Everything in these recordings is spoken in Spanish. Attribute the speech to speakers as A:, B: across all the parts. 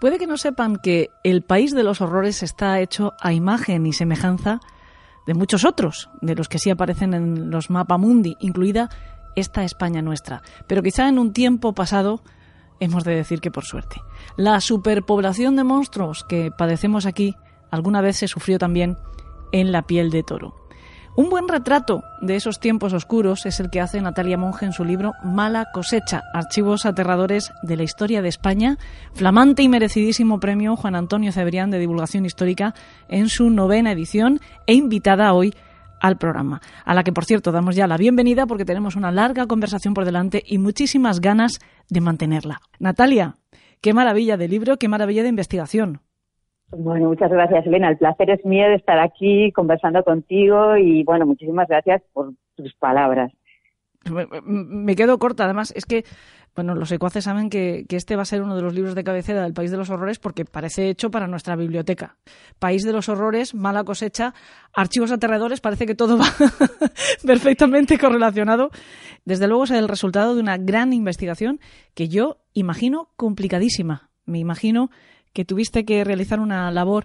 A: Puede que no sepan que el país de los horrores está hecho a imagen y semejanza de muchos otros, de los que sí aparecen en los mapamundi, incluida esta España nuestra. Pero quizá en un tiempo pasado hemos de decir que por suerte. La superpoblación de monstruos que padecemos aquí alguna vez se sufrió también en la piel de toro. Un buen retrato de esos tiempos oscuros es el que hace Natalia Monge en su libro Mala cosecha, archivos aterradores de la historia de España, flamante y merecidísimo premio Juan Antonio Cebrián de Divulgación Histórica en su novena edición e invitada hoy al programa, a la que por cierto damos ya la bienvenida porque tenemos una larga conversación por delante y muchísimas ganas de mantenerla. Natalia, qué maravilla de libro, qué maravilla de investigación.
B: Bueno, muchas gracias, Elena. El placer es mío de estar aquí conversando contigo y, bueno, muchísimas gracias por tus palabras.
A: Me quedo corta, además, es que, bueno, los secuaces saben que, este va a ser uno de los libros de cabecera del País de los Horrores porque parece hecho para nuestra biblioteca. País de los Horrores, mala cosecha, archivos aterradores, parece que todo va perfectamente correlacionado. Desde luego es el resultado de una gran investigación que yo imagino complicadísima. Me imagino que tuviste que realizar una labor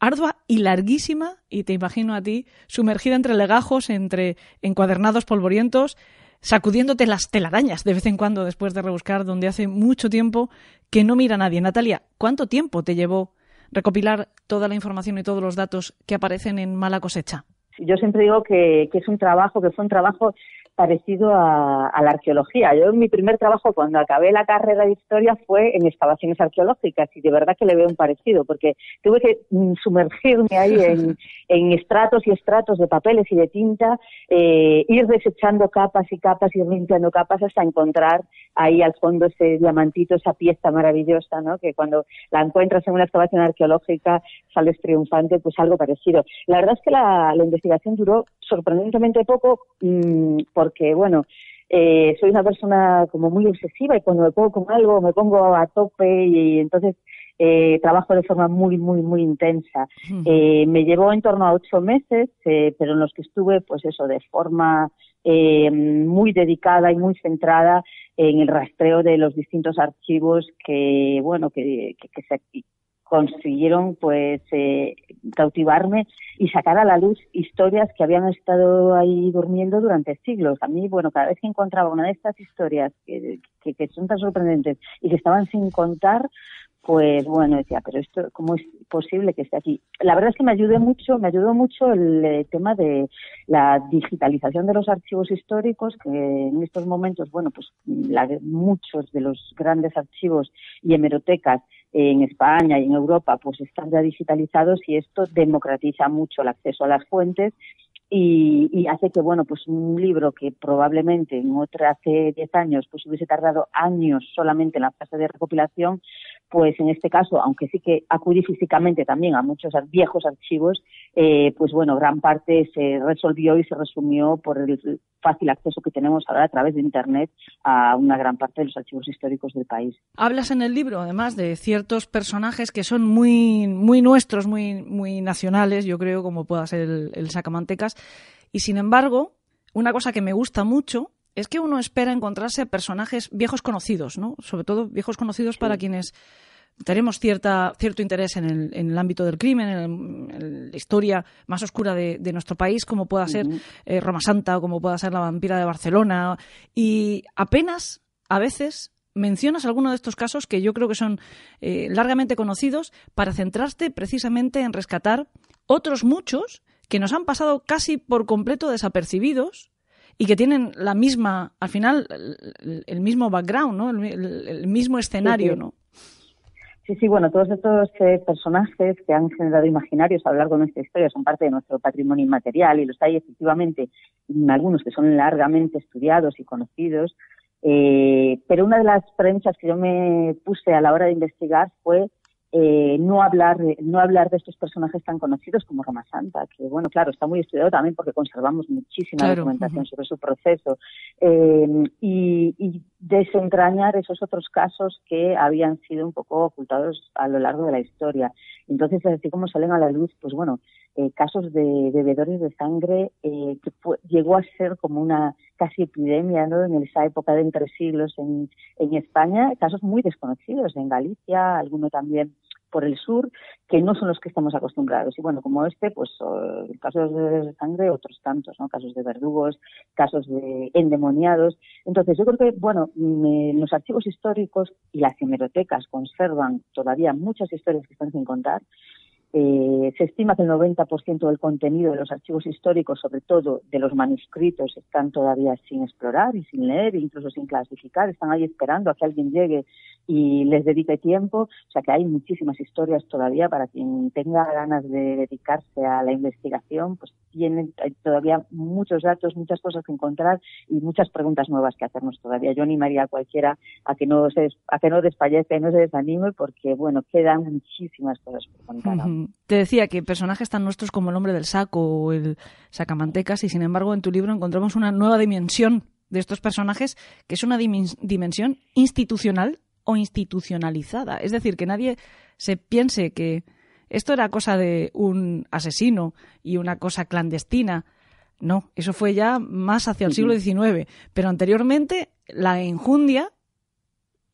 A: ardua y larguísima, y te imagino a ti sumergida entre legajos, entre encuadernados polvorientos, sacudiéndote las telarañas de vez en cuando después de rebuscar donde hace mucho tiempo que no mira nadie. Natalia, ¿cuánto tiempo te llevó recopilar toda la información y todos los datos que aparecen en Mala Cosecha?
B: Yo siempre digo que, que es un trabajo, que fue un trabajo parecido a, la arqueología. Yo mi primer trabajo cuando acabé la carrera de historia fue en excavaciones arqueológicas y de verdad que le veo un parecido porque tuve que mm, sumergirme ahí en, estratos y estratos de papeles y de tinta, eh, ir desechando capas y capas y limpiando capas hasta encontrar ahí al fondo ese diamantito, esa pieza maravillosa, ¿no? Que cuando la encuentras en una excavación arqueológica sales triunfante, pues algo parecido. La verdad es que la, investigación duró sorprendentemente poco mm, porque, bueno, eh, soy una persona como muy obsesiva y cuando me pongo con algo me pongo a tope y, entonces eh, trabajo de forma muy, muy, muy intensa. Eh, me llevó en torno a ocho meses, pero en los que estuve, pues eso, de forma muy dedicada y muy centrada en el rastreo de los distintos archivos que, bueno, que, que, que se consiguieron pues eh, cautivarme y sacar a la luz historias que habían estado ahí durmiendo durante siglos. A mí, bueno, cada vez que encontraba una de estas historias que, que, son tan sorprendentes y que estaban sin contar, pues bueno, decía, pero esto, ¿cómo es posible que esté aquí? La verdad es que me ayudó mucho, me ayudó mucho el eh, tema de la digitalización de los archivos históricos, que en estos momentos, bueno, pues muchos de los grandes archivos y hemerotecas en España y en Europa pues están ya digitalizados y esto democratiza mucho el acceso a las fuentes y, y, hace que bueno pues un libro que probablemente en otra hace 10 años pues hubiese tardado años solamente en la fase de recopilación pues en este caso, aunque sí que acudí físicamente también a muchos viejos archivos, eh, pues bueno, gran parte se resolvió y se resumió por el fácil acceso que tenemos ahora a través de Internet a una gran parte de los archivos históricos del país.
A: Hablas en el libro, además, de ciertos personajes que son muy, muy nuestros, muy, muy nacionales, yo creo, como pueda ser el, el Sacamantecas, y sin embargo, una cosa que me gusta mucho es que uno espera encontrarse personajes viejos conocidos, ¿no? Sobre todo viejos conocidos para quienes tenemos cierta, cierto interés en el, en el ámbito del crimen, en, la historia más oscura de, nuestro país, como pueda ser eh, Roma Santa o como pueda ser la vampira de Barcelona. Y apenas, a veces, mencionas alguno de estos casos que yo creo que son eh, largamente conocidos para centrarte precisamente en rescatar otros muchos que nos han pasado casi por completo desapercibidos y que tienen la misma, al final, el, mismo background, ¿no? El, mismo escenario, ¿no?
B: Sí, sí, bueno, todos estos eh, personajes que han generado imaginarios a lo largo de nuestra historia son parte de nuestro patrimonio inmaterial y los hay efectivamente algunos que son largamente estudiados y conocidos, eh, pero una de las premisas que yo me puse a la hora de investigar fue eh, no hablar no hablar de estos personajes tan conocidos como Roma Santa, que bueno, claro, está muy estudiado también porque conservamos muchísima documentación sobre su proceso eh, y, desentrañar esos otros casos que habían sido un poco ocultados a lo largo de la historia. Entonces, así como salen a la luz, pues bueno, eh, casos de bebedores de sangre eh, que llegó a ser como una casi epidemia ¿no? en esa época de entre siglos en, en España, casos muy desconocidos en Galicia, alguno también por el sur, que no son los que estamos acostumbrados. Y bueno, como este, pues casos de sangre, otros tantos, ¿no? Casos de verdugos, casos de endemoniados. Entonces, yo creo que, bueno, los archivos históricos y las hemerotecas conservan todavía muchas historias que están sin contar eh, se estima que el 90% del contenido de los archivos históricos, sobre todo de los manuscritos, están todavía sin explorar y sin leer, incluso sin clasificar. Están ahí esperando a que alguien llegue y les dedique tiempo. O sea que hay muchísimas historias todavía para quien tenga ganas de dedicarse a la investigación, pues tienen todavía muchos datos, muchas cosas que encontrar y muchas preguntas nuevas que hacernos todavía. Yo animaría a cualquiera a que no se a que no despallezca y no se desanime porque bueno, quedan muchísimas cosas por contar.
A: Te decía que personajes tan nuestros como el hombre del saco o el sacamantecas y sin embargo en tu libro encontramos una nueva dimensión de estos personajes que es una dimensión institucional o institucionalizada. Es decir, que nadie se piense que esto era cosa de un asesino y una cosa clandestina. No, eso fue ya más hacia el siglo XIX. Pero anteriormente la enjundia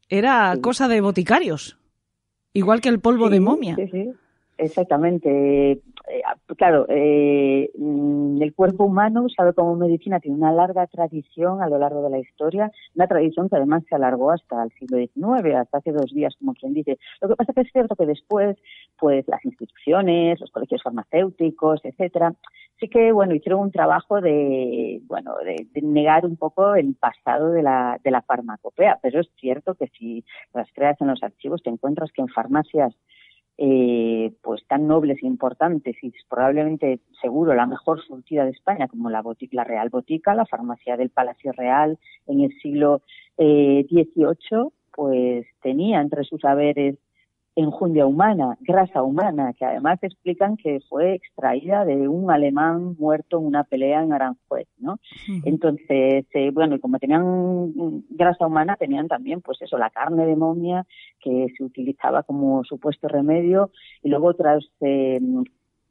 A: era cosa de boticarios, igual que el polvo de momia.
B: Exactamente. Eh, claro, eh, mm, el cuerpo humano, usado como medicina, tiene una larga tradición a lo largo de la historia, una tradición que además se alargó hasta el siglo XIX, hasta hace dos días, como quien dice. Lo que pasa que es cierto que después, pues las instituciones, los colegios farmacéuticos, etcétera, sí que, bueno, hicieron un trabajo de, bueno, de, negar un poco el pasado de la, de la farmacopea, pero es cierto que si las creas en los archivos te encuentras que en farmacias eh, pues tan nobles e importantes y probablemente seguro la mejor surtida de España como la, botica, la Real Botica, la farmacia del Palacio Real en el siglo XVIII, eh, pues tenía entre sus saberes enjundia humana, grasa humana, que además explican que fue extraída de un alemán muerto en una pelea en Aranjuez, ¿no? Entonces, eh, bueno, y como tenían grasa humana, tenían también, pues eso, la carne de momia que se utilizaba como supuesto remedio y luego otras eh,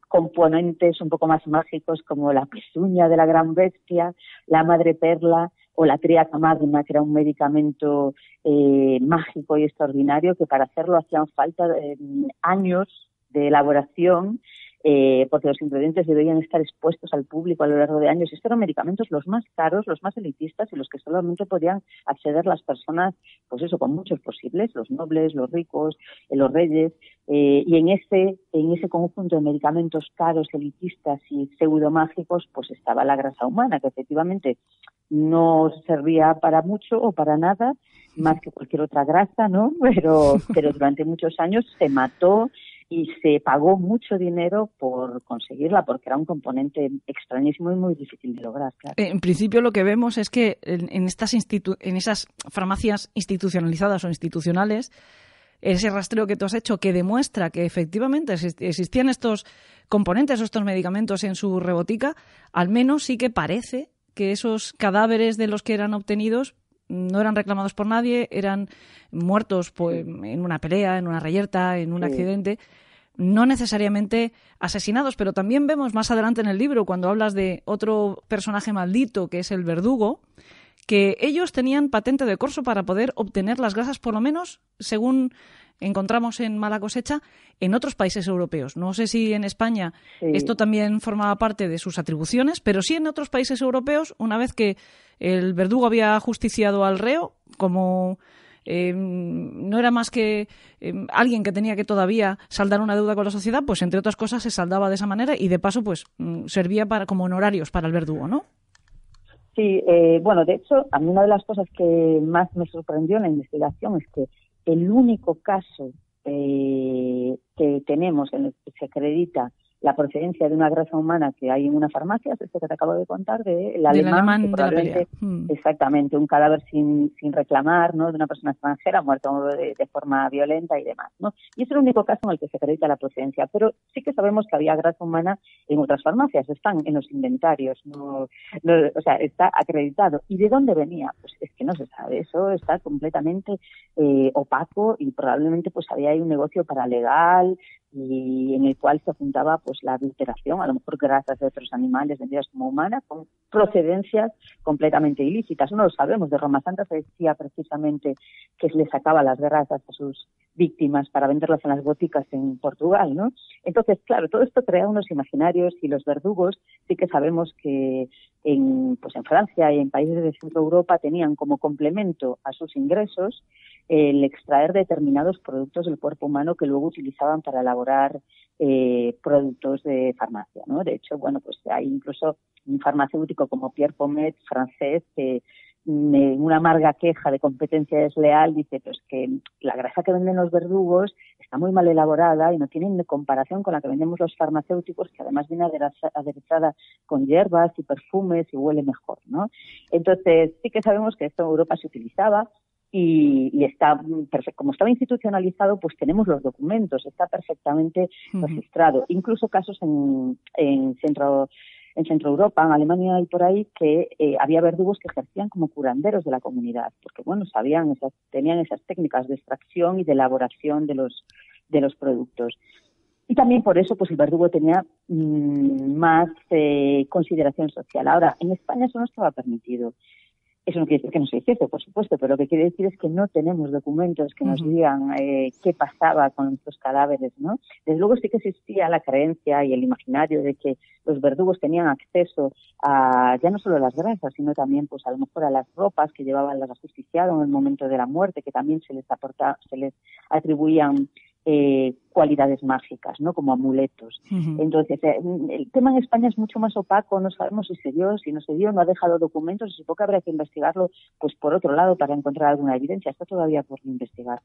B: componentes un poco más mágicos como la pezuña de la gran bestia, la madre perla, o la triaca magna, que era un medicamento eh, mágico y extraordinario, que para hacerlo hacían falta eh, años de elaboración eh, porque los ingredientes deberían estar expuestos al público a lo largo de años. Estos eran medicamentos los más caros, los más elitistas y los que solamente podían acceder las personas, pues eso, con muchos posibles, los nobles, los ricos, eh, los reyes. Y en ese, en ese conjunto de medicamentos caros, elitistas y pseudomágicos, pues estaba la grasa humana, que efectivamente no servía para mucho o para nada, más que cualquier otra grasa, ¿no? Pero, pero durante muchos años se mató y se pagó mucho dinero por conseguirla porque era un componente extrañísimo y muy difícil de lograr.
A: En principio lo que vemos es que en, estas en esas farmacias institucionalizadas o institucionales, ese rastreo que tú has hecho que demuestra que efectivamente existían estos componentes o estos medicamentos en su rebotica, al menos sí que parece que esos cadáveres de los que eran obtenidos no eran reclamados por nadie, eran muertos pues, en una pelea, en una reyerta, en un accidente, no necesariamente asesinados, pero también vemos más adelante en el libro, cuando hablas de otro personaje maldito, que es el verdugo, que ellos tenían patente de corso para poder obtener las grasas, por lo menos, según encontramos en Mala Cosecha, en otros países europeos. No sé si en España esto también formaba parte de sus atribuciones, pero sí en otros países europeos, una vez que el verdugo había justiciado al reo, como eh, no era más que eh, alguien que tenía que todavía saldar una deuda con la sociedad, pues entre otras cosas se saldaba de esa manera y de paso pues mm, servía para como honorarios para el verdugo, ¿no?
B: Sí, eh, bueno, de hecho, a mí una de las cosas que más me sorprendió en la investigación es que el único caso eh, que tenemos en el que se acredita la procedencia de una grasa humana que hay en una farmacia, es este que te acabo de contar, de el alemán, probablemente, hmm. exactamente, un cadáver sin, sin reclamar, ¿no? De una persona extranjera muerta de, forma violenta y demás, ¿no? Y es el único caso en el que se acredita la procedencia, pero sí que sabemos que había grasa humana en otras farmacias, están en los inventarios, no, o sea, está acreditado. ¿Y de dónde venía? Pues es que no se sabe, eso está completamente eh, opaco y probablemente pues había ahí un negocio paralegal y en el cual se juntaba pues la adulteración, a lo mejor grasas de otros animales vendidas como humanas, con procedencias completamente ilícitas. No lo sabemos. De Roma Santa se decía precisamente que le sacaba las grasas a sus víctimas para venderlas en las boticas en Portugal, ¿no? Entonces, claro, todo esto crea unos imaginarios y los verdugos sí que sabemos que en, pues en Francia y en países de Centro Europa tenían como complemento a sus ingresos el extraer determinados productos del cuerpo humano que luego utilizaban para elaborar eh, productos de farmacia, ¿no? De hecho, bueno, pues hay incluso un farmacéutico como Pierre Pomet, francés, que en una amarga queja de competencia desleal dice pues que la grasa que venden los verdugos está muy mal elaborada y no tiene comparación con la que vendemos los farmacéuticos que además viene aderezada con hierbas y perfumes y huele mejor no entonces sí que sabemos que esto en Europa se utilizaba y, está como estaba institucionalizado pues tenemos los documentos está perfectamente registrado incluso casos en, en centro en Centro Europa, en Alemania y por ahí, que eh, había verdugos que ejercían como curanderos de la comunidad, porque bueno, sabían esas, tenían esas técnicas de extracción y de elaboración de los, de los productos. Y también por eso, pues el verdugo tenía mm, más eh, consideración social. Ahora, en España eso no estaba permitido. Eso no quiere decir que no se hiciese, por supuesto, pero lo que quiere decir es que no tenemos documentos que nos digan eh, qué pasaba con estos cadáveres, ¿no? Desde luego sí que existía la creencia y el imaginario de que los verdugos tenían acceso a ya no solo a las grasas, sino también, pues a lo mejor a las ropas que llevaban las ajusticiados en el momento de la muerte, que también se les aporta, se les atribuían eh, cualidades mágicas, ¿no? Como amuletos. Entonces, eh, el tema en España es mucho más opaco, no sabemos si se dio, si no se dio, no ha dejado documentos, supongo que habría que investigarlo, pues por otro lado, para encontrar alguna evidencia. Está todavía por investigar.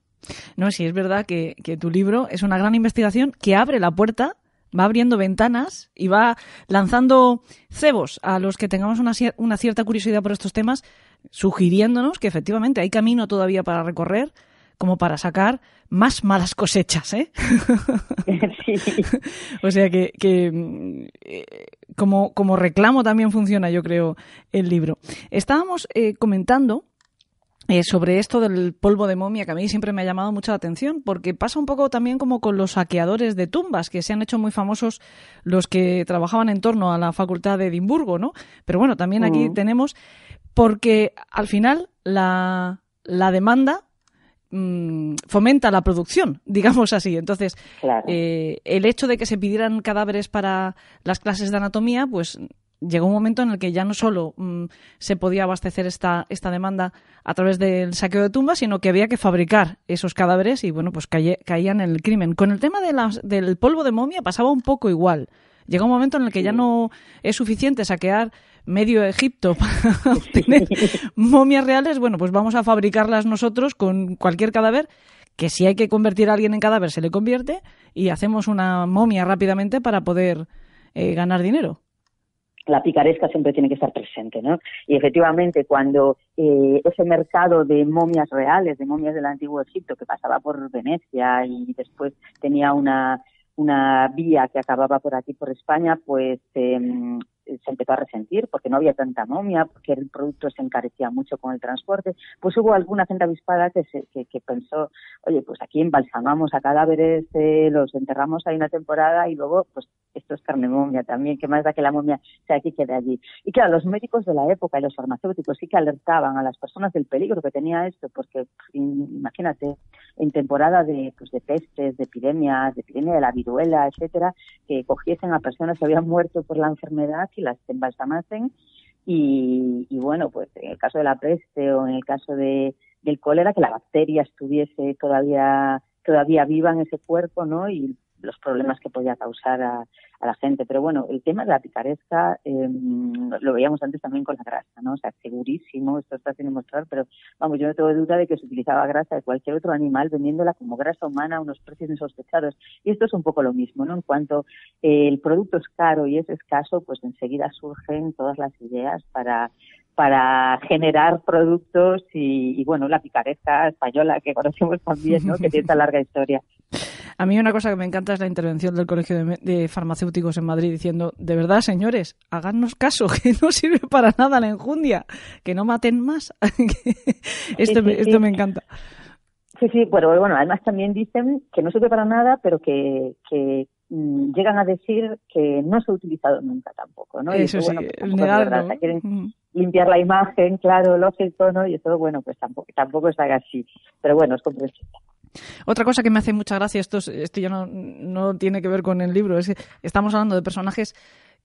A: No, sí, es verdad que, que tu libro es una gran investigación que abre la puerta va abriendo ventanas y va lanzando cebos a los que tengamos una, una, cierta curiosidad por estos temas, sugiriéndonos que efectivamente hay camino todavía para recorrer como para sacar más malas cosechas, ¿eh? o sea que, que eh, como, como, reclamo también funciona, yo creo, el libro. Estábamos eh, comentando eh, sobre esto del polvo de momia, que a mí siempre me ha llamado mucho la atención, porque pasa un poco también como con los saqueadores de tumbas, que se han hecho muy famosos los que trabajaban en torno a la Facultad de Edimburgo, ¿no? Pero bueno, también aquí tenemos, porque al final la, la demanda Mm, fomenta la producción, digamos así. Entonces, eh, el hecho de que se pidieran cadáveres para las clases de anatomía, pues llegó un momento en el que ya no solo mm, se podía abastecer esta, esta demanda a través del saqueo de tumbas, sino que había que fabricar esos cadáveres y, bueno, pues caían en el crimen. Con el tema de las, del polvo de momia pasaba un poco igual. Llega un momento en el que ya no es suficiente saquear medio Egipto para obtener momias reales, bueno, pues vamos a fabricarlas nosotros con cualquier cadáver que si hay que convertir a alguien en cadáver se le convierte y hacemos una momia rápidamente para poder eh, ganar dinero
B: la picaresca siempre tiene que estar presente, ¿no? Y efectivamente, cuando eh, ese mercado de momias reales, de momias del antiguo Egipto, que pasaba por Venecia y después tenía una una vía que acababa por aquí, por España, pues em, se empezó a resentir porque no había tanta momia, porque el producto se encarecía mucho con el transporte. Pues hubo alguna gente avispada que, se, que, pensó, oye, pues aquí embalsamamos a cadáveres, eh, los enterramos ahí una temporada y luego, pues esto es carne momia también, que más da que la momia sea aquí que de allí. Y claro, los médicos de la época y los farmacéuticos sí que alertaban a las personas del peligro que tenía esto, porque imagínate, en temporada de, pues, de pestes, de epidemias, de epidemia de la viruela, etcétera, que cogiesen a personas que habían muerto por la enfermedad y las embalsamasen. Y, bueno, pues en el caso de la peste o en el caso de, del cólera, que la bacteria estuviese todavía todavía viva en ese cuerpo, ¿no? Y los problemas que podía causar a, la gente. Pero bueno, el tema de la picaresca em, lo veíamos antes también con la grasa, ¿no? O sea, segurísimo, esto está sin demostrar, pero vamos, yo no tengo duda de que se utilizaba grasa de cualquier otro animal vendiéndola como grasa humana a unos precios insospechados. Y esto es un poco lo mismo, ¿no? En cuanto el producto es caro y es escaso, pues enseguida surgen todas las ideas para para generar productos y, y, bueno, la picaresca española que conocemos también, ¿no? que tiene esta larga historia.
A: A mí una cosa que me encanta es la intervención del Colegio de, Farmacéuticos en Madrid diciendo, de verdad, señores, háganos caso, que no sirve para nada la enjundia, que no maten más. esto, me, esto me encanta.
B: Sí, sí, pero bueno, además también dicen que no sirve para nada, pero que, que mm, llegan a decir que no se ha utilizado nunca tampoco, ¿no?
A: Eso sí,
B: pues quieren limpiar la imagen, claro, lógico, ¿no? Y eso, bueno, pues tampoco, tampoco está así. Pero bueno, es comprensible.
A: Otra cosa que me hace mucha gracia, esto, esto ya no, no tiene que ver con el libro, es que estamos hablando de personajes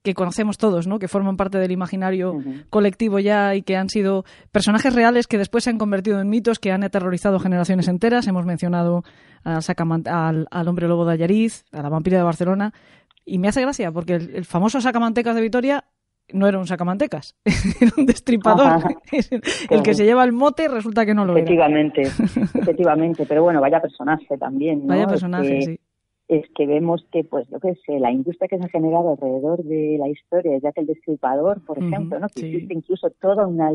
A: que conocemos todos, ¿no? que forman parte del imaginario colectivo ya y que han sido personajes reales que después se han convertido en mitos que han aterrorizado generaciones enteras. Hemos mencionado al, al, hombre lobo de Ayariz, a la vampira de Barcelona, y me hace gracia porque el, el famoso sacamantecas de Vitoria no era un sacamantecas, era un destripador. el que se lleva el mote resulta que no lo
B: efectivamente, Efectivamente, pero bueno, vaya personaje también.
A: Vaya personaje, sí.
B: Es que vemos que, pues, lo que sé, la industria que se ha generado alrededor de la historia, ya que el destripador, por ejemplo, ¿no? Que existe incluso toda una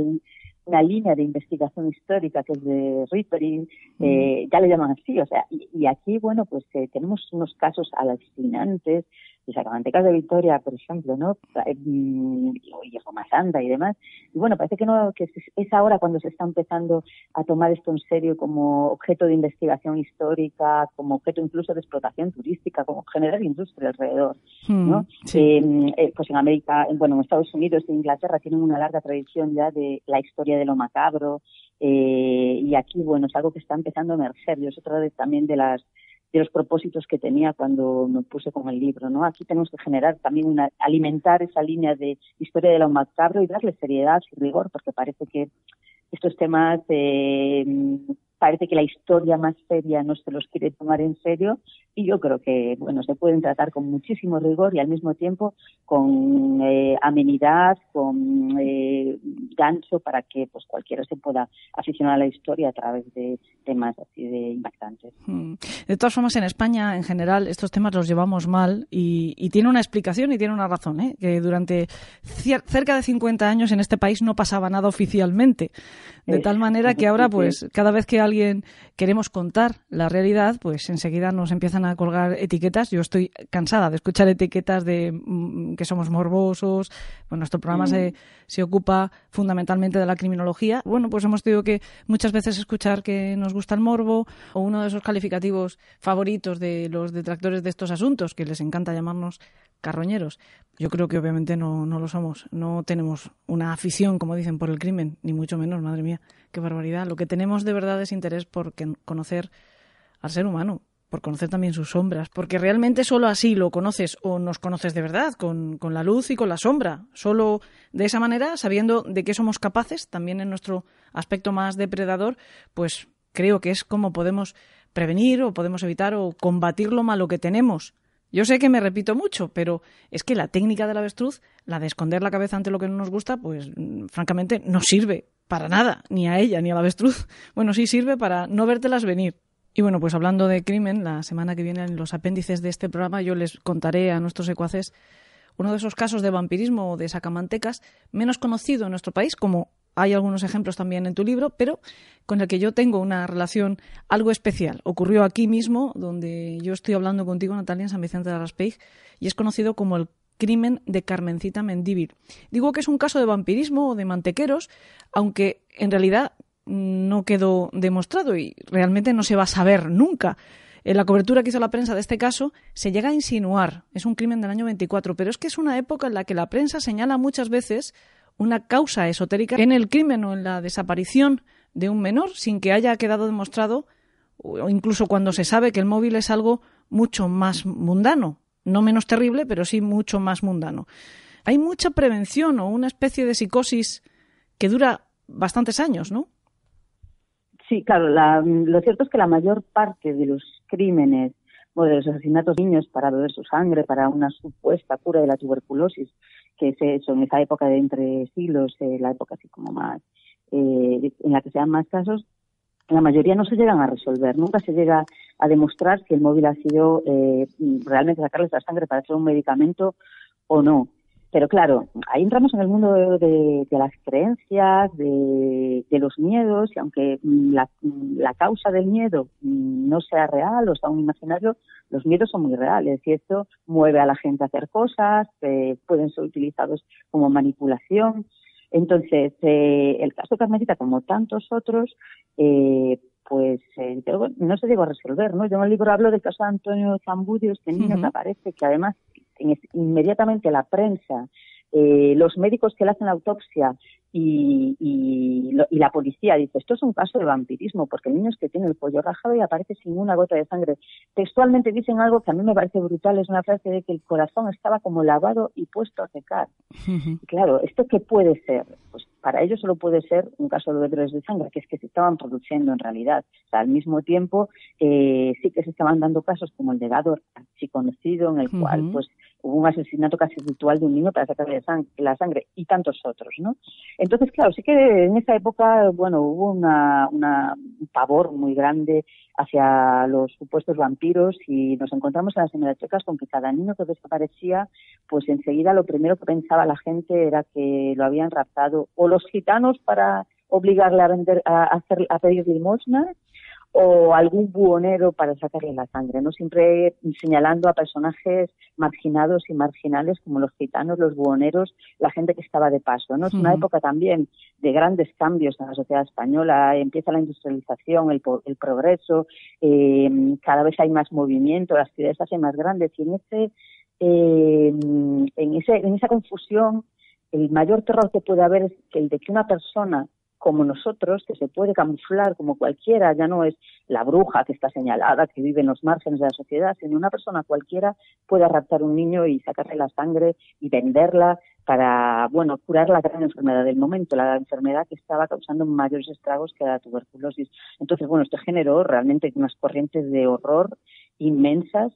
B: una línea de investigación histórica que es de Rittering, eh, ya le llaman así, o sea, y, aquí, bueno, pues eh, tenemos unos casos alucinantes de Sacamantecas de Victoria, por ejemplo, ¿no? Mm, y Roma Santa y demás. Y bueno, parece que no, que es ahora cuando se está empezando a tomar esto en serio como objeto de investigación histórica, como objeto incluso de explotación turística, como generar industria alrededor, ¿no? Hmm, em, eh, pues en América, bueno, en Estados Unidos e Inglaterra tienen una larga tradición ya de la historia de lo macabro, eh, y aquí, bueno, es algo que está empezando a emerger. Yo es otra vez también de las de los propósitos que tenía cuando me puse con el libro, ¿no? Aquí tenemos que generar también una, alimentar esa línea de historia de lo macabro y darle seriedad y rigor, porque parece que estos temas eh, parece que la historia más seria no se los quiere tomar en serio y yo creo que bueno se pueden tratar con muchísimo rigor y al mismo tiempo con eh, amenidad, con eh, gancho para que pues cualquiera se pueda aficionar a la historia a través de temas así de impactantes.
A: Hmm. De todas formas, en España en general estos temas los llevamos mal y, y tiene una explicación y tiene una razón, ¿eh? que durante cerca de 50 años en este país no pasaba nada oficialmente, de tal manera que ahora pues cada vez que alguien queremos contar la realidad, pues enseguida nos empiezan a colgar etiquetas. Yo estoy cansada de escuchar etiquetas de mm, que somos morbosos. Bueno, nuestro programa se, mm. se ocupa fundamentalmente de la criminología. Bueno, pues hemos tenido que muchas veces escuchar que nos gusta el morbo o uno de esos calificativos favoritos de los detractores de estos asuntos, que les encanta llamarnos carroñeros. Yo creo que obviamente no, no lo somos. No tenemos una afición, como dicen, por el crimen, ni mucho menos, madre mía, qué barbaridad. Lo que tenemos de verdad es interés por conocer al ser humano, por conocer también sus sombras, porque realmente solo así lo conoces o nos conoces de verdad, con, con, la luz y con la sombra. Solo de esa manera, sabiendo de qué somos capaces, también en nuestro aspecto más depredador, pues creo que es como podemos prevenir o podemos evitar o combatir lo malo que tenemos yo sé que me repito mucho, pero es que la técnica del avestruz, la de esconder la cabeza ante lo que no nos gusta, pues mm, francamente no sirve para nada, ni a ella ni al avestruz. Bueno, sí sirve para no vértelas venir. Y bueno, pues hablando de crimen, la semana que viene en los apéndices de este programa yo les contaré a nuestros secuaces uno de esos casos de vampirismo o de sacamantecas menos conocido en nuestro país, como hay algunos ejemplos también en tu libro, pero con el que yo tengo una relación algo especial. Ocurrió aquí mismo, donde yo estoy hablando contigo, Natalia, en San Vicente de Raspeig, y es conocido como el crimen de Carmencita Mendívil. Digo que es un caso de vampirismo o de mantequeros, aunque en realidad no quedó demostrado y realmente no se va a saber nunca. En la cobertura que hizo la prensa de este caso se llega a insinuar, es un crimen del año 24, pero es que es una época en la que la prensa señala muchas veces una causa esotérica en el crimen o en la desaparición de un menor sin que haya quedado demostrado, o incluso cuando se sabe que el móvil es algo mucho más mundano, no menos terrible, pero sí mucho más mundano. Hay mucha prevención o una especie de psicosis que dura bastantes años, ¿no?
B: Sí, claro. lo cierto es que la mayor parte de los crímenes o de los asesinatos de niños para beber su sangre, para una supuesta cura de la tuberculosis, que es eso, en esa época de entre siglos, eh, la época así como más, eh, en la que se dan más casos, la mayoría no se llegan a resolver. Nunca se llega a demostrar si el móvil ha sido eh, realmente sacarles la sangre para hacer un medicamento o no. Pero claro, ahí entramos en el mundo de, las creencias, de, los miedos, y aunque la, causa del miedo no sea real o sea un imaginario, los miedos son muy reales y esto mueve a la gente a hacer cosas, eh, pueden ser utilizados como manipulación. Entonces, eh, el caso Carmelita, como tantos otros, eh, pues eh, no se llegó a resolver, ¿no? Yo en el libro hablo del caso de Antonio Zambudio, este niño que aparece, que además inmediatamente la prensa, eh, los médicos que le hacen la autopsia y, y, la policía dice, esto es un caso de vampirismo, porque el niño es que tiene el cuello rajado y aparece sin una gota de sangre. Textualmente dicen algo que a mí me parece brutal, es una frase de que el corazón estaba como lavado y puesto a secar. claro, ¿esto qué puede ser? Pues para ellos solo puede ser un caso de dolores de sangre, que es que se estaban produciendo en realidad. O sea, al mismo tiempo, eh, sí que se estaban dando casos como el de Gado, así conocido, en el cual pues hubo un asesinato casi ritual de un niño para sacarle la sangre y tantos otros, ¿no? Entonces, claro, sí que en esa época, bueno, hubo una, un pavor muy grande hacia los supuestos vampiros y nos encontramos en las hemerotecas con que cada niño que desaparecía, pues enseguida lo primero que pensaba la gente era que lo habían raptado o los gitanos para obligarle a vender a, hacer a pedir limosna o algún buhonero para sacarle la sangre, no siempre señalando a personajes marginados y marginales como los gitanos, los buhoneros, la gente que estaba de paso. ¿no? Es una época también de grandes cambios en la sociedad española, empieza la industrialización, el, el progreso, eh, cada vez hay más movimiento, las ciudades se hacen más grandes y en ese, eh, en, ese, en esa confusión el mayor terror que puede haber es que el de que una persona como nosotros, que se puede camuflar como cualquiera, ya no es la bruja que está señalada, que vive en los márgenes de la sociedad, sino una persona cualquiera puede raptar un niño y sacarle la sangre y venderla para, bueno, curar la gran enfermedad del momento, la enfermedad que estaba causando mayores estragos que la tuberculosis. Entonces, bueno, esto generó realmente unas corrientes de horror inmensas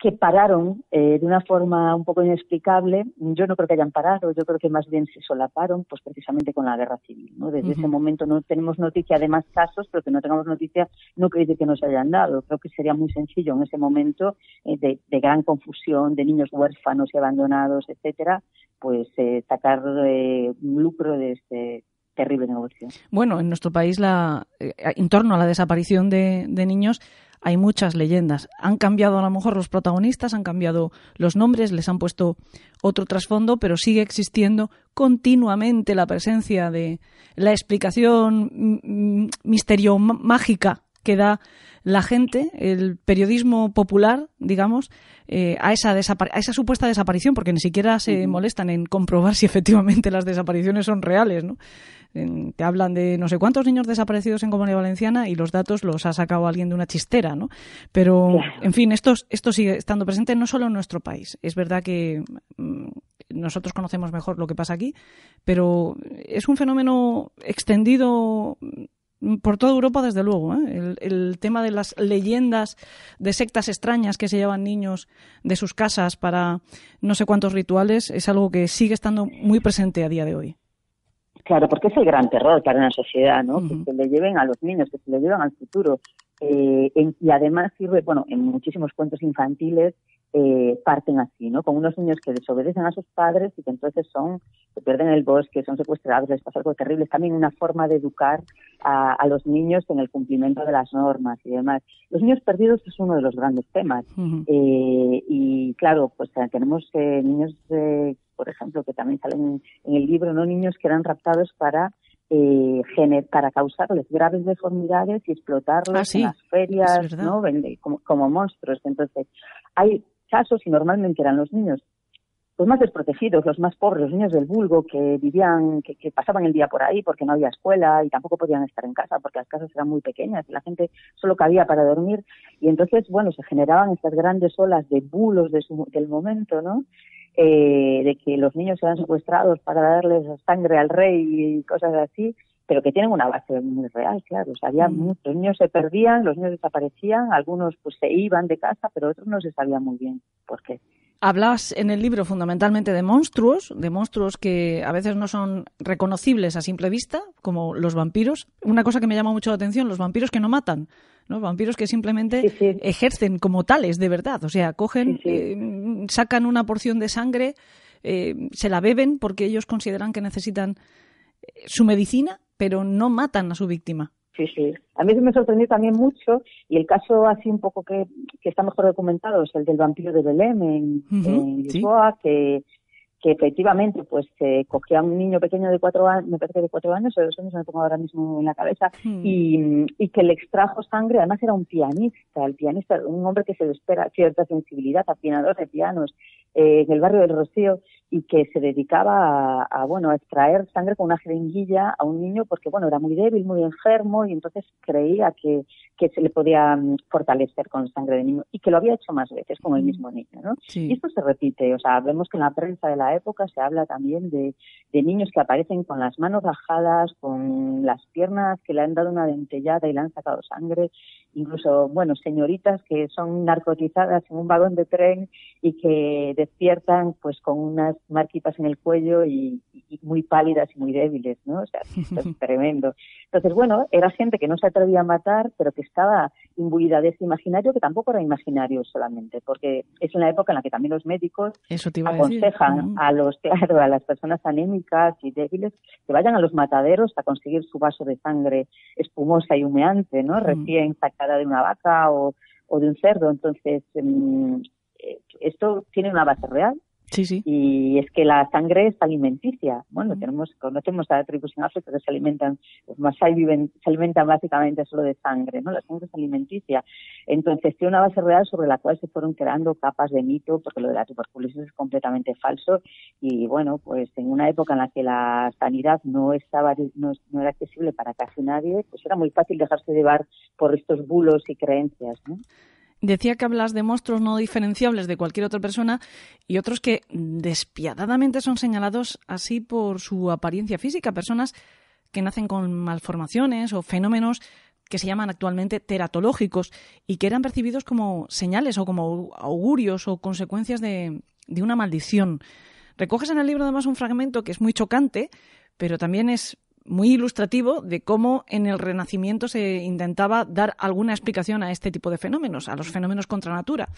B: que pararon eh, de una forma un poco inexplicable. Yo no creo que hayan parado, yo creo que más bien se solaparon, pues precisamente con la guerra civil. ¿no? Desde ese momento no tenemos noticia de más casos, pero que no tengamos noticia no quiere decir que no se hayan dado. Creo que sería muy sencillo en ese momento eh, de, gran confusión, de niños huérfanos y abandonados, etcétera, pues eh, sacar un lucro de este terrible negocio.
A: Bueno, en nuestro país, la, en torno a la desaparición de niños, hay muchas leyendas. Han cambiado a lo mejor los protagonistas, han cambiado los nombres, les han puesto otro trasfondo, pero sigue existiendo continuamente la presencia de la explicación misterio mágica que da la gente, el periodismo popular, digamos, eh, a, esa a esa supuesta desaparición, porque ni siquiera se molestan en comprobar si efectivamente las desapariciones son reales, ¿no? Te hablan de no sé cuántos niños desaparecidos en Comunidad Valenciana y los datos los ha sacado alguien de una chistera, ¿no? Pero, en fin, esto, esto sigue estando presente no solo en nuestro país. Es verdad que mm, nosotros conocemos mejor lo que pasa aquí, pero es un fenómeno extendido por toda Europa, desde luego. ¿eh? El, tema de las leyendas de sectas extrañas que se llevan niños de sus casas para no sé cuántos rituales es algo que sigue estando muy presente a día de hoy.
B: Claro, porque es el gran terror para una sociedad, ¿no? Que se le lleven a los niños, que se le lleven al futuro. Eh, y además sirve, bueno, en muchísimos cuentos infantiles eh, parten así, ¿no? Con unos niños que desobedecen a sus padres y que entonces son, se pierden en el bosque, son secuestrados, les pasa algo terrible. Es también una forma de educar a, los niños en el cumplimiento de las normas y demás. Los niños perdidos es uno de los grandes temas. eh, y claro, pues eh, tenemos eh, niños, eh, por ejemplo, que también salen en el libro, ¿no? Niños que eran raptados para eh, para causarles graves deformidades y explotarlos ah, en las ferias, ¿no? Como, como, monstruos. Entonces, hay casos y normalmente eran los niños los más desprotegidos, los más pobres, los niños del vulgo que vivían, que, pasaban el día por ahí porque no había escuela y tampoco podían estar en casa porque las casas eran muy pequeñas y la gente solo cabía para dormir. Y entonces, bueno, se generaban estas grandes olas de bulos de del momento, ¿no? Eh, de que los niños eran secuestrados para darles sangre al rey y cosas así pero que tienen una base muy real, claro. O sea, había mm. muchos niños se perdían, los niños desaparecían, algunos pues se iban de casa, pero otros no se sabía muy bien por qué.
A: Hablas en el libro fundamentalmente de monstruos, de monstruos que a veces no son reconocibles a simple vista, como los vampiros. Una cosa que me llama mucho la atención, los vampiros que no matan, ¿no? Vampiros que simplemente ejercen como tales, de verdad. O sea, cogen, eh, sacan una porción de sangre, eh, se la beben porque ellos consideran que necesitan eh, su medicina pero no matan a su víctima.
B: Sí, sí. A mí se me sorprendió también mucho, y el caso así un poco que, está mejor documentado es el del vampiro de Belém en, Lisboa, que, que efectivamente pues se cogía a un niño pequeño de cuatro años, me parece que de cuatro años o dos años, me pongo ahora mismo en la cabeza, hmm. y, y, que le extrajo sangre, además era un pianista, el pianista, un hombre que se le espera cierta sensibilidad, afinador de pianos, eh, en el barrio del Rocío, y que se dedicaba a, bueno a extraer sangre con una jeringuilla a un niño porque bueno era muy débil muy enfermo y entonces creía que, que se le podía mm, fortalecer con sangre de niño y que lo había hecho más veces con el mismo niño ¿no? y esto se repite o sea vemos que en la prensa de la época se habla también de, de niños que aparecen con las manos rajadas con las piernas que le han dado una dentellada y le han sacado sangre incluso bueno señoritas que son narcotizadas en un vagón de tren y que despiertan pues con unas marquitas en el cuello y, muy pálidas y muy débiles, ¿no? O sea, es tremendo. Entonces, bueno, era gente que no se atrevía a matar, pero que estaba imbuida de ese imaginario, que tampoco era imaginario solamente, porque es una época en la que también los médicos aconsejan a, los, claro, a las personas anémicas y débiles que vayan a los mataderos a conseguir su vaso de sangre espumosa y humeante, ¿no? Recién sacada de una vaca o, de un cerdo. Entonces, mm, eh, esto tiene una base real
A: Sí, sí.
B: Y es que la sangre es alimenticia. Bueno, tenemos, conocemos a tribus en África que se alimentan, Masai viven, se alimentan básicamente solo de sangre, ¿no? La sangre es alimenticia. Entonces tiene una base real sobre la cual se fueron creando capas de mito, porque lo de la tuberculosis es completamente falso. Y bueno, pues en una época en la que la sanidad no estaba, no, no era accesible para casi nadie, pues era muy fácil dejarse llevar por estos bulos y creencias, ¿no?
A: Decía que hablas de monstruos no diferenciables de cualquier otra persona y otros que despiadadamente son señalados así por su apariencia física, personas que nacen con malformaciones o fenómenos que se llaman actualmente teratológicos y que eran percibidos como señales o como augurios o consecuencias de, de una maldición. Recoges en el libro además un fragmento que es muy chocante, pero también es muy ilustrativo de cómo en el Renacimiento se intentaba dar alguna explicación a este tipo de fenómenos, a los fenómenos contra natura.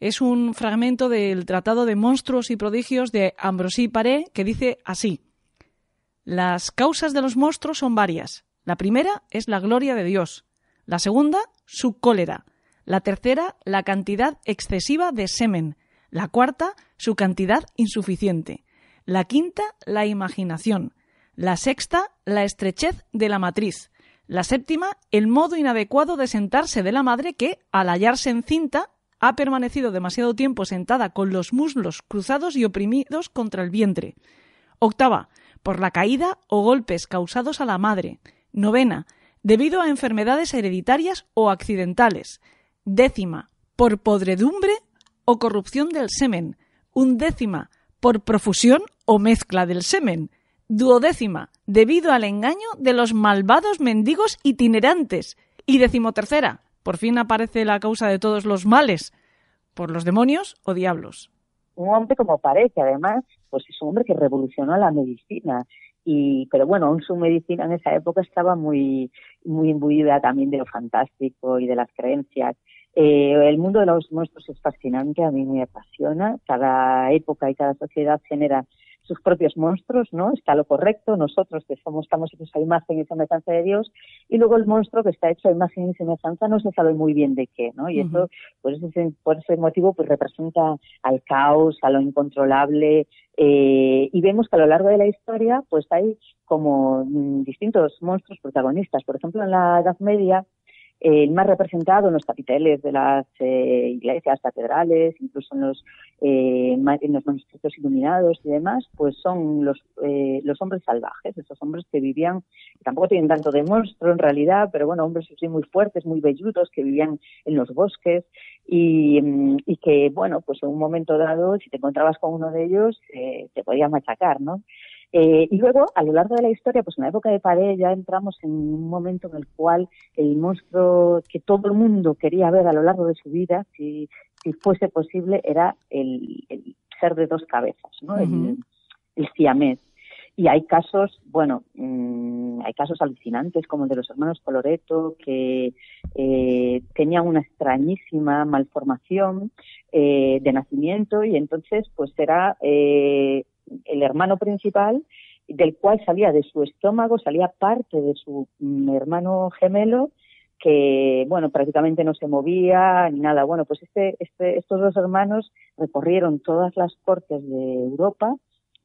A: Es un fragmento del Tratado de Monstruos y Prodigios de Ambrosí Paré que dice así: Las causas de los monstruos son varias. La primera es la gloria de Dios, la segunda, su cólera, la tercera, la cantidad excesiva de semen, la cuarta, su cantidad insuficiente, la quinta, la imaginación, la sexta, la estrechez de la matriz. La séptima, el modo inadecuado de sentarse de la madre que, al hallarse encinta, ha permanecido demasiado tiempo sentada con los muslos cruzados y oprimidos contra el vientre. Octava, por la caída o golpes causados a la madre. Novena, debido a enfermedades hereditarias o accidentales. Décima, por podredumbre o corrupción del semen. Undécima, por profusión o mezcla del semen duodécima, debido al engaño de los malvados mendigos itinerantes. Y decimotercera, por fin aparece la causa de todos los males, por los demonios o diablos.
B: Un hombre como parece, además, pues es un hombre que revolucionó la medicina. Y, pero bueno, aún su medicina en esa época estaba muy, muy imbuida también de lo fantástico y de las creencias. Eh, el mundo de los monstruos es fascinante, a mí me apasiona. Cada época y cada sociedad genera sus propios monstruos, ¿no? Está lo correcto, nosotros que somos, estamos hechos a imagen y semejanza de Dios, y luego el monstruo que está hecho a imagen y semejanza no se sabe muy bien de qué, ¿no? Y eso, por ese, por ese motivo, pues representa al caos, a lo incontrolable, eh, y vemos que a lo largo de la historia, pues hay como mm, distintos monstruos protagonistas. Por ejemplo, en la Edad Media, el más representado en los capiteles de las eh, iglesias, catedrales, incluso en los, eh, en los manuscritos iluminados y demás, pues son los, eh, los hombres salvajes, esos hombres que vivían, tampoco tienen tanto de monstruo en realidad, pero bueno, hombres muy fuertes, muy velludos, que vivían en los bosques y, mm, y que, bueno, pues en un momento dado, si te encontrabas con uno de ellos, te podía machacar, ¿no? Eh, y luego, a lo largo de la historia, pues en la época de Pared ya entramos en un momento en el cual el monstruo que todo el mundo quería ver a lo largo de su vida, si, si fuese posible, era el, ser de dos cabezas, ¿no? el, el siamés. Y hay casos, bueno, mm, hay casos alucinantes como el de los hermanos Coloreto, que eh, tenían una extrañísima malformación eh, de nacimiento y entonces pues era eh, el hermano principal, del cual salía de su estómago, salía parte de su mm, hermano gemelo, que, bueno, prácticamente no se movía ni nada. Bueno, pues este, este, estos dos hermanos recorrieron todas las cortes de Europa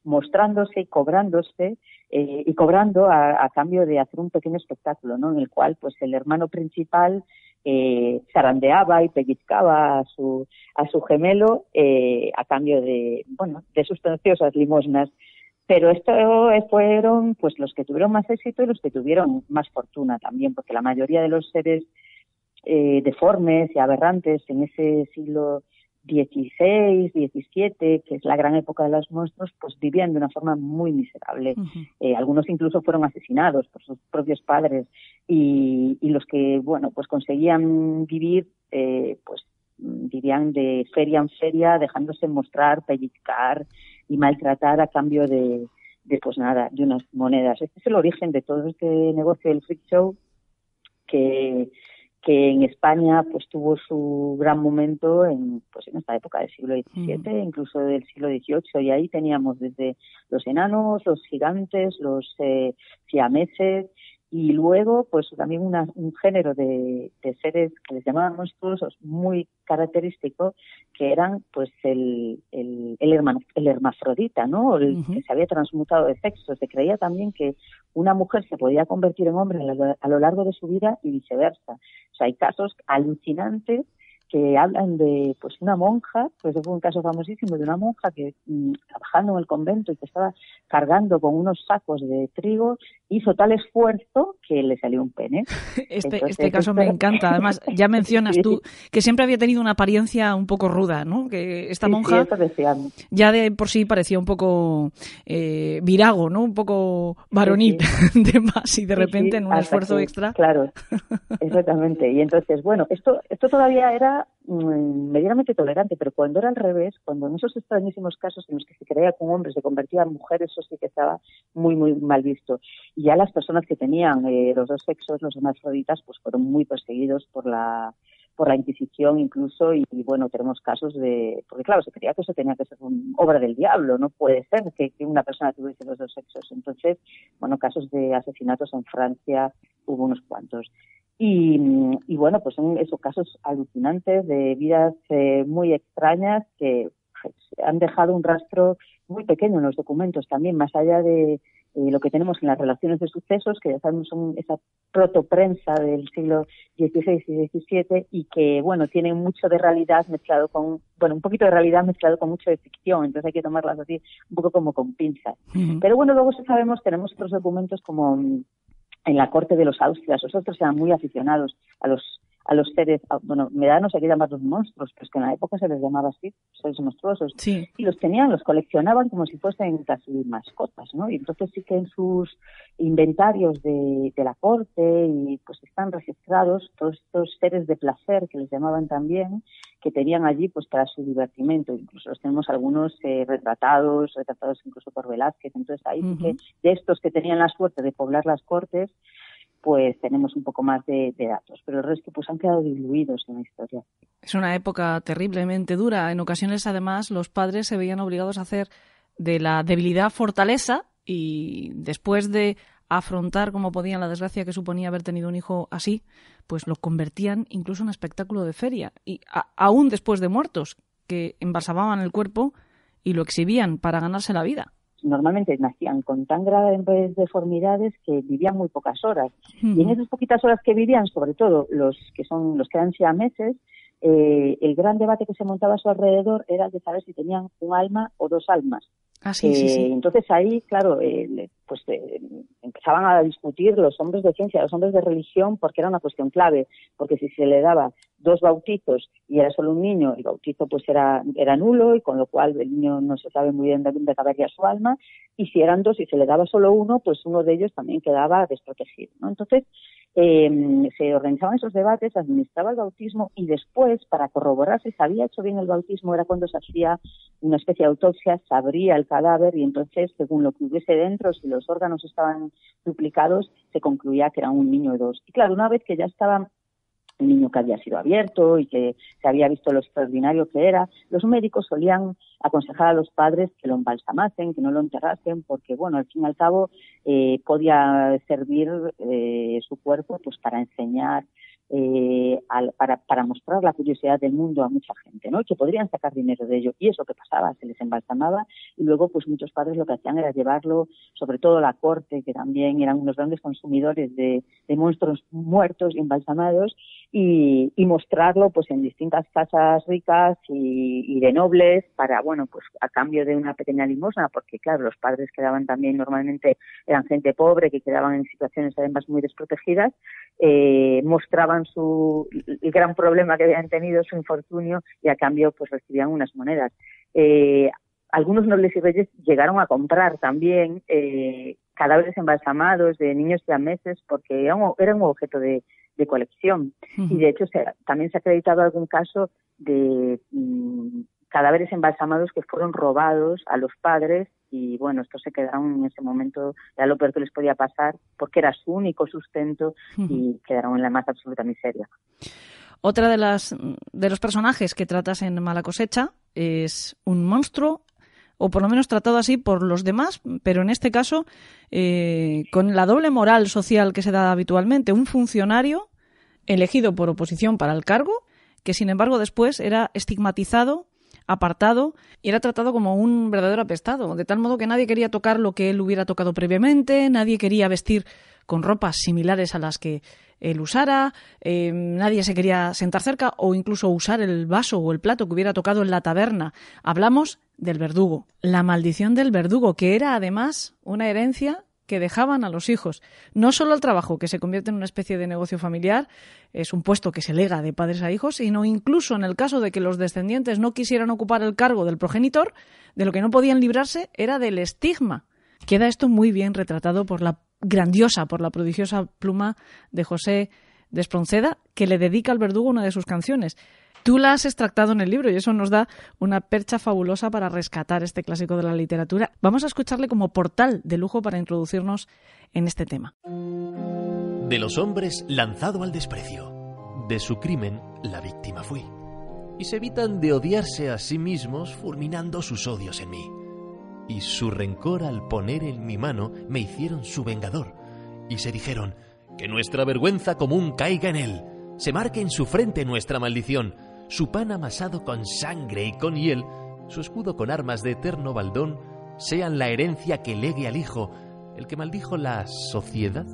B: mostrándose y cobrándose eh, y cobrando a, cambio de hacer un pequeño espectáculo, ¿no? En el cual, pues, el hermano principal eh, zarandeaba y pellizcaba a su a su gemelo eh, a cambio de, bueno, de sustanciosas limosnas. Pero esto fueron, pues, los que tuvieron más éxito y los que tuvieron más fortuna también, porque la mayoría de los seres eh, deformes y aberrantes en ese siglo 16, 17, que es la gran época de los monstruos, pues vivían de una forma muy miserable. Eh, algunos incluso fueron asesinados por sus propios padres y, y los que, bueno, pues conseguían vivir, eh, pues vivían de feria en feria, dejándose mostrar, pellizcar y maltratar a cambio de, de pues nada, de unas monedas. Este es el origen de todo este negocio del freak show que que en España pues tuvo su gran momento en pues en esta época del siglo XVII, incluso del siglo XVIII, y ahí teníamos desde los enanos, los gigantes, los eh, siameses, y luego pues también un género de, seres que les llamaban monstruosos muy característico que eran pues el, el, el, hermafrodita, ¿no? El que se había transmutado de sexo. Se creía también que una mujer se podía convertir en hombre a lo largo de su vida y viceversa. O sea, hay casos alucinantes que hablan de pues una monja, pues fue un caso famosísimo de una monja que mm, trabajando en el convento y que estaba cargando con unos sacos de trigo, hizo tal esfuerzo que le salió un pene.
A: Este, este caso me encanta. Además, ya mencionas tú que siempre había tenido una apariencia un poco ruda, ¿no? Que esta monja ya de por sí parecía un poco eh, virago, ¿no? Un poco varonil de más y de repente en un esfuerzo extra.
B: Claro, exactamente. Y entonces, bueno, esto, esto todavía era Mm, medianamente tolerante, pero cuando era al revés, cuando en esos extrañísimos casos en los que se creía que un hombre se convertía en mujer, eso sí que estaba muy, muy mal visto. Y ya las personas que tenían eh, los dos sexos, los hermafroditas, pues fueron muy perseguidos por la por la Inquisición incluso y, bueno tenemos casos de porque claro se creía que eso tenía que ser una obra del diablo no puede ser que, una persona tuviese los dos sexos entonces bueno casos de asesinatos en Francia hubo unos cuantos y, bueno, pues son esos casos alucinantes de vidas eh, muy extrañas que pues, han dejado un rastro muy pequeño en los documentos también, más allá de eh, lo que tenemos en las relaciones de sucesos, que ya sabemos son esa protoprensa del siglo XVI y XVII y que, bueno, tienen mucho de realidad mezclado con, bueno, un poquito de realidad mezclado con mucho de ficción, entonces hay que tomarlas así un poco como con pinzas. Pero bueno, luego sabemos, tenemos otros documentos como en la corte de los Austrias. Los otros eran muy aficionados a los a los seres, bueno, me da no sé qué llamarlos monstruos, pero es que en la época se les llamaba así, seres monstruosos. Y los tenían, los coleccionaban como si fuesen casi mascotas, ¿no? Y entonces sí que en sus inventarios de, de la corte y pues están registrados todos estos seres de placer que les llamaban también, que tenían allí pues para su divertimento. Incluso los tenemos algunos eh, retratados, retratados incluso por Velázquez. Entonces ahí sí que de estos que tenían la suerte de poblar las cortes, pues tenemos un poco más de, datos, pero el resto pues han quedado diluidos en la historia.
A: Es una época terriblemente dura. En ocasiones, además, los padres se veían obligados a hacer de la debilidad fortaleza y después de afrontar como podían la desgracia que suponía haber tenido un hijo así, pues lo convertían incluso en espectáculo de feria y aún después de muertos, que embalsamaban el cuerpo y lo exhibían para ganarse la vida
B: normalmente nacían con tan graves deformidades que vivían muy pocas horas. Y en esas poquitas horas que vivían, sobre todo los que son los que eran meses, eh, el gran debate que se montaba a su alrededor era de saber si tenían un alma o dos almas.
A: Ah, sí, sí, sí.
B: Eh, entonces ahí, claro, eh, pues eh, empezaban a discutir los hombres de ciencia, los hombres de religión, porque era una cuestión clave, porque si se le daba dos bautizos y era solo un niño, el bautizo pues era, era nulo y con lo cual el niño no se sabe muy bien de dónde acabaría su alma, y si eran dos y se le daba solo uno, pues uno de ellos también quedaba desprotegido. ¿no? Entonces, eh, se organizaban esos debates, administraba el bautismo y después, para corroborar si se había hecho bien el bautismo, era cuando se hacía una especie de autopsia, se abría el cadáver y entonces, según lo que hubiese dentro, si los órganos estaban duplicados, se concluía que era un niño de dos. Y claro, una vez que ya estaba un niño que había sido abierto y que se había visto lo extraordinario que era, los médicos solían aconsejar a los padres que lo embalsamasen, que no lo enterrasen, porque, bueno, al fin y al cabo eh, podía servir eh, su cuerpo pues para enseñar eh, para, para, mostrar la curiosidad del mundo a mucha gente, ¿no? Que podrían sacar dinero de ello. Y eso que pasaba, se les embalsamaba y luego pues muchos padres lo que hacían era llevarlo, sobre todo la corte, que también eran unos grandes consumidores de, monstruos muertos y embalsamados, y, mostrarlo pues en distintas casas ricas y, de nobles para, bueno, pues a cambio de una pequeña limosna, porque claro, los padres quedaban también normalmente, eran gente pobre que quedaban en situaciones además muy desprotegidas, eh, mostraban su, el gran problema que habían tenido, su infortunio, y a cambio pues recibían unas monedas. Eh, algunos nobles y reyes llegaron a comprar también eh, cadáveres embalsamados de niños ya meses porque era un, objeto de, colección. Y de hecho también se ha acreditado algún caso de mm, cadáveres embalsamados que fueron robados a los padres y bueno, estos se quedaron en ese momento, era lo peor que les podía pasar porque era su único sustento y quedaron en la más absoluta miseria.
A: Otra de las de los personajes que tratas en Mala cosecha es un monstruo o por lo menos tratado así por los demás, pero en este caso eh, con la doble moral social que se da habitualmente, un funcionario elegido por oposición para el cargo, que sin embargo después era estigmatizado apartado y era tratado como un verdadero apestado, de tal modo que nadie quería tocar lo que él hubiera tocado previamente, nadie quería vestir con ropas similares a las que él usara, eh, nadie se quería sentar cerca o incluso usar el vaso o el plato que hubiera tocado en la taberna. Hablamos del verdugo, la maldición del verdugo, que era además una herencia que dejaban a los hijos. No solo el trabajo, que se convierte en una especie de negocio familiar, es un puesto que se lega de padres a hijos, sino incluso en el caso de que los descendientes no quisieran ocupar el cargo del progenitor, de lo que no podían librarse era del estigma. Queda esto muy bien retratado por la grandiosa, por la prodigiosa pluma de José de Espronceda, que le dedica al verdugo una de sus canciones. Tú la has extractado en el libro y eso nos da una percha fabulosa para rescatar este clásico de la literatura. Vamos a escucharle como portal de lujo para introducirnos en este tema.
C: De los hombres lanzado al desprecio. De su crimen la víctima fui. Y se evitan de odiarse a sí mismos fulminando sus odios en mí. Y su rencor al poner en mi mano me hicieron su vengador. Y se dijeron, que nuestra vergüenza común caiga en él, se marque en su frente nuestra maldición su pan amasado con sangre y con hiel, su escudo con armas de eterno baldón, sean la herencia que legue al hijo, el que maldijo la sociedad,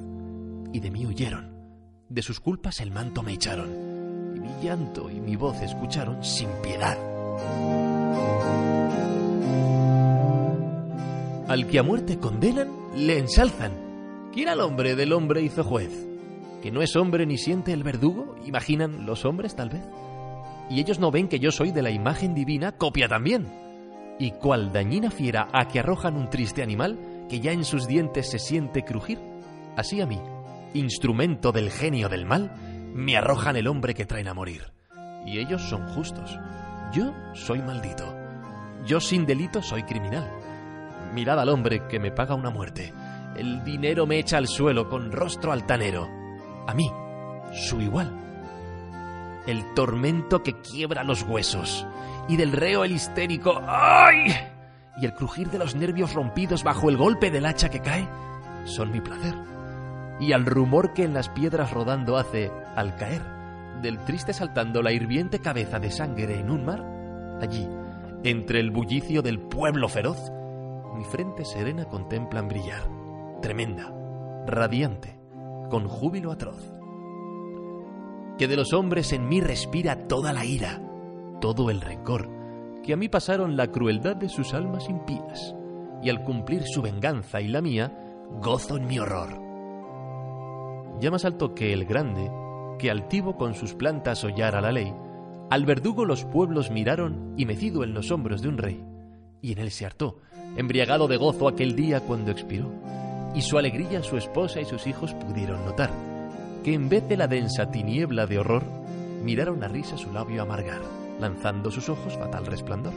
C: y de mí huyeron. De sus culpas el manto me echaron, y mi llanto y mi voz escucharon sin piedad. Al que a muerte condenan, le ensalzan. ¿Quién al hombre del hombre hizo juez? ¿Que no es hombre ni siente el verdugo? ¿Imaginan los hombres tal vez? y ellos no ven que yo soy de la imagen divina copia también. Y cual dañina fiera a que arrojan un triste animal que ya en sus dientes se siente crujir, así a mí, instrumento del genio del mal, me arrojan el hombre que traen a morir. Y ellos son justos. Yo soy maldito. Yo sin delito soy criminal. Mirad al hombre que me paga una muerte. El dinero me echa al suelo con rostro altanero. A mí, su igual el tormento que quiebra los huesos, y del reo el histérico ¡ay! y el crujir de los nervios rompidos bajo el golpe del hacha que cae, son mi placer. Y al rumor que en las piedras rodando hace al caer, del triste saltando la hirviente cabeza de sangre en un mar, allí, entre el bullicio del pueblo feroz, mi frente serena contemplan brillar, tremenda, radiante, con júbilo atroz. Que de los hombres en mí respira toda la ira, todo el rencor, que a mí pasaron la crueldad de sus almas impías, y al cumplir su venganza y la mía, gozo en mi horror. Ya más alto que el grande, que altivo con sus plantas hollara la ley, al verdugo los pueblos miraron y mecido en los hombros de un rey, y en él se hartó, embriagado de gozo aquel día cuando expiró, y su alegría su esposa y sus hijos pudieron notar que en vez de la densa tiniebla de horror, miraron a risa su labio amargar, lanzando sus ojos fatal resplandor.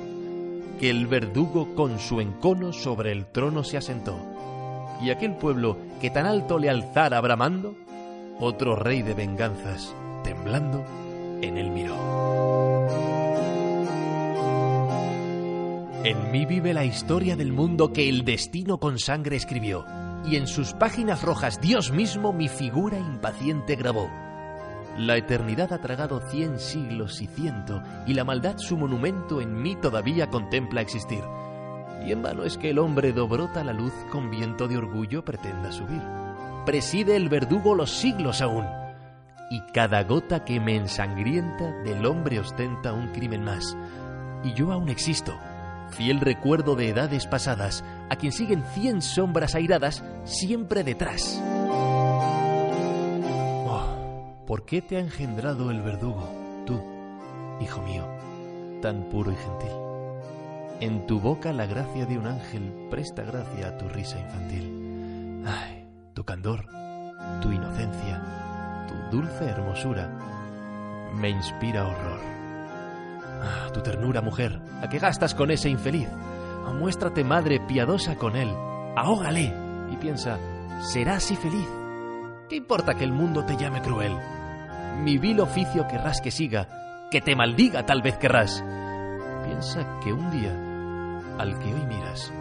C: Que el verdugo con su encono sobre el trono se asentó, y aquel pueblo que tan alto le alzara bramando, otro rey de venganzas, temblando, en él miró. En mí vive la historia del mundo que el destino con sangre escribió y en sus páginas rojas Dios mismo mi figura impaciente grabó. La eternidad ha tragado cien siglos y ciento, y la maldad su monumento en mí todavía contempla existir. Y en vano es que el hombre dobrota la luz con viento de orgullo pretenda subir. Preside el verdugo los siglos aún, y cada gota que me ensangrienta del hombre ostenta un crimen más. Y yo aún existo, fiel recuerdo de edades pasadas, a quien siguen cien sombras airadas siempre detrás. Oh, ¿por qué te ha engendrado el verdugo, tú, hijo mío, tan puro y gentil? En tu boca la gracia de un ángel presta gracia a tu risa infantil. Ay, tu candor, tu inocencia, tu dulce hermosura me inspira horror. Ah, tu ternura, mujer, ¿a qué gastas con ese infeliz? Ah, muéstrate madre piadosa con él, ahógale y piensa, será así feliz. ¿Qué importa que el mundo te llame cruel? Mi vil oficio querrás que siga, que te maldiga tal vez querrás. Piensa que un día, al que hoy miras,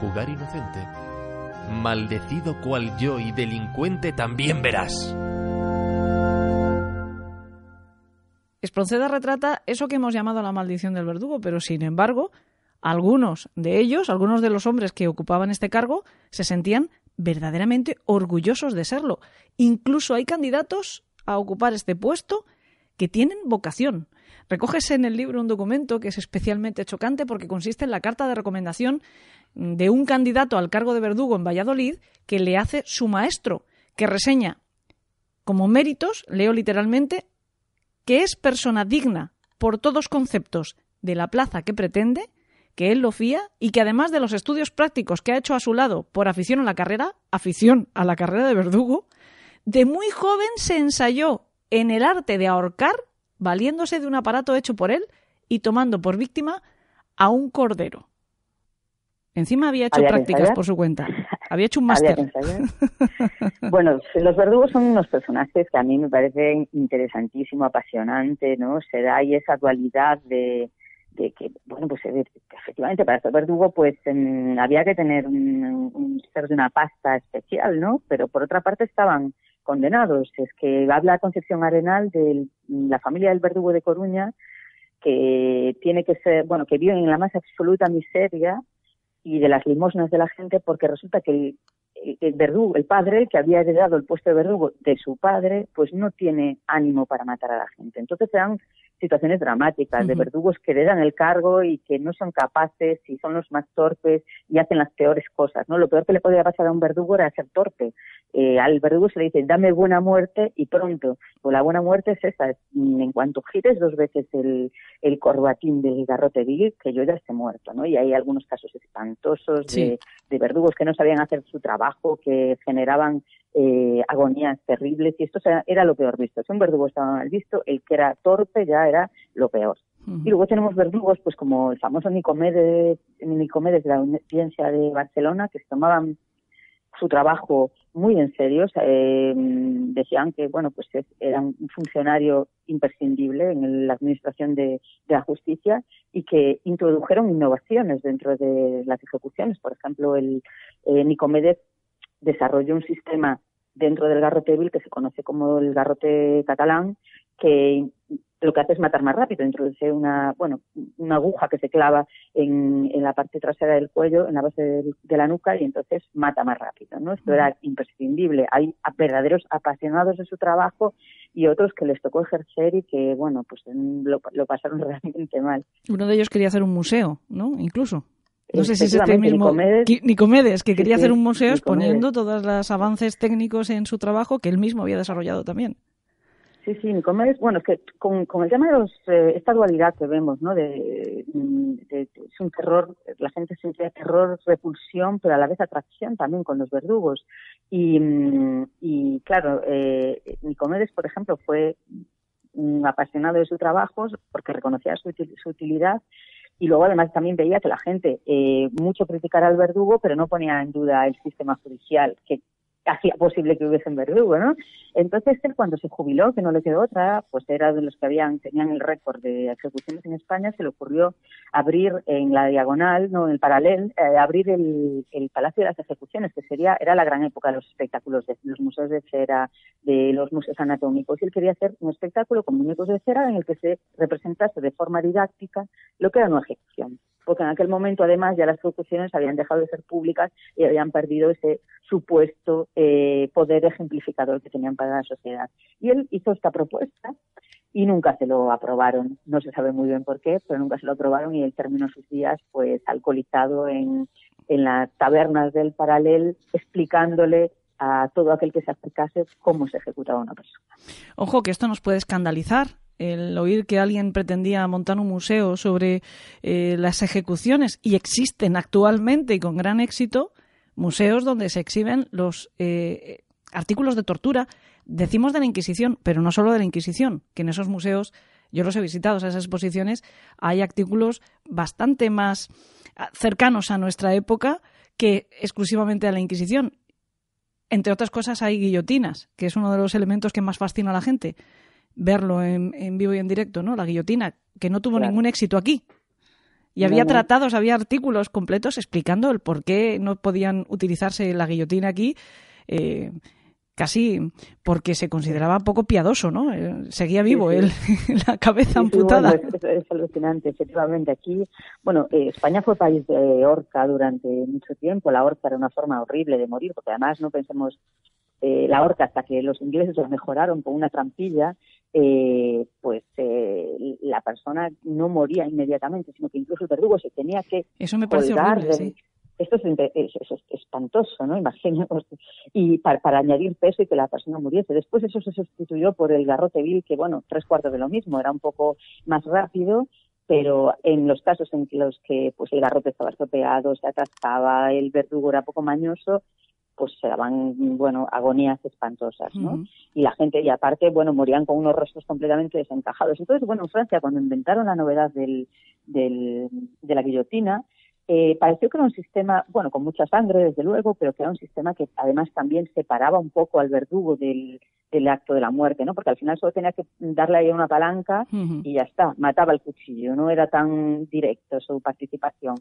C: jugar inocente, maldecido cual yo y delincuente también verás.
A: Espronceda retrata eso que hemos llamado la maldición del verdugo, pero sin embargo, algunos de ellos, algunos de los hombres que ocupaban este cargo, se sentían verdaderamente orgullosos de serlo. Incluso hay candidatos a ocupar este puesto que tienen vocación. Recógese en el libro un documento que es especialmente chocante porque consiste en la carta de recomendación de un candidato al cargo de verdugo en Valladolid que le hace su maestro, que reseña como méritos, leo literalmente, que es persona digna por todos conceptos de la plaza que pretende, que él lo fía y que además de los estudios prácticos que ha hecho a su lado por afición a la carrera, afición a la carrera de verdugo, de muy joven se ensayó en el arte de ahorcar valiéndose de un aparato hecho por él y tomando por víctima a un cordero. Encima había hecho prácticas por su cuenta. Había hecho un máster.
B: bueno, los verdugos son unos personajes que a mí me parece interesantísimo, apasionante, ¿no? Se da ahí esa dualidad de, que, bueno, pues efectivamente para ser verdugo pues había que tener un, ser de una pasta especial, ¿no? Pero por otra parte estaban condenados. Es que habla Concepción Arenal de la familia del verdugo de Coruña que tiene que ser, bueno, que viven en la más absoluta miseria y de las limosnas de la gente porque resulta que el, el, verdugo, el padre que había heredado el puesto de verdugo de su padre, pues no tiene ánimo para matar a la gente. Entonces se situaciones dramáticas de verdugos que heredan el cargo y que no son capaces y son los más torpes y hacen las peores cosas, ¿no? Lo peor que le podía pasar a un verdugo era ser torpe. Eh, al verdugo se le dice, dame buena muerte y pronto. Pues la buena muerte es esa, mm, en cuanto gires dos veces el, el corbatín del garrote vil, que yo ya esté muerto, ¿no? Y hay algunos casos espantosos de, de verdugos que no sabían hacer su trabajo, que generaban eh, agonías terribles y esto era lo peor visto. Si un verdugo estaba mal visto, el que era torpe ya era lo peor. Y luego tenemos verdugos, pues como el famoso Nicomedes, Nicomedes de la Audiencia de Barcelona, que se tomaban su trabajo muy en serio. Eh, decían que, bueno, pues era un funcionario imprescindible en la administración de, la justicia y que introdujeron innovaciones dentro de las ejecuciones. Por ejemplo, el eh, Nicomedes desarrolló un sistema dentro del garrote vil que se conoce como el garrote catalán, que lo que hace es matar más rápido, introduce una, bueno, una aguja que se clava en, en la parte trasera del cuello, en la base de, la nuca, y entonces mata más rápido, ¿no? Esto era imprescindible. Hay verdaderos apasionados de su trabajo y otros que les tocó ejercer y que, bueno, pues lo, lo pasaron realmente mal.
A: Uno de ellos quería hacer un museo, ¿no? Incluso. No sé si es este mismo Nicomedes, que quería hacer un museo exponiendo todos los avances técnicos en su trabajo que él mismo había desarrollado también.
B: Sí, sí, Nicomedes, bueno, es que con, el tema de los, eh, esta dualidad que vemos, ¿no? De, es un terror, la gente siente terror, repulsión, pero a la vez atracción también con los verdugos. Y, y claro, eh, Nicomedes, por ejemplo, fue un apasionado de su trabajo porque reconocía su, su utilidad y luego además también veía que la gente eh, mucho criticara al verdugo, pero no ponía en duda el sistema judicial, que hacía posible que hubiesen verdugo, ¿no? Entonces él cuando se jubiló, que no le quedó otra, pues era de los que habían tenían el récord de ejecuciones en España, se le ocurrió abrir en la diagonal, no en el paralel, eh, abrir el, Palacio de las Ejecuciones, que sería era la gran época de los espectáculos de los museos de cera, de los museos anatómicos. Y él quería hacer un espectáculo con muñecos de cera en el que se representase de forma didáctica lo que era una ejecución porque en aquel momento además ya las ejecuciones habían dejado de ser públicas y habían perdido ese supuesto eh, poder ejemplificador que tenían para la sociedad. Y él hizo esta propuesta y nunca se lo aprobaron. No se sabe muy bien por qué, pero nunca se lo aprobaron y él terminó sus días pues alcoholizado en, en las tabernas del paralel explicándole a todo aquel que se acercase cómo se ejecutaba una persona.
A: Ojo, que esto nos puede escandalizar, el oír que alguien pretendía montar un museo sobre eh, las ejecuciones y existen actualmente y con gran éxito museos donde se exhiben los eh, artículos de tortura, decimos de la Inquisición, pero no solo de la Inquisición, que en esos museos, yo los he visitado, esas exposiciones, hay artículos bastante más ah, cercanos a nuestra época que exclusivamente a la Inquisición. Entre otras cosas hay guillotinas, que es uno de los elementos que más fascina a la gente verlo en, vivo y en directo, ¿no? La guillotina, que no tuvo ningún éxito aquí. Y había tratados, había artículos completos explicando el por qué no podían utilizarse la guillotina aquí, eh, casi porque se consideraba poco piadoso, ¿no? Eh, seguía vivo él, la cabeza amputada.
B: es, alucinante, efectivamente. Aquí, bueno, eh, España fue país de horca durante mucho tiempo. La horca era una forma horrible de morir, porque además no pensemos la horca hasta que los ingleses lo mejoraron con una trampilla eh, pues eh, la persona no moría inmediatamente, sino que incluso el verdugo se tenía que
A: Eso me parece horrible,
B: Esto es, espantoso, ¿no? Imaginemos. Y para, añadir peso y que la persona muriese. Después eso se sustituyó por el garrote vil, que, bueno, tres cuartos de lo mismo, era un poco más rápido pero en los casos en los que pues el garrote estaba estropeado, se atascaba, el verdugo era poco mañoso, pues se daban, bueno, agonías espantosas, ¿no? Y la gente, y aparte, bueno, morían con unos rostros completamente desencajados. Entonces, bueno, en Francia, cuando inventaron la novedad del, del, de la guillotina, eh, pareció que era un sistema, bueno, con mucha sangre, desde luego, pero que era un sistema que además también separaba un poco al verdugo del, del acto de la muerte, ¿no? Porque al final solo tenía que darle ahí una palanca y ya está, mataba el cuchillo, no era tan directo su participación.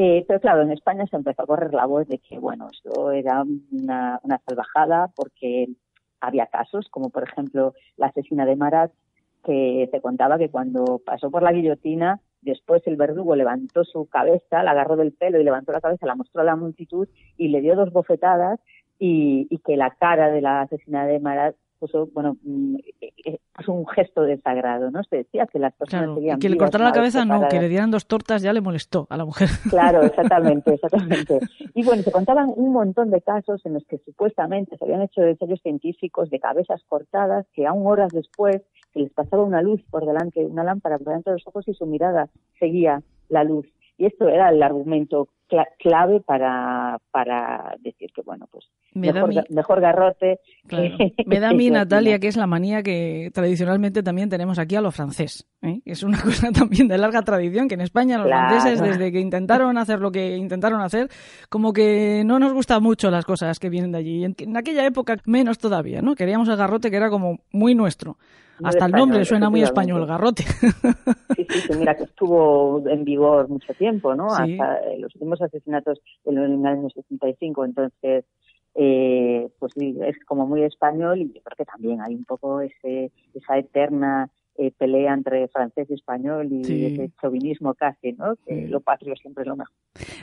B: Eh, pero claro, en España se empezó a correr la voz de que, bueno, esto era una, salvajada porque había casos, como por ejemplo la asesina de Marat, que te contaba que cuando pasó por la guillotina, después el verdugo levantó su cabeza, la agarró del pelo y levantó la cabeza, la mostró a la multitud y le dio dos bofetadas y, y que la cara de la asesina de Marat puso, bueno, mm, eh, puso un gesto de desagrado, ¿no? Se decía que las personas
A: claro, que le cortaran la cabeza, no, que le dieran dos tortas ya le molestó a la mujer.
B: Claro, exactamente, exactamente. Y bueno, se contaban un montón de casos en los que supuestamente se habían hecho ensayos científicos de cabezas cortadas que aún horas después se les pasaba una luz por delante, una lámpara por delante de los ojos y su mirada seguía la luz. Y esto era el argumento clave para, para decir que, bueno, pues mejor, garrote.
A: Me da a mí, Natalia, que es la manía que tradicionalmente también tenemos aquí a los francés. ¿eh? Es una cosa también de larga tradición, que en España los franceses, desde que intentaron hacer lo que intentaron hacer, como que no nos gustan mucho las cosas que vienen de allí. En, en aquella época menos todavía, ¿no? Queríamos el garrote que era como muy nuestro. Hasta el nombre suena muy español, garrote.
B: Sí, sí, mira que estuvo en vigor mucho tiempo, ¿no? Hasta los últimos asesinatos en el año 65, entonces, eh, pues sí, es como muy español y yo creo que también hay un poco ese, esa eterna eh, pelea entre francés y español y ese chauvinismo casi, ¿no? Que lo patrio siempre es lo mejor.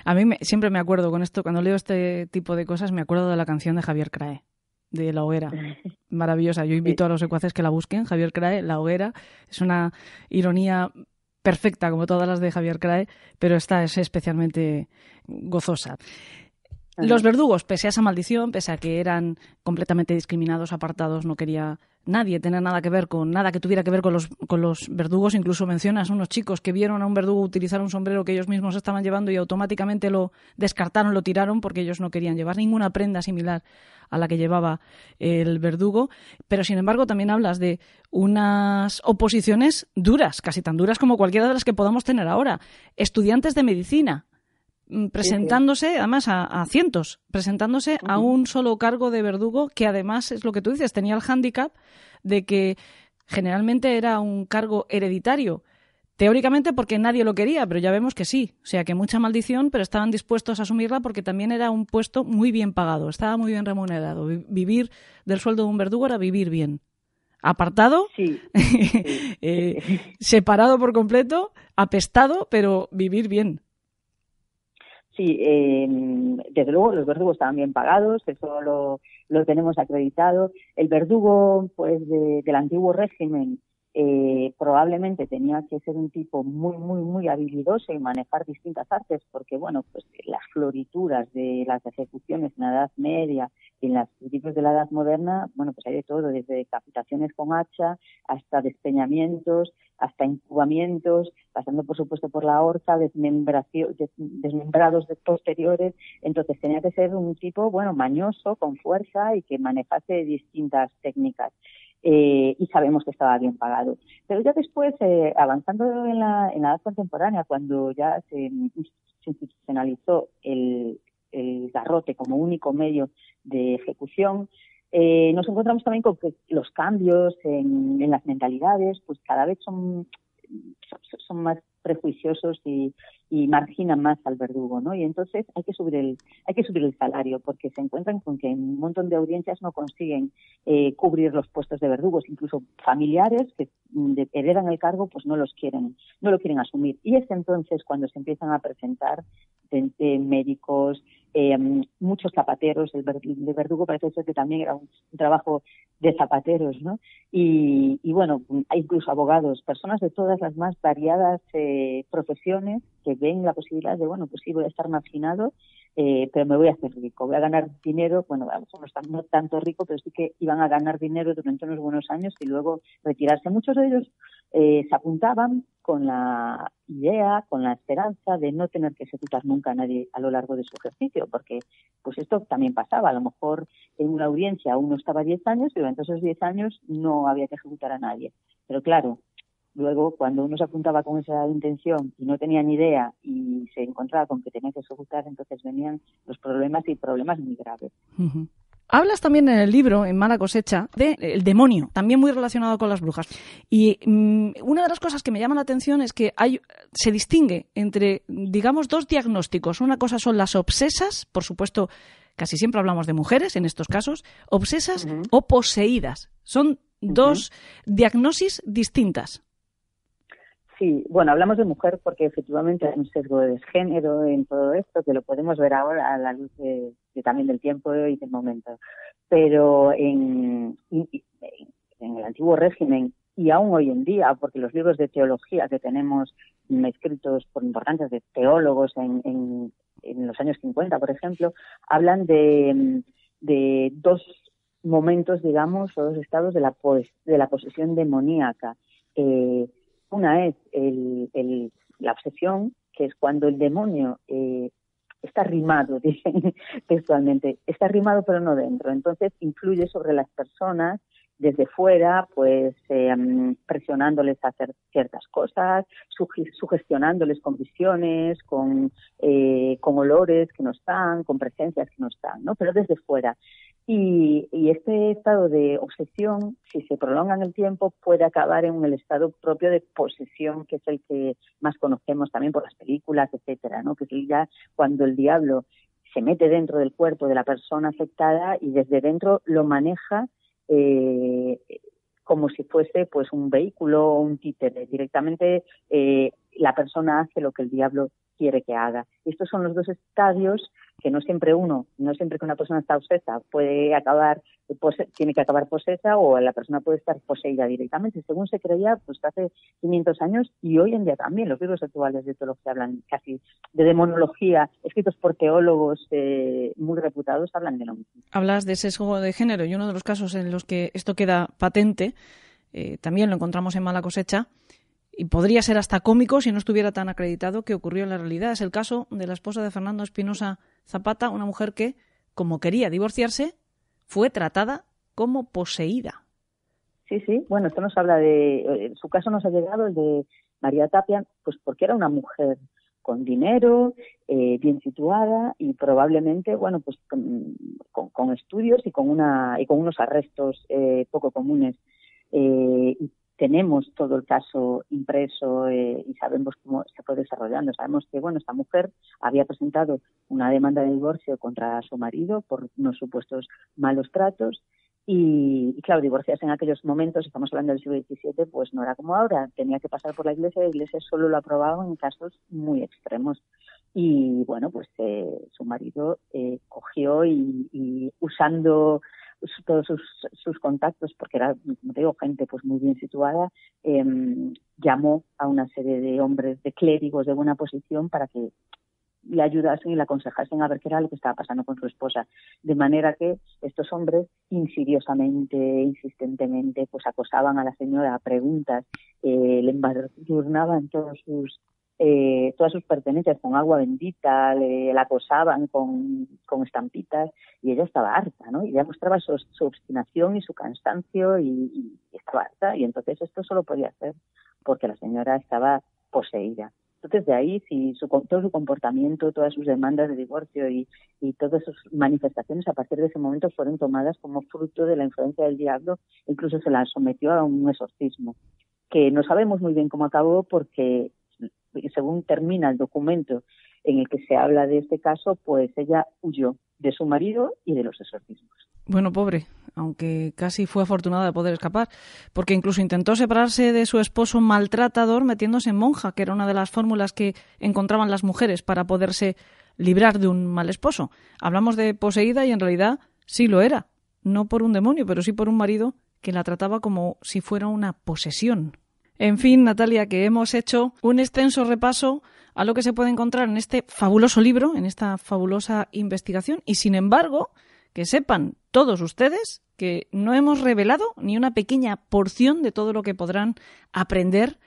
A: A mí siempre me acuerdo con esto, cuando leo este tipo de cosas, me acuerdo de la canción de Javier Crae de La Hoguera. Maravillosa. Yo invito a los secuaces que la busquen. Javier Crae, La Hoguera. Es una ironía perfecta, como todas las de Javier Crae, pero esta es especialmente gozosa. Los verdugos, pese a esa maldición, pese a que eran completamente discriminados, apartados, no quería nadie tener nada que ver con nada que tuviera que ver con los, con los verdugos. Incluso mencionas unos chicos que vieron a un verdugo utilizar un sombrero que ellos mismos estaban llevando y automáticamente lo descartaron, lo tiraron porque ellos no querían llevar ninguna prenda similar a la que llevaba el verdugo. Pero sin embargo también hablas de unas oposiciones duras, casi tan duras como cualquiera de las que podamos tener ahora. Estudiantes de medicina presentándose, además a, cientos, presentándose a un solo cargo de verdugo que además es lo que tú dices, tenía el hándicap de que generalmente era un cargo hereditario. Teóricamente porque nadie lo quería, pero ya vemos que sí. O sea, que mucha maldición, pero estaban dispuestos a asumirla porque también era un puesto muy bien pagado, estaba muy bien remunerado. Vivir del sueldo de un verdugo era vivir bien. Apartado, eh, separado por completo, apestado, pero vivir bien.
B: Sí, eh, desde luego los verdugos estaban bien pagados, eso lo, lo tenemos acreditado. El verdugo, pues, del antiguo régimen eh, probablemente tenía que ser un tipo muy, muy, muy habilidoso y manejar distintas artes, porque, bueno, pues las florituras de las ejecuciones en la Edad Media y en los principios de la Edad Moderna, bueno, pues hay de todo, desde decapitaciones con hacha hasta despeñamientos, hasta incubamientos, pasando, por supuesto, por la horca, desmembrados de posteriores. Entonces tenía que ser un tipo, bueno, mañoso, con fuerza y que manejase distintas técnicas. Eh, y sabemos que estaba bien pagado. Pero ya después, eh, avanzando en la, en la edad contemporánea, cuando ya se, institucionalizó el, garrote como único medio de ejecución, eh, nos encontramos también con que los cambios en, en las mentalidades, pues cada vez son, son más prejuiciosos y, y marginan más al verdugo, ¿no? Y entonces hay que subir el hay que subir el salario porque se encuentran con que un montón de audiencias no consiguen eh, cubrir los puestos de verdugos, incluso familiares que mm, heredan el cargo pues no los quieren no lo quieren asumir y es entonces cuando se empiezan a presentar médicos, eh, muchos zapateros, el de verdugo parece ser que también era un, trabajo de zapateros, ¿no? Y, y, bueno, hay incluso abogados, personas de todas las más variadas eh, profesiones que ven la posibilidad de, bueno, pues sí, voy a estar marginado, eh, pero me voy a hacer rico, voy a ganar dinero, bueno, no, no tanto rico, pero sí que iban a ganar dinero durante unos buenos años y luego retirarse. Muchos de ellos eh, se apuntaban con la idea, con la esperanza de no tener que ejecutar nunca a nadie a lo largo de su ejercicio, porque pues esto también pasaba. A lo mejor en una audiencia uno estaba 10 años y durante esos 10 años no había que ejecutar a nadie. Pero claro, luego cuando uno se apuntaba con esa intención y no tenía ni idea y se encontraba con que tenía que ejecutar, entonces venían los problemas y problemas muy graves.
A: Hablas también en el libro, en Mala cosecha, del el demonio, también muy relacionado con las brujas. Y mm, una de las cosas que me llama la atención es que hay, se distingue entre, digamos, dos diagnósticos. Una cosa son las obsesas, por supuesto, casi siempre hablamos de mujeres en estos casos, obsesas o poseídas. Son dos diagnosis distintas.
B: Sí, bueno, hablamos de mujer porque efectivamente hay un sesgo de género en todo esto, que lo podemos ver ahora a la luz de, también del tiempo y del momento. Pero en, el antiguo régimen y aún hoy en día, porque los libros de teología que tenemos escritos por importantes teólogos en, en, los años 50, por ejemplo, hablan de, dos momentos, digamos, o dos estados de la, de la posesión demoníaca. Eh, una es el, la obsesión, que es cuando el demonio eh, está rimado, dicen textualmente, está rimado pero no dentro. Entonces influye sobre las personas desde fuera, pues em, presionándoles a hacer ciertas cosas, sugestionándoles con visiones, con, eh, con olores que no están, con presencias que no están, ¿no? Pero desde fuera. Y, y, este estado de obsesión, si se prolonga en el tiempo, puede acabar en el estado propio de posesión, que es el que más conocemos también por las películas, etcétera, ¿no? Que es ya cuando el diablo se mete dentro del cuerpo de la persona afectada y desde dentro lo maneja eh, como si fuese pues un vehículo o un títere. Directamente eh, la persona hace lo que el diablo quiere que haga. Estos son los dos estadios que no siempre uno, no siempre que una persona está obsesa puede acabar, tiene que acabar posesa o la persona puede estar poseída directamente, según se creía pues hace 500 años y hoy en día también. Los libros actuales de teología hablan casi de demonología, escritos por teólogos eh, muy reputados, hablan de lo mismo.
A: Hablas de sesgo de género y uno de los casos en los que esto queda patente, eh, también lo encontramos en Mala Cosecha, y podría ser hasta cómico si no estuviera tan acreditado que ocurrió en la realidad. Es el caso de la esposa de Fernando Espinosa Zapata, una mujer que, como quería divorciarse, fue tratada como poseída.
B: Sí, sí, bueno, esto nos habla de, eh, su caso nos ha llegado, el de María Tapia, pues porque era una mujer con dinero, eh, bien situada y probablemente, bueno, pues con, estudios y con una y con unos arrestos eh, poco comunes. Eh, tenemos todo el caso impreso y sabemos cómo se fue desarrollando. Sabemos que, bueno, esta mujer había presentado una demanda de divorcio contra su marido por unos supuestos malos tratos y, claro, divorciarse en aquellos momentos, estamos hablando del siglo XVII, pues no era como ahora. Tenía que pasar por la iglesia y la iglesia solo lo aprobaba en casos muy extremos. Y bueno, pues eh, su marido eh, cogió y, usando todos sus, contactos, porque era, como digo, gente pues muy bien situada, em, llamó a una serie de hombres, de clérigos de buena posición para que le ayudasen y le aconsejasen a ver qué era lo que estaba pasando con su esposa. De manera que estos hombres insidiosamente, insistentemente, pues acosaban a la señora a preguntas, eh, le embadurnaban todos sus eh, todas sus pertenencias con agua bendita, le, la acosaban con, con, estampitas y ella estaba harta, ¿no? Y ella mostraba su, obstinación y su cansancio y, estaba harta y entonces esto solo podía ser porque la señora estaba poseída. Entonces, de ahí, si su, todo su comportamiento, todas sus demandas de divorcio y, y todas sus manifestaciones a partir de ese momento fueron tomadas como fruto de la influencia del diablo, incluso se la sometió a un exorcismo, que no sabemos muy bien cómo acabó porque, según termina el documento en el que se habla de este caso, pues ella huyó de su marido y de los exorcismos.
A: Bueno, pobre, aunque casi fue afortunada de poder escapar, porque incluso intentó separarse de su esposo maltratador metiéndose en monja, que era una de las fórmulas que encontraban las mujeres para poderse librar de un mal esposo. Hablamos de poseída y en realidad sí lo era, no por un demonio, pero sí por un marido que la trataba como si fuera una posesión. En fin, Natalia, que hemos hecho un extenso repaso a lo que se puede encontrar en este fabuloso libro, en esta fabulosa investigación, y sin embargo, que sepan todos ustedes que no hemos revelado ni una pequeña porción de todo lo que podrán aprender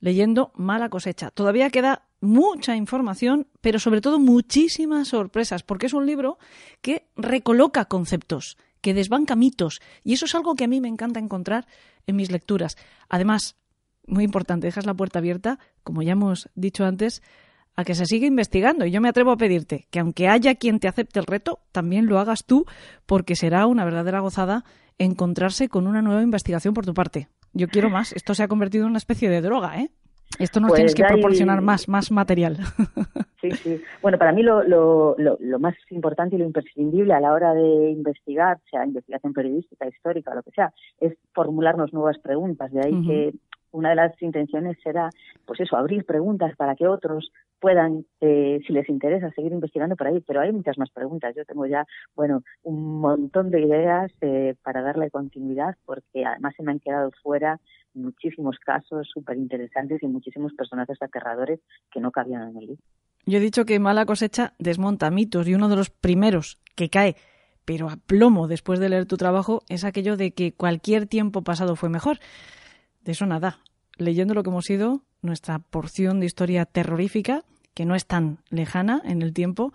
A: leyendo Mala cosecha. Todavía queda mucha información, pero sobre todo muchísimas sorpresas, porque es un libro que recoloca conceptos, que desbanca mitos, y eso es algo que a mí me encanta encontrar en mis lecturas. Además, muy importante, dejas la puerta abierta, como ya hemos dicho antes, a que se siga investigando. Y yo me atrevo a pedirte que aunque haya quien te acepte el reto, también lo hagas tú, porque será una verdadera gozada encontrarse con una nueva investigación por tu parte. Yo quiero más. Esto se ha convertido en una especie de droga, ¿eh? Esto nos pues tienes que proporcionar más, más material.
B: Sí, sí. Bueno, para mí lo, lo, lo, más importante y lo imprescindible a la hora de investigar, sea investigación periodística, histórica, lo que sea, es formularnos nuevas preguntas. De ahí que una de las intenciones será, pues eso, abrir preguntas para que otros puedan, eh, si les interesa, seguir investigando por ahí. Pero hay muchas más preguntas. Yo tengo ya, bueno, un montón de ideas eh, para darle continuidad, porque además se me han quedado fuera muchísimos casos súper interesantes y muchísimos personajes aterradores que no cabían en el libro.
A: Yo he dicho que Mala cosecha desmonta mitos y uno de los primeros que cae pero a plomo después de leer tu trabajo es aquello de que cualquier tiempo pasado fue mejor. De eso nada. Leyendo lo que hemos sido, nuestra porción de historia terrorífica, que no es tan lejana en el tiempo,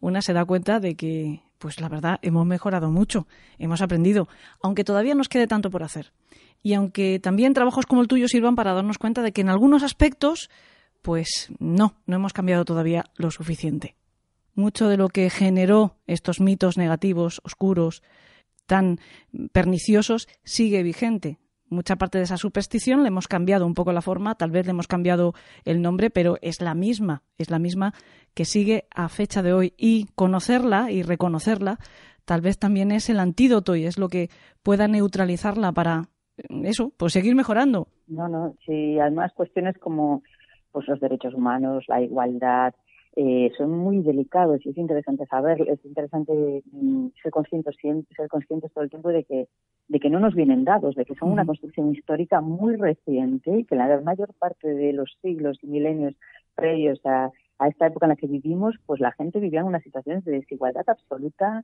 A: una se da cuenta de que, pues la verdad, hemos mejorado mucho, hemos aprendido, aunque todavía nos quede tanto por hacer. Y aunque también trabajos como el tuyo sirvan para darnos cuenta de que en algunos aspectos, pues no, no hemos cambiado todavía lo suficiente. Mucho de lo que generó estos mitos negativos, oscuros, tan perniciosos, sigue vigente mucha parte de esa superstición le hemos cambiado un poco la forma, tal vez le hemos cambiado el nombre, pero es la misma, es la misma que sigue a fecha de hoy y conocerla y reconocerla tal vez también es el antídoto y es lo que pueda neutralizarla para eso, pues seguir mejorando.
B: No, no, sí, además cuestiones como pues los derechos humanos, la igualdad, eh, son muy delicados y es interesante saber, es interesante mm, ser conscientes ser conscientes todo el tiempo de que de que no nos vienen dados, de que son una construcción histórica muy reciente y que la mayor parte de los siglos y milenios previos a, a esta época en la que vivimos, pues la gente vivía en unas situaciones de desigualdad absoluta,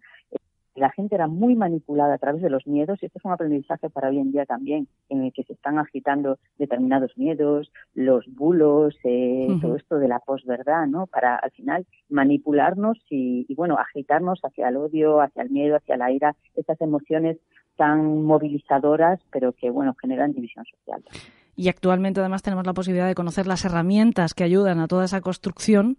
B: la gente era muy manipulada a través de los miedos y esto es un aprendizaje para hoy en día también, en el que se están agitando determinados miedos, los bulos, eh, todo esto de la posverdad, ¿no? Para al final manipularnos y, y, bueno, agitarnos hacia el odio, hacia el miedo, hacia la ira, estas emociones tan movilizadoras, pero que bueno, generan división social.
A: y actualmente además tenemos la posibilidad de conocer las herramientas que ayudan a toda esa construcción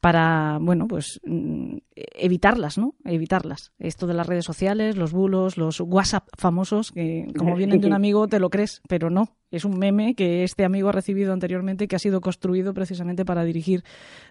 A: para, bueno, pues mm, evitarlas, ¿no? Evitarlas. Esto de las redes sociales, los bulos, los WhatsApp famosos, que como vienen de un amigo te lo crees, pero no. Es un meme que este amigo ha recibido anteriormente que ha sido construido precisamente para dirigir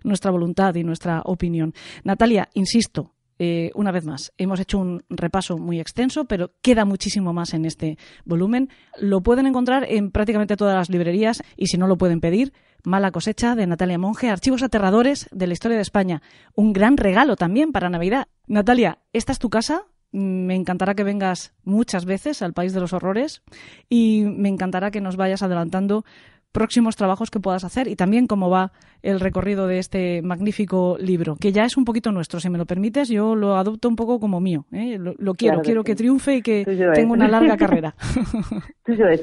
A: nuestra voluntad y nuestra opinión. Natalia, insisto, eh, una vez más, hemos hecho un repaso muy extenso, pero queda muchísimo más en este volumen. Lo pueden encontrar en prácticamente todas las librerías y si no lo pueden pedir, Mala cosecha de Natalia Monge, Archivos aterradores de la historia de España. Un gran regalo también para Navidad. Natalia, esta es tu casa. Me encantará que vengas muchas veces al País de los Horrores y me encantará que nos vayas adelantando próximos trabajos que puedas hacer y también cómo va el recorrido de este magnífico libro, que ya es un poquito nuestro, si me lo permites, yo lo adopto un poco como mío. ¿eh? Lo, quiero, quiero que triunfe y que tenga una larga carrera.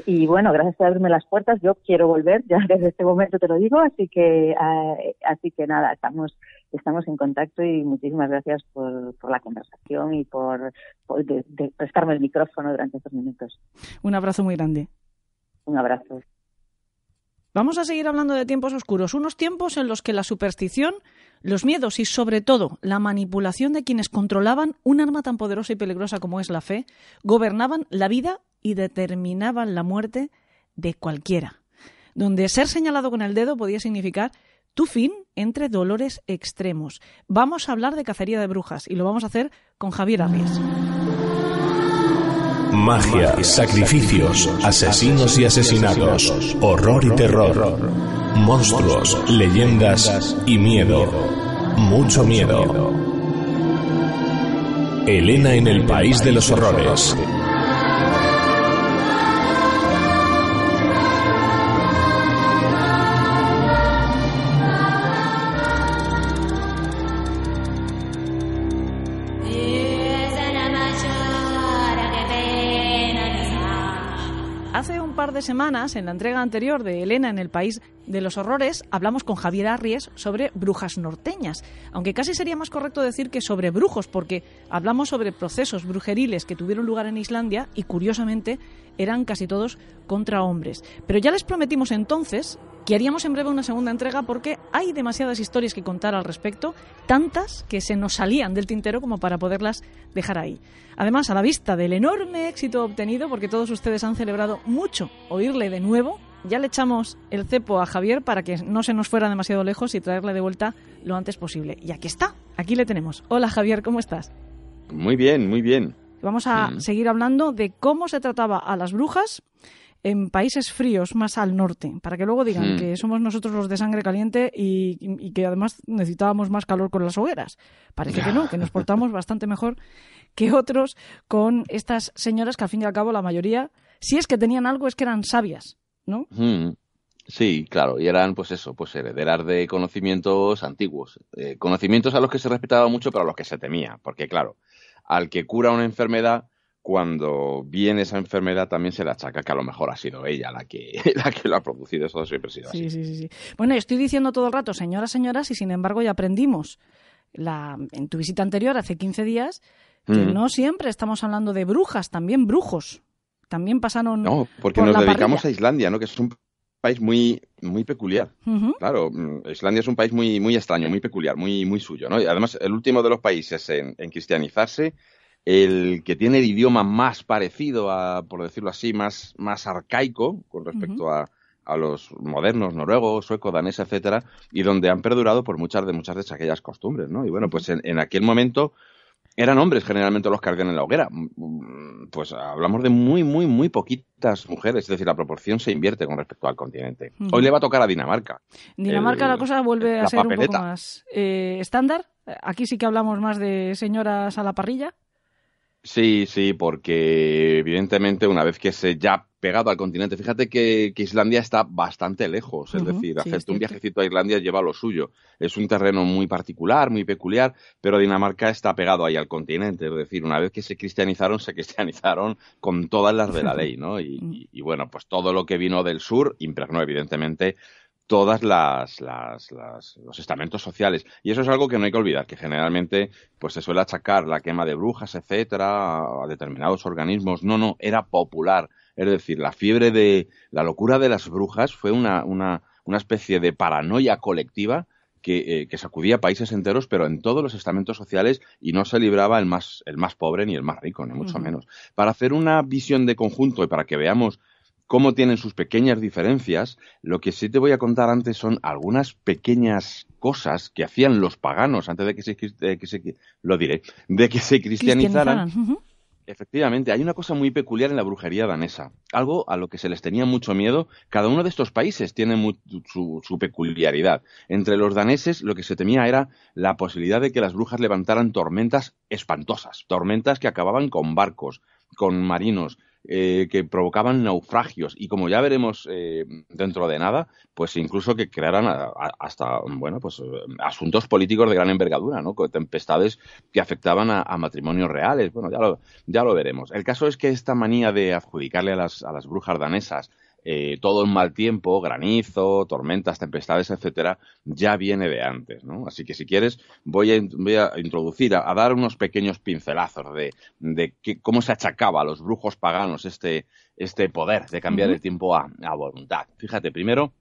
B: Y bueno, gracias por abrirme las puertas. Yo quiero volver, ya desde este momento te lo digo, así que eh, así que nada, estamos estamos en contacto y muchísimas gracias por, por la conversación y por, prestarme el micrófono durante estos minutos.
A: Un abrazo muy grande.
B: Un abrazo.
A: Vamos a seguir hablando de tiempos oscuros, unos tiempos en los que la superstición, los miedos y sobre todo la manipulación de quienes controlaban un arma tan poderosa y peligrosa como es la fe, gobernaban la vida y determinaban la muerte de cualquiera, donde ser señalado con el dedo podía significar tu fin entre dolores extremos. Vamos a hablar de cacería de brujas y lo vamos a hacer con Javier Arries.
D: Magia, sacrificios, asesinos y asesinatos, horror y terror, monstruos, leyendas y miedo. Mucho miedo. Elena en el País de los Horrores.
A: De semanas, en la entrega anterior de Elena en el País de los Horrores, hablamos con Javier Arries sobre brujas norteñas, aunque casi sería más correcto decir que sobre brujos, porque hablamos sobre procesos brujeriles que tuvieron lugar en Islandia y, curiosamente, eran casi todos contra hombres. Pero ya les prometimos entonces que haríamos en breve una segunda entrega porque hay demasiadas historias que contar al respecto, tantas que se nos salían del tintero como para poderlas dejar ahí. Además, a la vista del enorme éxito obtenido, porque todos ustedes han celebrado mucho oírle de nuevo, ya le echamos el cepo a Javier para que no se nos fuera demasiado lejos y traerle de vuelta lo antes posible. Y aquí está, aquí le tenemos. Hola Javier, ¿cómo estás?
E: Muy bien, muy bien.
A: Vamos a mm. seguir hablando de cómo se trataba a las brujas en países fríos más al norte, para que luego digan hmm. que somos nosotros los de sangre caliente y, que además necesitábamos más calor con las hogueras. Parece que no, que nos portamos bastante mejor que otros con estas señoras que al fin y al cabo la mayoría, si es que tenían algo, es que eran sabias, ¿no?
E: Sí, claro, y eran pues eso, pues herederas de conocimientos antiguos, eh, conocimientos a los que se respetaba mucho, pero a los que se temía, porque claro, al que cura una enfermedad, cuando viene esa enfermedad también se le achaca que a lo mejor ha sido ella la que, la que lo ha producido. Eso siempre ha sido
A: sí, Sí, sí, sí. Bueno, estoy diciendo todo el rato, señoras, señoras, y sin embargo ya aprendimos la, en tu visita anterior, hace 15 días, que mm. no siempre estamos hablando de brujas, también brujos. También pasaron.
E: No, porque nos dedicamos a Islandia, ¿no? Que es un país muy muy peculiar. Claro, mm, Islandia es un país muy muy extraño, muy peculiar, muy muy suyo, ¿no? Y además el último de los países en cristianizarse el que tiene el idioma más parecido a, por decirlo así, más, más arcaico con respecto a, a, los modernos noruegos, suecos, danés, etcétera, y donde han perdurado por muchas de muchas de aquellas costumbres, ¿no? Y bueno, pues en, en aquel momento eran hombres generalmente los que ardían en la hoguera. Mm, pues hablamos de muy, muy, muy poquitas mujeres, es decir, la proporción se invierte con respecto al continente. Hoy le va a tocar a Dinamarca.
A: Dinamarca la cosa vuelve a ser un poco más eh, estándar. Aquí sí que hablamos más de señoras a la parrilla.
E: Sí, sí, porque evidentemente una vez que se ya pegado al continente, fíjate que, Islandia está bastante lejos, es decir, hacerte un viajecito a Islandia lleva lo suyo. Es un terreno muy particular, muy peculiar, pero Dinamarca está pegado ahí al continente, es decir, una vez que se cristianizaron, se cristianizaron con todas las de la ley, ¿no? Y, y bueno, pues todo lo que vino del sur impregnó evidentemente todas las, las, los estamentos sociales. Y eso es algo que no hay que olvidar, que generalmente pues se suele achacar la quema de brujas, etcétera, a determinados organismos. No, no, era popular. Es decir, la fiebre de la locura de las brujas fue una, una, una especie de paranoia colectiva que, eh, que, sacudía países enteros, pero en todos los estamentos sociales y no se libraba el más, el más pobre ni el más rico, ni mucho menos. Para hacer una visión de conjunto y para que veamos cómo tienen sus pequeñas diferencias, lo que sí te voy a contar antes son algunas pequeñas cosas que hacían los paganos antes de que se, que se lo diré, de que se cristianizaran. Efectivamente, hay una cosa muy peculiar en la brujería danesa, algo a lo que se les tenía mucho miedo. Cada uno de estos países tiene su, su, peculiaridad. Entre los daneses lo que se temía era la posibilidad de que las brujas levantaran tormentas espantosas, tormentas que acababan con barcos, con marinos, eh, que provocaban naufragios y como ya veremos eh, dentro de nada, pues incluso que crearan hasta, bueno, pues eh, asuntos políticos de gran envergadura, ¿no? Con tempestades que afectaban a, matrimonios reales. Bueno, ya lo, ya lo veremos. El caso es que esta manía de adjudicarle a las, a las brujas danesas eh, todo el mal tiempo, granizo, tormentas, tempestades, etcétera, ya viene de antes, ¿no? Así que si quieres, voy a, voy a introducir, a, dar unos pequeños pincelazos de, de cómo se achacaba a los brujos paganos este, este poder de cambiar el tiempo a, a voluntad. Fíjate, primero,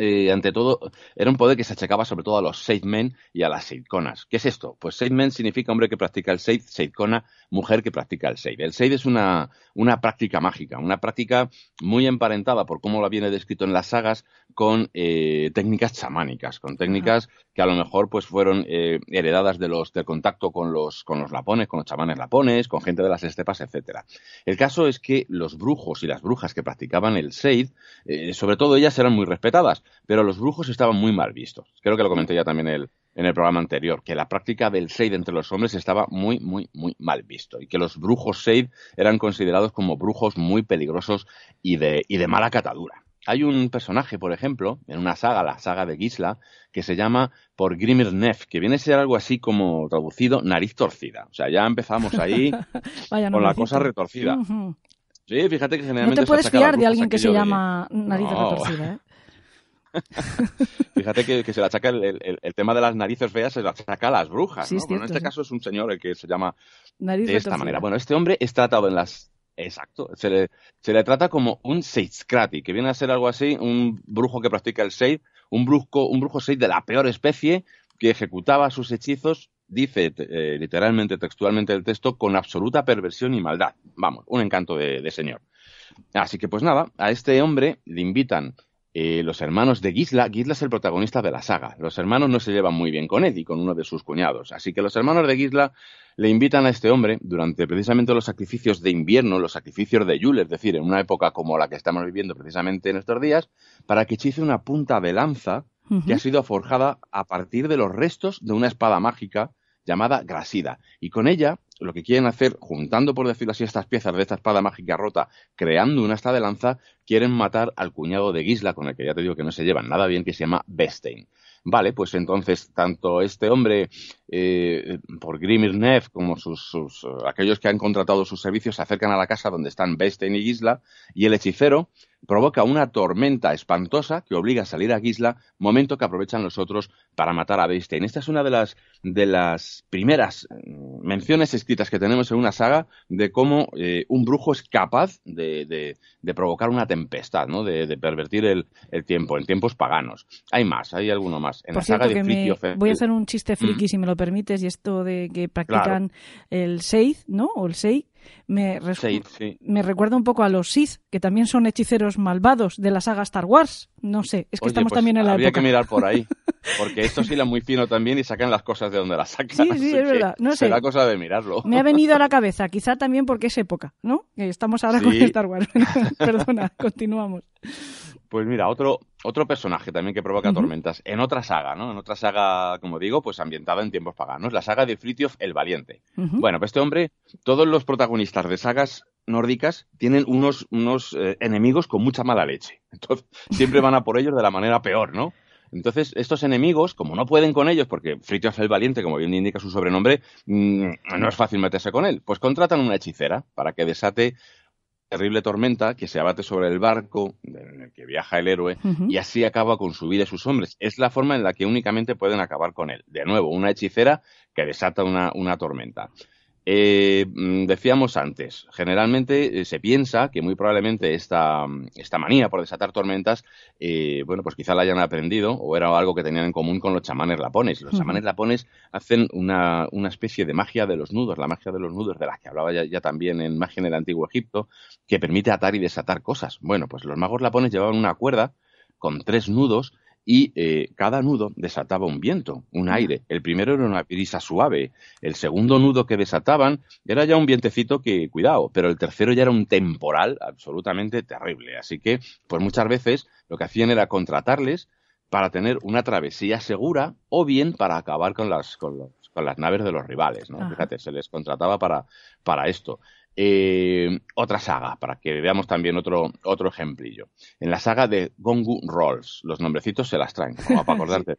E: eh, ante todo, era un poder que se achacaba sobre todo a los men y a las Seidkonas. ¿Qué es esto? Pues men significa hombre que practica el Seid, Seidkona, mujer que practica el Seid. El Seid es una, una práctica mágica, una práctica muy emparentada por cómo la viene descrito en las sagas con eh, técnicas chamánicas, con técnicas que a lo mejor pues fueron eh, heredadas de los, del contacto con los, con los lapones, con los chamanes lapones, con gente de las estepas, etcétera. El caso es que los brujos y las brujas que practicaban el Seid, sobre todo ellas eran muy respetadas pero los brujos estaban muy mal vistos. Creo que lo comenté ya también el, en el programa anterior, que la práctica del Seid entre los hombres estaba muy, muy, muy mal visto y que los brujos Seid eran considerados como brujos muy peligrosos y de, y de mala catadura. Hay un personaje, por ejemplo, en una saga, la saga de Gisla, que se llama por Grimir Nef, que viene a ser algo así como traducido nariz torcida. O sea, ya empezamos ahí con la cosa retorcida. Sí, fíjate que generalmente...
A: No te puedes fiar de alguien que se llama nariz retorcida, ¿eh?
E: Fíjate que, se le achaca el, tema de las narices feas, se le achaca a las brujas. ¿no? en este caso es un señor el que se llama de esta manera. Bueno, este hombre es tratado en las. Exacto. Se le, se le trata como un Seitskrati, que viene a ser algo así, un brujo que practica el Seid, un brujo, un brujo Seid de la peor especie que ejecutaba sus hechizos dice eh, literalmente, textualmente el texto, con absoluta perversión y maldad. Vamos, un encanto de, señor. Así que pues nada, a este hombre le invitan eh, los hermanos de Gisla, Gisla es el protagonista de la saga. Los hermanos no se llevan muy bien con él y con uno de sus cuñados. Así que los hermanos de Gisla le invitan a este hombre durante precisamente los sacrificios de invierno, los sacrificios de Yule, es decir, en una época como la que estamos viviendo precisamente en estos días, para que hechice una punta de lanza que ha sido forjada a partir de los restos de una espada mágica llamada Grasida. Y con ella lo que quieren hacer, juntando por decirlo así estas piezas de esta espada mágica rota, creando una espada de lanza, quieren matar al cuñado de Gisla, con el que ya te digo que no se llevan nada bien, que se llama Bestein. Vale, pues entonces tanto este hombre eh, por Grimir Neff como sus, aquellos que han contratado sus servicios se acercan a la casa donde están Bestein y Gisla y el hechicero provoca una tormenta espantosa que obliga a salir a Gisla, momento que aprovechan los otros para matar a Bestein. Esta es una de las, de las primeras mm, menciones escritas que tenemos en una saga de cómo eh, un brujo es capaz de, de, provocar una tempestad, ¿no? de, pervertir el, el, tiempo en tiempos paganos. Hay más, hay alguno más.
A: En la saga de Voy a hacer un chiste friki, mm. si me lo permites, y esto de que practican el Seid, ¿no? O el Sei me, me recuerda un poco a los Sith, que también son hechiceros malvados de la saga Star Wars. No sé, es que estamos
E: pues
A: también en la
E: habría que mirar por ahí, porque estos hilan muy fino también y sacan las cosas de donde las sacan.
A: Sí, sí, es verdad. No sé.
E: Será cosa de mirarlo.
A: Me ha venido a la cabeza, quizá también porque es época, ¿no? Estamos ahora con Star Wars. Perdona, continuamos.
E: Pues mira, otro, otro personaje también que provoca tormentas en otra saga, ¿no? En otra saga, como digo, pues ambientada en tiempos paganos, la saga de Fritjof el Valiente. Bueno, pues este hombre, todos los protagonistas de sagas nórdicas tienen unos, unos eh, enemigos con mucha mala leche. Entonces, siempre van a por ellos de la manera peor, ¿no? Entonces, estos enemigos, como no pueden con ellos, porque Fritjof el Valiente, como bien indica su sobrenombre, mm, no es fácil meterse con él, pues contratan una hechicera para que desate terrible tormenta que se abate sobre el barco en el que viaja el héroe y así acaba con su vida y sus hombres. Es la forma en la que únicamente pueden acabar con él. De nuevo, una hechicera que desata una tormenta. Eh, mm, decíamos antes, generalmente eh, se piensa que muy probablemente esta, esta manía por desatar tormentas, eh, bueno, pues quizá la hayan aprendido o era algo que tenían en común con los chamanes lapones. Los chamanes lapones hacen una, una, especie de magia de los nudos, la magia de los nudos de la que hablaba ya, ya, también en magia en el antiguo Egipto, que permite atar y desatar cosas. Bueno, pues los magos lapones llevaban una cuerda con tres nudos y eh, cada nudo desataba un viento, un aire. El primero era una brisa suave, el segundo nudo que desataban era ya un vientecito que, cuidado, pero el tercero ya era un temporal absolutamente terrible. Así que, pues muchas veces lo que hacían era contratarles para tener una travesía segura o bien para acabar con las, con, las naves de los rivales, ¿no? Fíjate, se les contrataba para, para esto. Eh, otra saga, para que veamos también otro, otro ejemplillo. En la saga de Gongu Rolls, los nombrecitos se las traen, como para acordarte.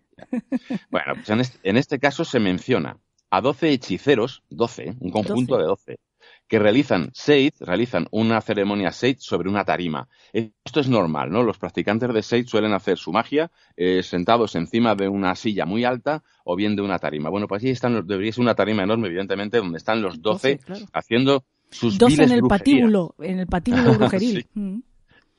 E: bueno, pues en este, en este, caso se menciona a 12 hechiceros, 12, un conjunto de 12, que realizan Seid, realizan una ceremonia Seid sobre una tarima. Esto es normal, ¿no? Los practicantes de Seid suelen hacer su magia eh, sentados encima de una silla muy alta o bien de una tarima. Bueno, pues ahí están, debería ser una tarima enorme, evidentemente, donde están los 12, haciendo
A: Dos en el patíbulo, en el patíbulo brujeril. Mm.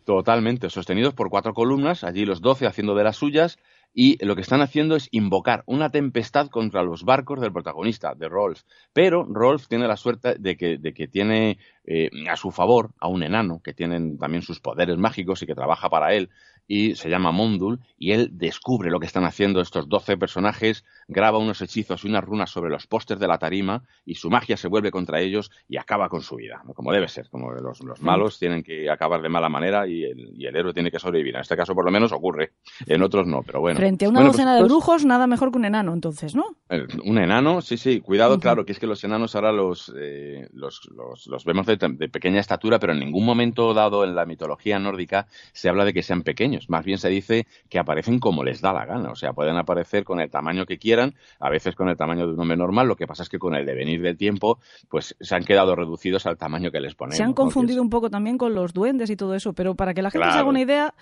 E: Totalmente, sostenidos por cuatro columnas, allí los doce haciendo de las suyas, y lo que están haciendo es invocar una tempestad contra los barcos del protagonista, de Rolf. Pero Rolf tiene la suerte de que, de que tiene eh, a su favor a un enano, que tiene también sus poderes mágicos y que trabaja para él, y se llama Mondul, y él descubre lo que están haciendo estos doce personajes, graba unos hechizos y unas runas sobre los pósters de la tarima, y su magia se vuelve contra ellos y acaba con su vida, como debe ser, como los, malos tienen que acabar de mala manera y el, héroe tiene que sobrevivir. En este caso, por lo menos, ocurre, en otros no, pero bueno.
A: Frente a una
E: pues
A: docena de brujos, nada mejor que un enano, entonces, ¿no?
E: Eh, un enano, sí, sí, cuidado, claro, que es que los enanos ahora los, eh, los, los, vemos de, de pequeña estatura, pero en ningún momento dado en la mitología nórdica se habla de que sean pequeños más bien se dice que aparecen como les da la gana. O sea, pueden aparecer con el tamaño que quieran, a veces con el tamaño de un hombre normal. Lo que pasa es que con el devenir del tiempo, pues se han quedado reducidos al tamaño que les ponen.
A: Se han confundido un poco también con los duendes y todo eso, pero para que la gente se haga una idea,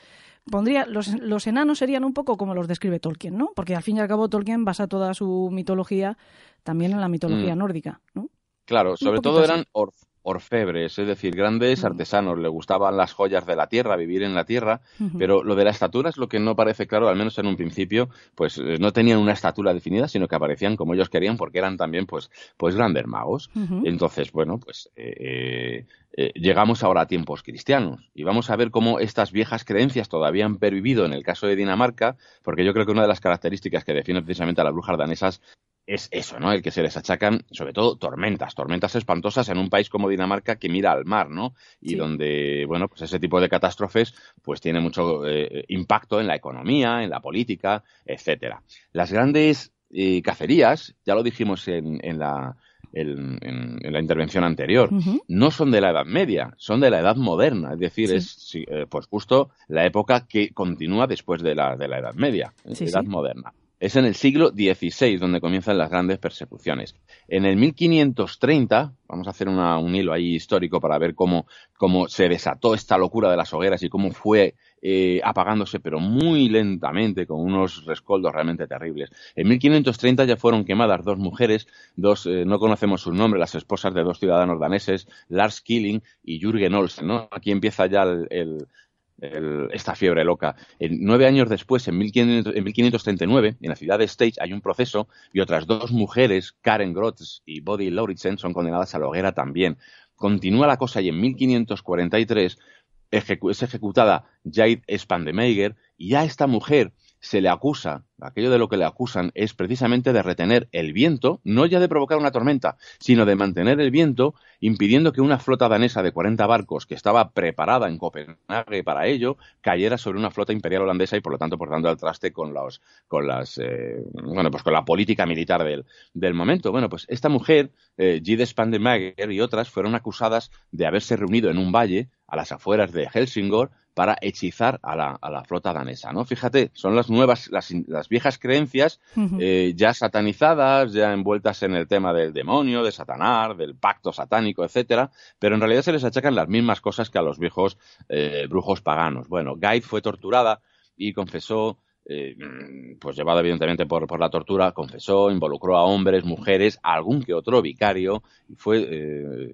A: pondría los, los, enanos serían un poco como los describe Tolkien, ¿no? Porque al fin y al cabo Tolkien basa toda su mitología también en la mitología mm. nórdica, ¿no?
E: Claro, sobre todo eran orfebres, es decir, grandes artesanos. Le gustaban las joyas de la tierra, vivir en la tierra, pero lo de la estatura es lo que no parece claro, al menos en un principio, pues eh, no tenían una estatura definida, sino que aparecían como ellos querían porque eran también pues, pues grandes magos. Entonces, bueno, pues eh, eh, llegamos ahora a tiempos cristianos y vamos a ver cómo estas viejas creencias todavía han pervivido en el caso de Dinamarca, porque yo creo que una de las características que define precisamente a las brujas danesas es eso, ¿no? El que se les achacan, sobre todo, tormentas, tormentas espantosas en un país como Dinamarca que mira al mar, ¿no? Y donde, bueno, pues ese tipo de catástrofes, pues tiene mucho eh, impacto en la economía, en la política, etcétera. Las grandes eh, cacerías, ya lo dijimos en, en la en, la intervención anterior, no son de la Edad Media, son de la Edad Moderna, es decir, es eh, pues justo la época que continúa después de la, de la Edad Media, Edad Moderna. Es en el siglo XVI donde comienzan las grandes persecuciones. En el 1530, vamos a hacer un hilo ahí histórico para ver cómo, cómo se desató esta locura de las hogueras y cómo fue eh, apagándose, pero muy lentamente, con unos rescoldos realmente terribles. En 1530 ya fueron quemadas dos mujeres, dos, eh, no conocemos sus nombres, las esposas de dos ciudadanos daneses, Lars Killing y Jürgen Olsen. ¿no? Aquí empieza ya el esta fiebre loca. nueve años después, en, 1539, en la ciudad de Stage hay un proceso y otras dos mujeres, Karen Grotz y Bodil Lauritsen, son condenadas a la hoguera también. Continúa la cosa y en 1543 es ejecutada Jade Spandemeiger y ya esta mujer se le acusa, aquello de lo que le acusan es precisamente de retener el viento, no ya de provocar una tormenta, sino de mantener el viento, impidiendo que una flota danesa de 40 barcos que estaba preparada en Copenhague para ello, cayera sobre una flota imperial holandesa y por lo tanto por dando al traste con los, con las, eh, bueno, pues con la política militar del, del momento. Bueno, pues esta mujer, eh, Gide Spandemager y otras fueron acusadas de haberse reunido en un valle a las afueras de Helsingor para hechizar a la, a la flota danesa, ¿no? Fíjate, son las nuevas, las viejas creencias eh, ya satanizadas, ya envueltas en el tema del demonio, de Satanás, del pacto satánico, etcétera, pero en realidad se les achacan las mismas cosas que a los viejos eh, brujos paganos. Bueno, Guide fue torturada y confesó eh, pues llevado evidentemente por, por, la tortura, confesó, involucró a hombres, mujeres, algún que otro vicario, y fue, eh,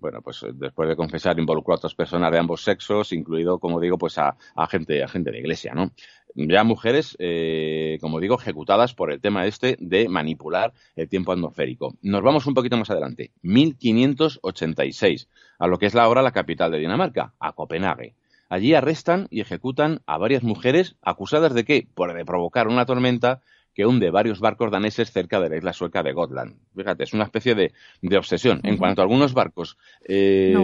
E: bueno, pues después de confesar, involucró a otras personas de ambos sexos, incluido, como digo, pues a, gente, a gente de iglesia, ¿no? Ya mujeres, eh, como digo, ejecutadas por el tema este de manipular el tiempo atmosférico. Nos vamos un poquito más adelante, 1586, a lo que es la ahora la capital de Dinamarca, a Copenhague. Allí arrestan y ejecutan a varias mujeres acusadas de qué? Por de provocar una tormenta que hunde varios barcos daneses cerca de la isla sueca de Gotland. Fíjate, es una especie de, obsesión. En cuanto a algunos barcos eh,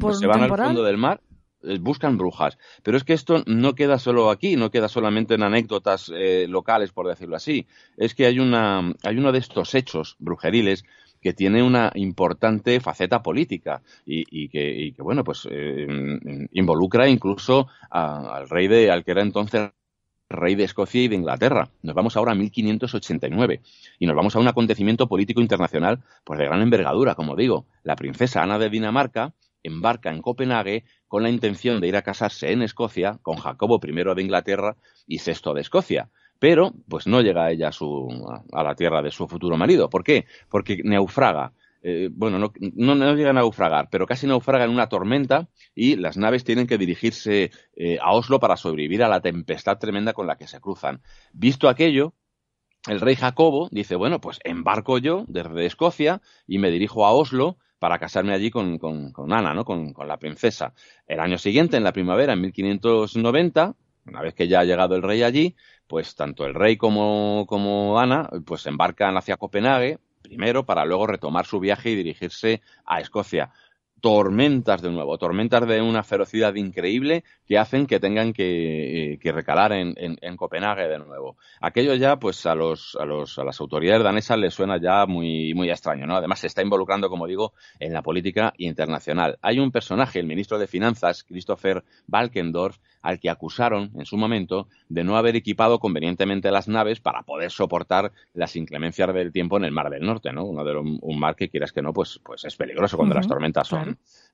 E: pues se van al fondo del mar, eh, buscan brujas. Pero es que esto no queda solo aquí, no queda solamente en anécdotas eh, locales, por decirlo así. Es que hay, una, hay uno de estos hechos brujeriles que tiene una importante faceta política y, que, bueno, pues eh, involucra incluso al rey de, al que era entonces rey de Escocia y de Inglaterra. Nos vamos ahora a 1589 y nos vamos a un acontecimiento político internacional pues de gran envergadura, como digo. La princesa Ana de Dinamarca embarca en Copenhague con la intención de ir a casarse en Escocia con Jacobo I de Inglaterra y VI de Escocia pero pues no llega ella a, su, a la tierra de su futuro marido. ¿Por qué? Porque naufraga. Eh, bueno, no, no, llega a naufragar, pero casi naufraga en una tormenta y las naves tienen que dirigirse eh, a Oslo para sobrevivir a la tempestad tremenda con la que se cruzan. Visto aquello, el rey Jacobo dice, bueno, pues embarco yo desde Escocia y me dirijo a Oslo para casarme allí con, con, Ana, ¿no? Con, con, la princesa. El año siguiente, en la primavera, en 1590, una vez que ya ha llegado el rey allí, pues tanto el rey como, como Ana pues embarcan hacia Copenhague primero para luego retomar su viaje y dirigirse a Escocia tormentas de nuevo, tormentas de una ferocidad increíble que hacen que tengan que, eh, recalar en, en, Copenhague de nuevo. Aquello ya, pues a los, a los, a las autoridades danesas les suena ya muy, muy extraño, ¿no? Además se está involucrando, como digo, en la política internacional. Hay un personaje, el ministro de Finanzas, Christopher Balkendorf, al que acusaron en su momento de no haber equipado convenientemente las naves para poder soportar las inclemencias del tiempo en el Mar del Norte, ¿no? Uno de los, un mar que quieras que no, pues, pues es peligroso cuando las tormentas son,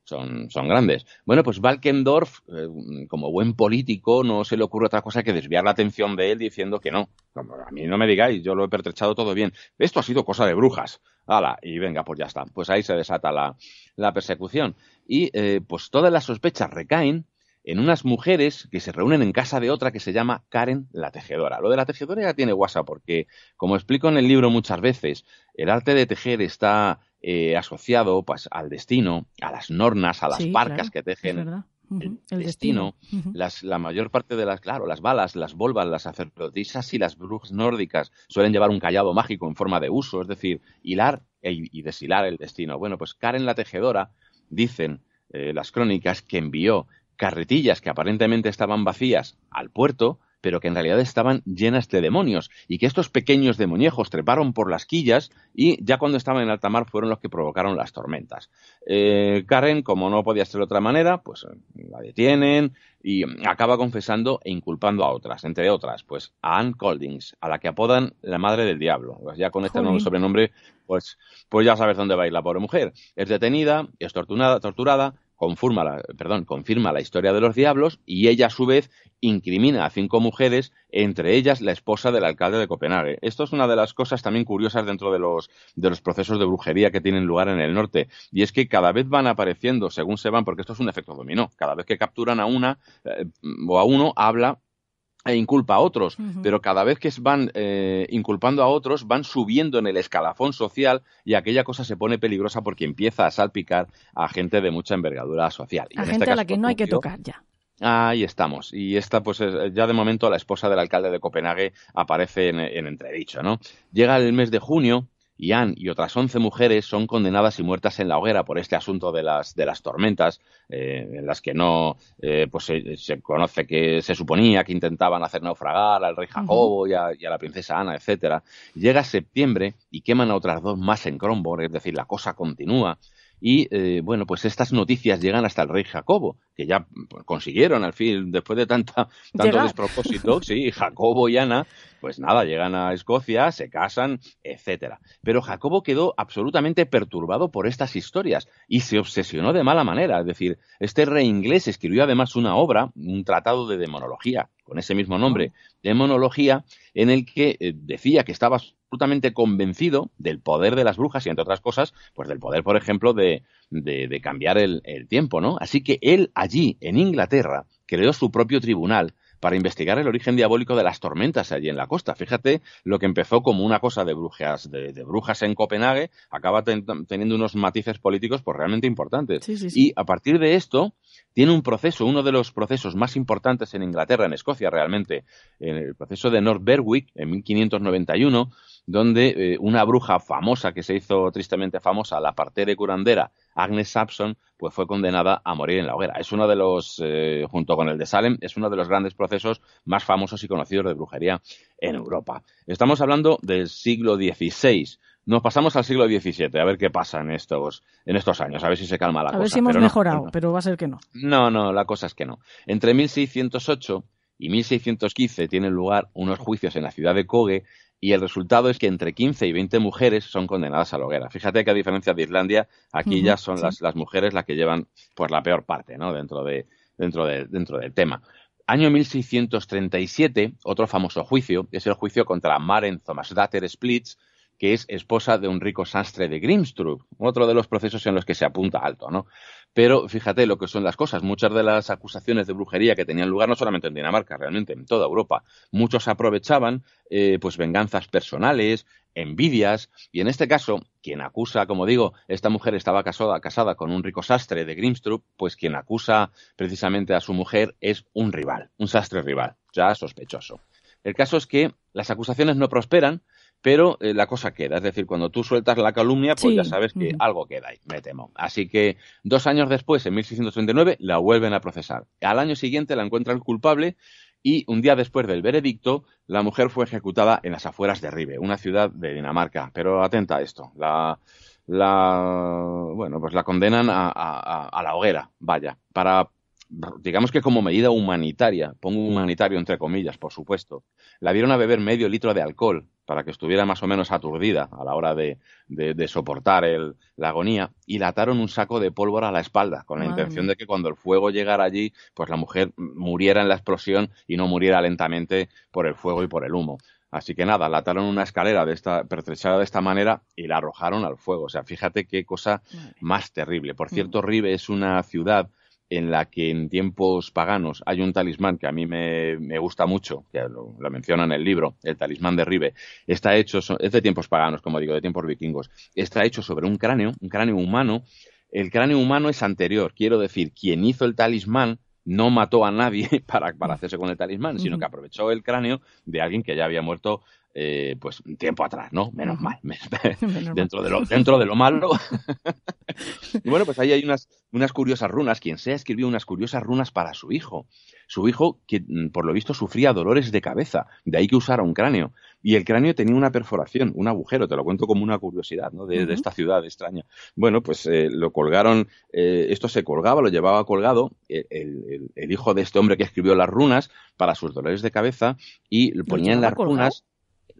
E: son, son grandes. Bueno, pues Valkendorf, eh, como buen político, no se le ocurre otra cosa que desviar la atención de él diciendo que no. a mí no me digáis, yo lo he pertrechado todo bien. Esto ha sido cosa de brujas. ¡Hala! Y venga, pues ya está. Pues ahí se desata la, la persecución. Y eh, pues todas las sospechas recaen en unas mujeres que se reúnen en casa de otra que se llama Karen la tejedora. Lo de la tejedora ya tiene guasa porque, como explico en el libro muchas veces, el arte de tejer está eh, asociado pues, al destino, a las nornas, a las parcas que tejen. El, destino, las, la mayor parte de las, claro, las balas, las volvas, las sacerdotisas y las brujas nórdicas suelen llevar un callado mágico en forma de uso, es decir, hilar e, y deshilar el destino. Bueno, pues Karen la tejedora, dicen eh, las crónicas, que envió carretillas que aparentemente estaban vacías al puerto, pero que en realidad estaban llenas de demonios, y que estos pequeños demoniejos treparon por las quillas y ya cuando estaban en alta mar fueron los que provocaron las tormentas. Eh, Karen, como no podía ser de otra manera, pues la detienen y acaba confesando e inculpando a otras, entre otras, pues a Anne Coldings, a la que apodan la madre del diablo. Pues ya con este sobrenombre, pues, pues ya sabes dónde va a ir la pobre mujer. Es detenida, es torturada, torturada confirma la, perdón, confirma la historia de los diablos y ella a su vez incrimina a cinco mujeres, entre ellas la esposa del alcalde de Copenhague. Esto es una de las cosas también curiosas dentro de los, de los procesos de brujería que tienen lugar en el norte. Y es que cada vez van apareciendo, según se van, porque esto es un efecto dominó, cada vez que capturan a una eh, o a uno, habla e inculpa a otros, pero cada vez que van eh, inculpando a otros van subiendo en el escalafón social y aquella cosa se pone peligrosa porque empieza a salpicar a gente de mucha envergadura social.
A: a gente este a la que no hay que tocar ya.
E: Ahí estamos. Y esta, pues ya de momento la esposa del alcalde de Copenhague aparece en, en entredicho, ¿no? Llega el mes de junio y Anne y otras once mujeres son condenadas y muertas en la hoguera por este asunto de las, de las tormentas, eh, en las que no, eh, pues se, conoce que se suponía que intentaban hacer naufragar al rey Jacobo y, a, la princesa Ana, etcétera. Llega septiembre y queman a otras dos más en Kronborg, es decir, la cosa continúa. Y eh, bueno, pues estas noticias llegan hasta el rey Jacobo, que ya pues, consiguieron al fin, después de tanta, tanto despropósito, sí, Jacobo y Ana, pues nada, llegan a Escocia, se casan, etcétera. Pero Jacobo quedó absolutamente perturbado por estas historias y se obsesionó de mala manera. Es decir, este rey inglés escribió además una obra, un tratado de demonología, con ese mismo nombre, demonología, en el que eh, decía que estaba absolutamente convencido del poder de las brujas y, entre otras cosas, pues del poder, por ejemplo, de, de, cambiar el, el tiempo, ¿no? Así que él allí, en Inglaterra, creó su propio tribunal para investigar el origen diabólico de las tormentas allí en la costa. Fíjate lo que empezó como una cosa de brujas, de, brujas en Copenhague, acaba teniendo unos matices políticos pues realmente importantes. Y a partir de esto, tiene un proceso, uno de los procesos más importantes en Inglaterra, en Escocia realmente, en el proceso de North Berwick en 1591, donde eh, una bruja famosa que se hizo tristemente famosa, la partera curandera Agnes Sampson, pues fue condenada a morir en la hoguera. Es uno de los, eh, junto con el de Salem, es uno de los grandes procesos más famosos y conocidos de brujería en Europa. Estamos hablando del siglo XVI. Nos pasamos al siglo XVII, a ver qué pasa en estos, en estos años, a ver si se calma la cosa.
A: A ver si hemos mejorado, pero va a ser que no.
E: No, no, la cosa es que no. Entre 1608 y 1615 tienen lugar unos juicios en la ciudad de Cogue y el resultado es que entre 15 y 20 mujeres son condenadas a la hoguera. Fíjate que a diferencia de Islandia, aquí ya son las, las, mujeres las que llevan pues la peor parte, ¿no? Dentro de, dentro de, dentro del tema. Año 1637, otro famoso juicio, es el juicio contra Maren Thomasdatter Splits, que es esposa de un rico sastre de Grimstrup, otro de los procesos en los que se apunta alto, ¿no? Pero fíjate lo que son las cosas. Muchas de las acusaciones de brujería que tenían lugar no solamente en Dinamarca, realmente en toda Europa. Muchos aprovechaban eh, pues venganzas personales, envidias, y en este caso, quien acusa, como digo, esta mujer estaba casada, casada con un rico sastre de Grimstrup, pues quien acusa precisamente a su mujer es un rival, un sastre rival, ya sospechoso. El caso es que las acusaciones no prosperan, pero eh, la cosa queda. Es decir, cuando tú sueltas la calumnia, pues ya sabes que algo queda ahí, me temo. Así que dos años después, en 1639, la vuelven a procesar. Al año siguiente la encuentran culpable y un día después del veredicto, la mujer fue ejecutada en las afueras de Ribe, una ciudad de Dinamarca. Pero atenta a esto, la, la bueno, pues la condenan a, a la hoguera, vaya, para digamos que como medida humanitaria, pongo humanitario entre comillas, por supuesto, la dieron a beber medio litro de alcohol para que estuviera más o menos aturdida a la hora de, de, soportar el, la agonía y la ataron un saco de pólvora a la espalda con la intención de que cuando el fuego llegara allí, pues la mujer muriera en la explosión y no muriera lentamente por el fuego y por el humo. Así que nada, la ataron una escalera de esta, pertrechada de esta manera y la arrojaron al fuego. O sea, fíjate qué cosa más terrible. Por cierto, mm. Ribe es una ciudad en la que en tiempos paganos hay un talismán que a mí me, gusta mucho, que lo, menciona en el libro, el talismán de Ribe, está hecho, es de tiempos paganos, como digo, de tiempos vikingos, está hecho sobre un cráneo, un cráneo humano. El cráneo humano es anterior, quiero decir, quien hizo el talismán no mató a nadie para, para hacerse con el talismán, sino que aprovechó el cráneo de alguien que ya había muerto eh, pues tiempo atrás, ¿no? Menos mal. dentro, De lo, dentro de lo malo. y bueno, pues ahí hay unas, unas curiosas runas. Quien sea escribió unas curiosas runas para su hijo. Su hijo, que mm, por lo visto sufría dolores de cabeza, de ahí que usara un cráneo. Y el cráneo tenía una perforación, un agujero, te lo cuento como una curiosidad, ¿no? De, esta ciudad extraña. Bueno, pues eh, lo colgaron, eh, esto se colgaba, lo llevaba colgado el, el, hijo de este hombre que escribió las runas para sus dolores de cabeza y ponía en las runas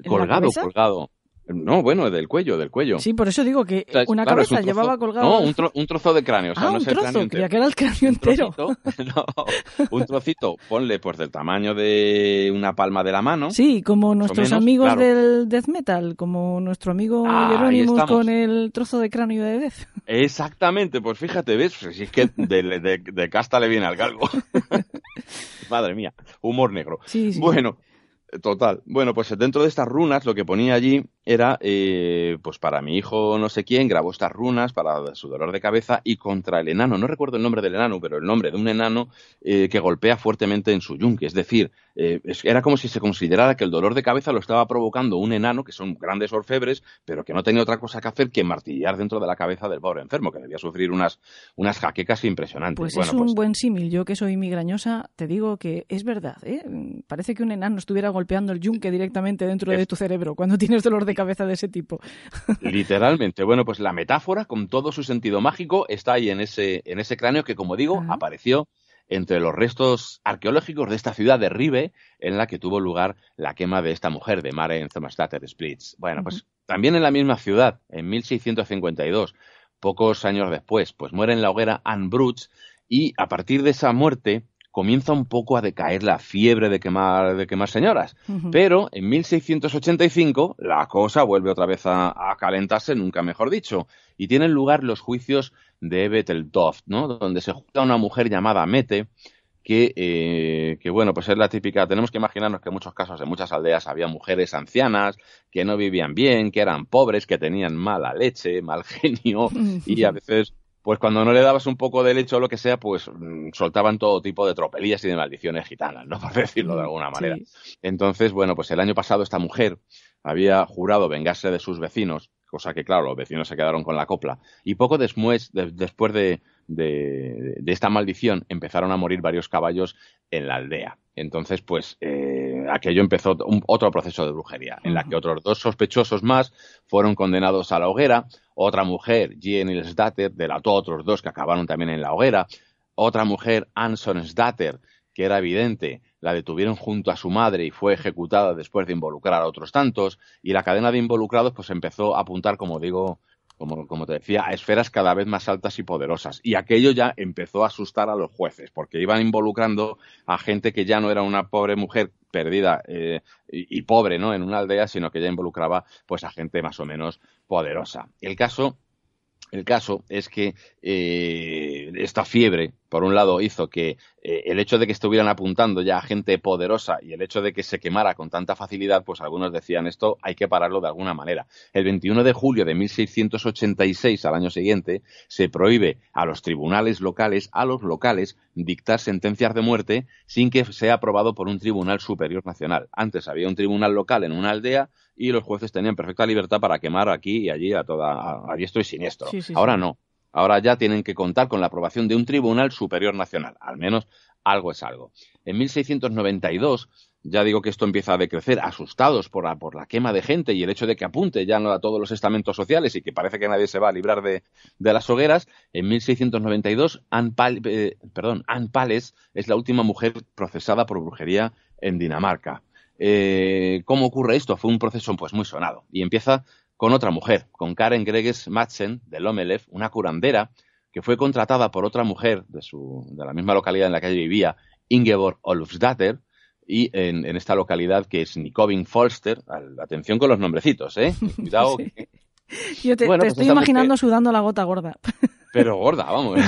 E: colgado, colgado. No, bueno, del cuello, del cuello.
A: Sí, por eso digo que una cabeza llevaba colgado.
E: No, un, trozo de cráneo. O sea,
A: ah,
E: no
A: un
E: es el
A: trozo, cráneo creía que era el cráneo entero.
E: no, un trocito, ponle pues del tamaño de una palma de la mano.
A: Sí, como nuestros amigos del death metal, como nuestro amigo Jerónimo con el trozo de cráneo de Death.
E: Exactamente, pues fíjate, ves, si es que de, casta le viene al galgo. Madre mía, humor negro.
A: Sí, sí.
E: Bueno, Total. Bueno, pues dentro de estas runas lo que ponía allí era, eh, pues para mi hijo no sé quién, grabó estas runas para su dolor de cabeza y contra el enano, no recuerdo el nombre del enano, pero el nombre de un enano eh, que golpea fuertemente en su yunque. Es decir, eh, era como si se considerara que el dolor de cabeza lo estaba provocando un enano, que son grandes orfebres, pero que no tenía otra cosa que hacer que martillar dentro de la cabeza del pobre enfermo, que debía sufrir unas, unas jaquecas impresionantes.
A: Pues es un pues buen símil. Yo que soy migrañosa, te digo que es verdad. Parece que un enano estuviera golpeando el yunque directamente dentro de tu cerebro cuando tienes dolor de de cabeza de ese tipo.
E: Literalmente. Bueno, pues la metáfora, con todo su sentido mágico, está ahí en ese, en ese cráneo que, como digo, apareció entre los restos arqueológicos de esta ciudad de Ribe, en la que tuvo lugar la quema de esta mujer, de Mare Thomasdatter Splits. Bueno, pues también en la misma ciudad, en 1652, pocos años después, pues muere en la hoguera Anne Brutz, y a partir de esa muerte comienza un poco a decaer la fiebre de quemar, de quemar señoras. Pero en 1685 la cosa vuelve otra vez a, calentarse, nunca mejor dicho, y tienen lugar los juicios de Betteltoft, ¿no? donde se juzga una mujer llamada Mete, que, eh, que, bueno, pues es la típica, tenemos que imaginarnos que en muchos casos, en muchas aldeas, había mujeres ancianas que no vivían bien, que eran pobres, que tenían mala leche, mal genio, y a veces pues cuando no le dabas un poco de leche o lo que sea, pues mm, soltaban todo tipo de tropelías y de maldiciones gitanas, ¿no? Por decirlo de mm, alguna manera. Entonces, bueno, pues el año pasado esta mujer había jurado vengarse de sus vecinos, cosa que, claro, los vecinos se quedaron con la copla. Y poco después, después de, de, esta maldición, empezaron a morir varios caballos en la aldea. Entonces, pues eh, aquello empezó otro proceso de brujería, en la que otros dos sospechosos más fueron condenados a la hoguera. Otra mujer, Jenny Sdatter, delató a otros dos que acabaron también en la hoguera. Otra mujer, Anson Sdatter, que era evidente, la detuvieron junto a su madre y fue ejecutada después de involucrar a otros tantos. Y la cadena de involucrados, pues empezó a apuntar, como digo, como, te decía, a esferas cada vez más altas y poderosas. Y aquello ya empezó a asustar a los jueces, porque iban involucrando a gente que ya no era una pobre mujer perdida eh, y, pobre ¿no? en una aldea, sino que ya involucraba pues a gente más o menos poderosa. El caso el caso es que eh, esta fiebre, por un lado, hizo que eh, el hecho de que estuvieran apuntando ya a gente poderosa y el hecho de que se quemara con tanta facilidad, pues algunos decían esto hay que pararlo de alguna manera. El 21 de julio de 1686, al año siguiente, se prohíbe a los tribunales locales, a los locales, dictar sentencias de muerte sin que sea aprobado por un tribunal superior nacional. Antes había un tribunal local en una aldea y los jueces tenían perfecta libertad para quemar aquí y allí a toda a, diestro y siniestro. Ahora no. Ahora ya tienen que contar con la aprobación de un tribunal superior nacional. Al menos algo es algo. En 1692 ya digo que esto empieza a decrecer, asustados por la, por la quema de gente y el hecho de que apunte ya a todos los estamentos sociales y que parece que nadie se va a librar de, las hogueras, en 1692 Anne, eh, perdón, Anne Pales es la última mujer procesada por brujería en Dinamarca. Eh, ¿Cómo ocurre esto? Fue un proceso pues muy sonado y empieza con otra mujer, con Karen Greges Madsen de Lomelev, una curandera que fue contratada por otra mujer de, su, de la misma localidad en la que ella vivía, Ingeborg Olufsdatter, y en, esta localidad que es Nikovin Folster. Atención con los nombrecitos, ¿eh? Cuidado.
A: Yo te, pues estoy imaginando sudando la gota gorda.
E: Pero gorda, vamos.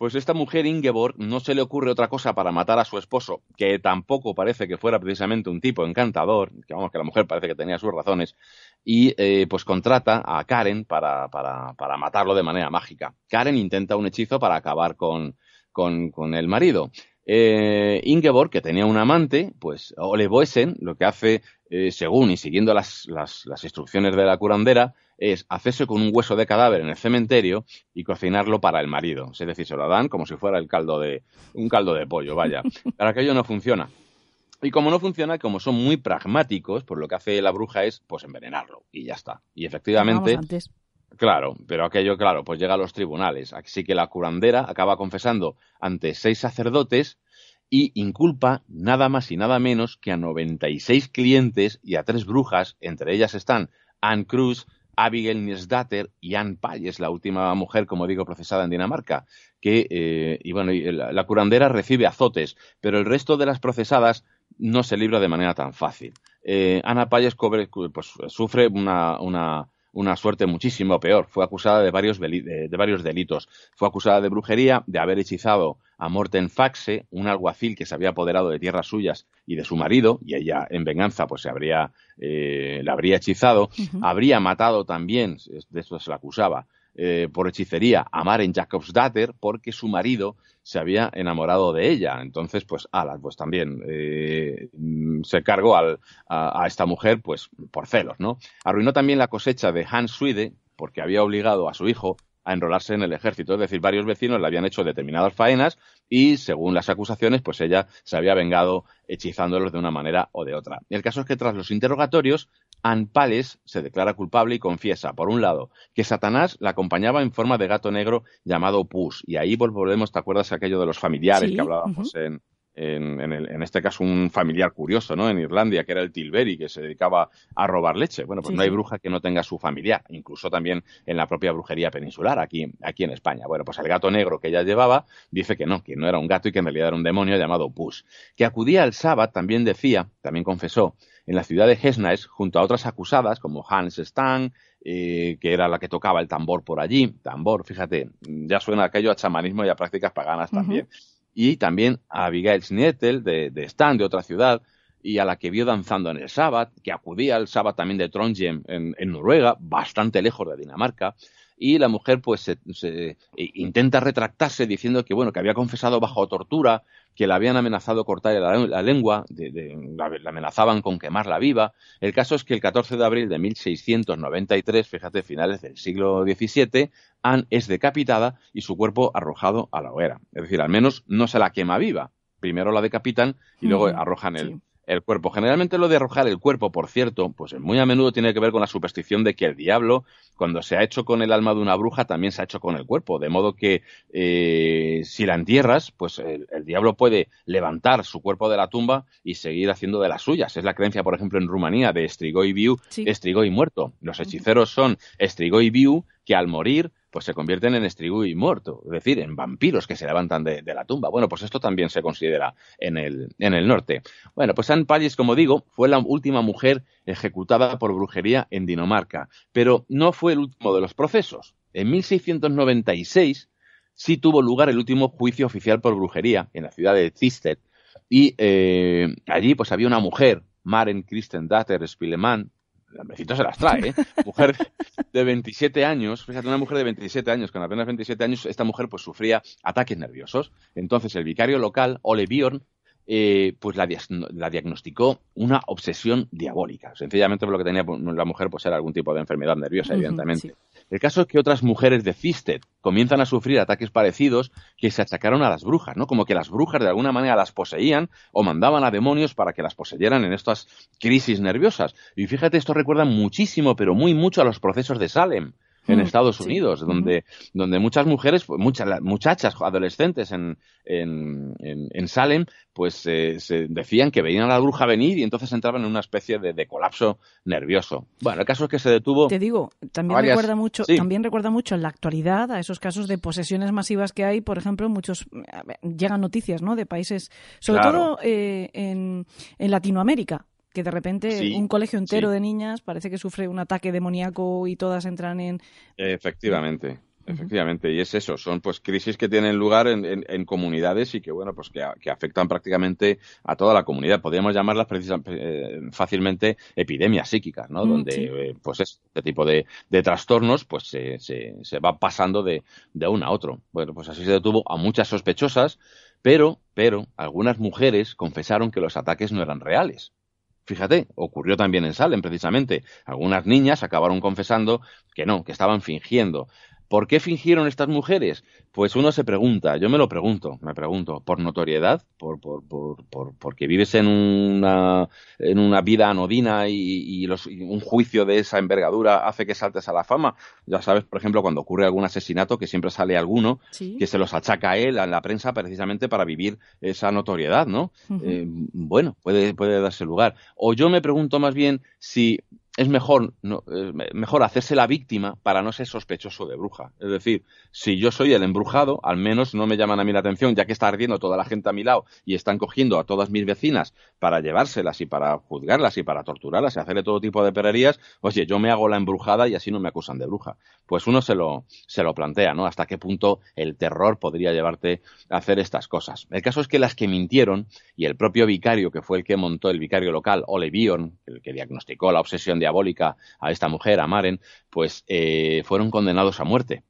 E: Pues esta mujer, Ingeborg, no se le ocurre otra cosa para matar a su esposo, que tampoco parece que fuera precisamente un tipo encantador, que vamos, que la mujer parece que tenía sus razones, y eh, pues contrata a Karen para, para, para, matarlo de manera mágica. Karen intenta un hechizo para acabar con, con, con el marido. Eh, Ingeborg, que tenía un amante, pues Ole Boesen, lo que hace, eh, según y siguiendo las, las, las instrucciones de la curandera, es hacerse con un hueso de cadáver en el cementerio y cocinarlo para el marido. Es decir, se lo dan como si fuera el caldo de, un caldo de pollo, vaya. Para aquello no funciona. Y como no funciona, como son muy pragmáticos, pues lo que hace la bruja es pues envenenarlo y ya está. Y efectivamente, claro, pero aquello, claro, pues llega a los tribunales. Así que la curandera acaba confesando ante seis sacerdotes y inculpa nada más y nada menos que a 96 clientes y a tres brujas, entre ellas están Anne Cruz, Abigail Niesdatter y Anne es la última mujer, como digo, procesada en Dinamarca, que, eh, y bueno, la, curandera recibe azotes, pero el resto de las procesadas no se libra de manera tan fácil. Eh, Ana Payes pues, sufre una, una, una suerte muchísimo peor. Fue acusada de varios, de, varios delitos. Fue acusada de brujería, de haber hechizado a Morten Faxe, un alguacil que se había apoderado de tierras suyas y de su marido, y ella en venganza pues se habría, eh, la habría hechizado. Habría matado también, de esto se la acusaba, eh, por hechicería a Maren Jakobsdatter porque su marido se había enamorado de ella. Entonces, pues, ala, pues también eh, se cargó al, a, esta mujer, pues, por celos, ¿no? Arruinó también la cosecha de Hans Swede porque había obligado a su hijo a enrolarse en el ejército. Es decir, varios vecinos le habían hecho determinadas faenas y según las acusaciones, pues ella se había vengado hechizándolos de una manera o de otra. El caso es que tras los interrogatorios, Ann Pales se declara culpable y confiesa, por un lado, que Satanás la acompañaba en forma de gato negro llamado Pus. Y ahí volvemos, ¿te acuerdas aquello de los familiares que hablábamos en, en, este caso un familiar curioso, ¿no? En Irlanda, que era el Tilbury, que se dedicaba a robar leche. Bueno, pues no hay bruja que no tenga su familiar, incluso también en la propia brujería peninsular, aquí, aquí en España. Bueno, pues el gato negro que ella llevaba dice que no, que no era un gato y que en realidad era un demonio llamado Pus. Que acudía al sábado, también decía, también confesó, en la ciudad de Hesnaes, junto a otras acusadas como Hans Stang, eh, que era la que tocaba el tambor por allí. Tambor, fíjate, ya suena aquello a chamanismo y a prácticas paganas también y también a Abigail Schnietel de, de Stan, de otra ciudad, y a la que vio danzando en el Sabbat, que acudía al Sabbat también de Trondheim en, en Noruega, bastante lejos de Dinamarca, y la mujer pues se, intenta retractarse diciendo que bueno que había confesado bajo tortura que la habían amenazado cortar la, lengua la, amenazaban con quemarla viva. El caso es que el 14 de abril de 1693 fíjate finales del siglo XVII Anne es decapitada y su cuerpo arrojado a la hoguera. Es decir al menos no se la quema viva. Primero la decapitan y luego arrojan el, el cuerpo. Generalmente lo de arrojar el cuerpo, por cierto, pues muy a menudo tiene que ver con la superstición de que el diablo, cuando se ha hecho con el alma de una bruja, también se ha hecho con el cuerpo. De modo que eh, si la entierras, pues el, diablo puede levantar su cuerpo de la tumba y seguir haciendo de las suyas. Es la creencia, por ejemplo, en Rumanía de Strigoi Viu, Strigoi muerto. Los hechiceros son Strigoi Viu, que al morir pues se convierten en y muerto, es decir, en vampiros que se levantan de, la tumba. Bueno, pues esto también se considera en el, en el norte. Bueno, pues Anne Pallis, como digo, fue la última mujer ejecutada por brujería en Dinamarca, pero no fue el último de los procesos. En 1696 sí tuvo lugar el último juicio oficial por brujería en la ciudad de Thisted, y eh, allí pues había una mujer, Maren Datter Spileman, el se las trae, ¿eh? Mujer de 27 años, fíjate, una mujer de 27 años, con apenas 27 años, esta mujer pues sufría ataques nerviosos. Entonces el vicario local, Ole Bjorn, eh, pues la, diagnosticó una obsesión diabólica. Sencillamente por lo que tenía pues, la mujer pues era algún tipo de enfermedad nerviosa, evidentemente. El caso es que otras mujeres de Cisted comienzan a sufrir ataques parecidos que se achacaron a las brujas, ¿no? Como que las brujas de alguna manera las poseían o mandaban a demonios para que las poseyeran en estas crisis nerviosas. Y fíjate, esto recuerda muchísimo, pero muy mucho a los procesos de Salem en mm, Estados Unidos, donde, donde muchas mujeres, muchas muchachas adolescentes en, en, en, Salem, pues eh, se decían que veían a la bruja venir y entonces entraban en una especie de, colapso nervioso. Bueno, el caso es que se detuvo.
A: Te digo, también recuerda mucho, también recuerda mucho en la actualidad a esos casos de posesiones masivas que hay, por ejemplo, muchos llegan noticias, ¿no? De países, sobre todo eh, en, en Latinoamérica que de repente un colegio entero de niñas parece que sufre un ataque demoníaco y todas entran en...
E: Efectivamente. Efectivamente, y es eso, son pues crisis que tienen lugar en, comunidades y que bueno, pues que, afectan prácticamente a toda la comunidad. Podríamos llamarlas eh, fácilmente epidemias psíquicas, ¿no? Mm, Donde eh, pues este tipo de, trastornos pues se, se, va pasando de, de uno a otro. Bueno, pues así se detuvo a muchas sospechosas, pero, pero algunas mujeres confesaron que los ataques no eran reales Fíjate, ocurrió también en Salem, precisamente. Algunas niñas acabaron confesando que no, que estaban fingiendo. ¿Por qué fingieron estas mujeres? Pues uno se pregunta, yo me lo pregunto, me pregunto, ¿por notoriedad? ¿Por, por, por, porque vives en una, en una vida anodina y, un juicio de esa envergadura hace que saltes a la fama? Ya sabes, por ejemplo, cuando ocurre algún asesinato, que siempre sale alguno que se los achaca a él, en la prensa, precisamente para vivir esa notoriedad, ¿no? Eh, bueno, puede, puede darse lugar. O yo me pregunto más bien si es mejor, no, mejor hacerse la víctima para no ser sospechoso de bruja. Es decir, si yo soy el embrujado, al menos no me llaman a mí la atención, ya que está ardiendo toda la gente a mi lado y están cogiendo a todas mis vecinas para llevárselas y para juzgarlas y para torturarlas y hacerle todo tipo de perrerías, oye, yo me hago la embrujada y así no me acusan de bruja. Pues uno se lo, se lo plantea, ¿no? Hasta qué punto el terror podría llevarte a hacer estas cosas. El caso es que las que mintieron y el propio vicario, que fue el que montó el vicario local, Ole Bion, el que diagnosticó la obsesión diabólica a esta mujer, a Maren, pues eh, fueron condenados a muerte.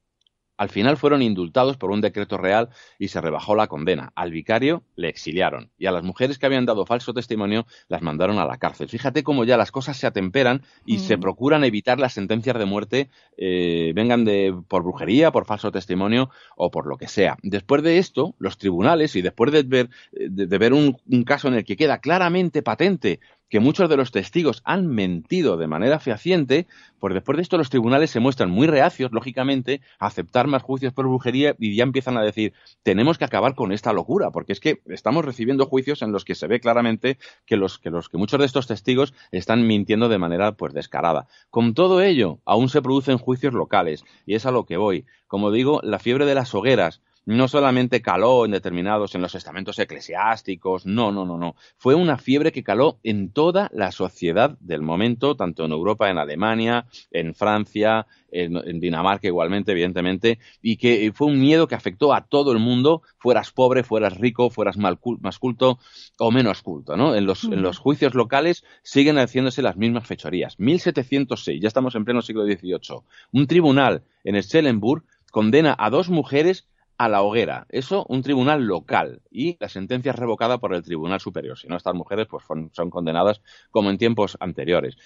E: Al final fueron indultados por un decreto real y se rebajó la condena. Al vicario le exiliaron y a las mujeres que habían dado falso testimonio las mandaron a la cárcel. Fíjate cómo ya las cosas se atemperan y se mm. procuran evitar las sentencias de muerte, eh, vengan de, por brujería, por falso testimonio o por lo que sea. Después de esto, los tribunales y después de ver, de, ver un caso en el que queda claramente patente que muchos de los testigos han mentido de manera fehaciente, pues después de esto los tribunales se muestran muy reacios, lógicamente, a aceptar más juicios por brujería y ya empiezan a decir, tenemos que acabar con esta locura, porque es que estamos recibiendo juicios en los que se ve claramente que los que, los, que muchos de estos testigos están mintiendo de manera pues descarada. Con todo ello, aún se producen juicios locales, y es a lo que voy. Como digo, la fiebre de las hogueras, no solamente caló en determinados, en los estamentos eclesiásticos, no, no, no, no. Fue una fiebre que caló en toda la sociedad del momento, tanto en Europa, en Alemania, en Francia, en, Dinamarca igualmente, evidentemente, y que fue un miedo que afectó a todo el mundo, fueras pobre, fueras rico, fueras más culto o menos culto, ¿no? En los, en los juicios locales siguen haciéndose las mismas fechorías. 1706, ya estamos en pleno siglo XVIII. Un tribunal en Schellenburg condena a dos mujeres a la hoguera. Eso, un tribunal local. Y la sentencia es revocada por el Tribunal Superior. Si no, estas mujeres pues, son condenadas como en tiempos anteriores.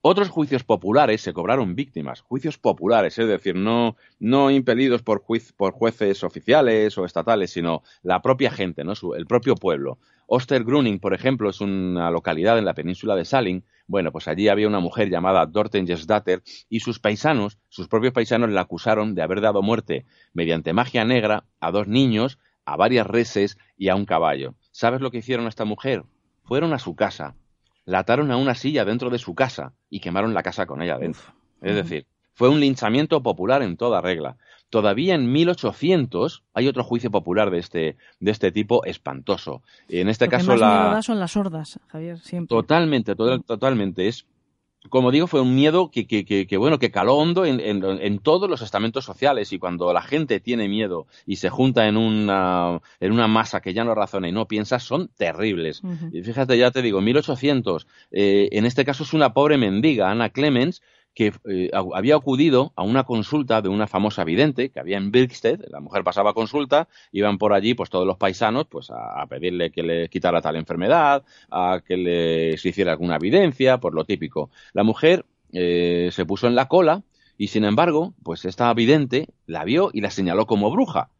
E: Otros juicios populares se cobraron víctimas, juicios populares, es decir, no, no impelidos por, por jueces oficiales o estatales, sino la propia gente, ¿no? el propio pueblo. Ostergruning, por ejemplo, es una localidad en la península de Saling. Bueno, pues allí había una mujer llamada Dorten Jesdatter y sus paisanos, sus propios paisanos, la acusaron de haber dado muerte mediante magia negra a dos niños, a varias reses y a un caballo. ¿Sabes lo que hicieron a esta mujer? Fueron a su casa, la ataron a una silla dentro de su casa y quemaron la casa con ella dentro. Es decir, fue un linchamiento popular en toda regla. Todavía en 1800 hay otro juicio popular de este, de este tipo espantoso. En este caso
A: la son las sordas, Javier, siempre.
E: Totalmente, totalmente es como digo, fue un miedo que, que, que, bueno, que caló hondo en, en, todos los estamentos sociales y cuando la gente tiene miedo y se junta en una, en una masa que ya no razona y no piensa, son terribles. Y fíjate, ya te digo, 1800, eh, en este caso es una pobre mendiga, Ana Clemens, que eh, había acudido a una consulta de una famosa vidente que había en Birksted, la mujer pasaba consulta, iban por allí pues todos los paisanos pues a, pedirle que le quitara tal enfermedad, a que le se hiciera alguna evidencia, por lo típico. La mujer eh, se puso en la cola y sin embargo, pues esta vidente la vio y la señaló como bruja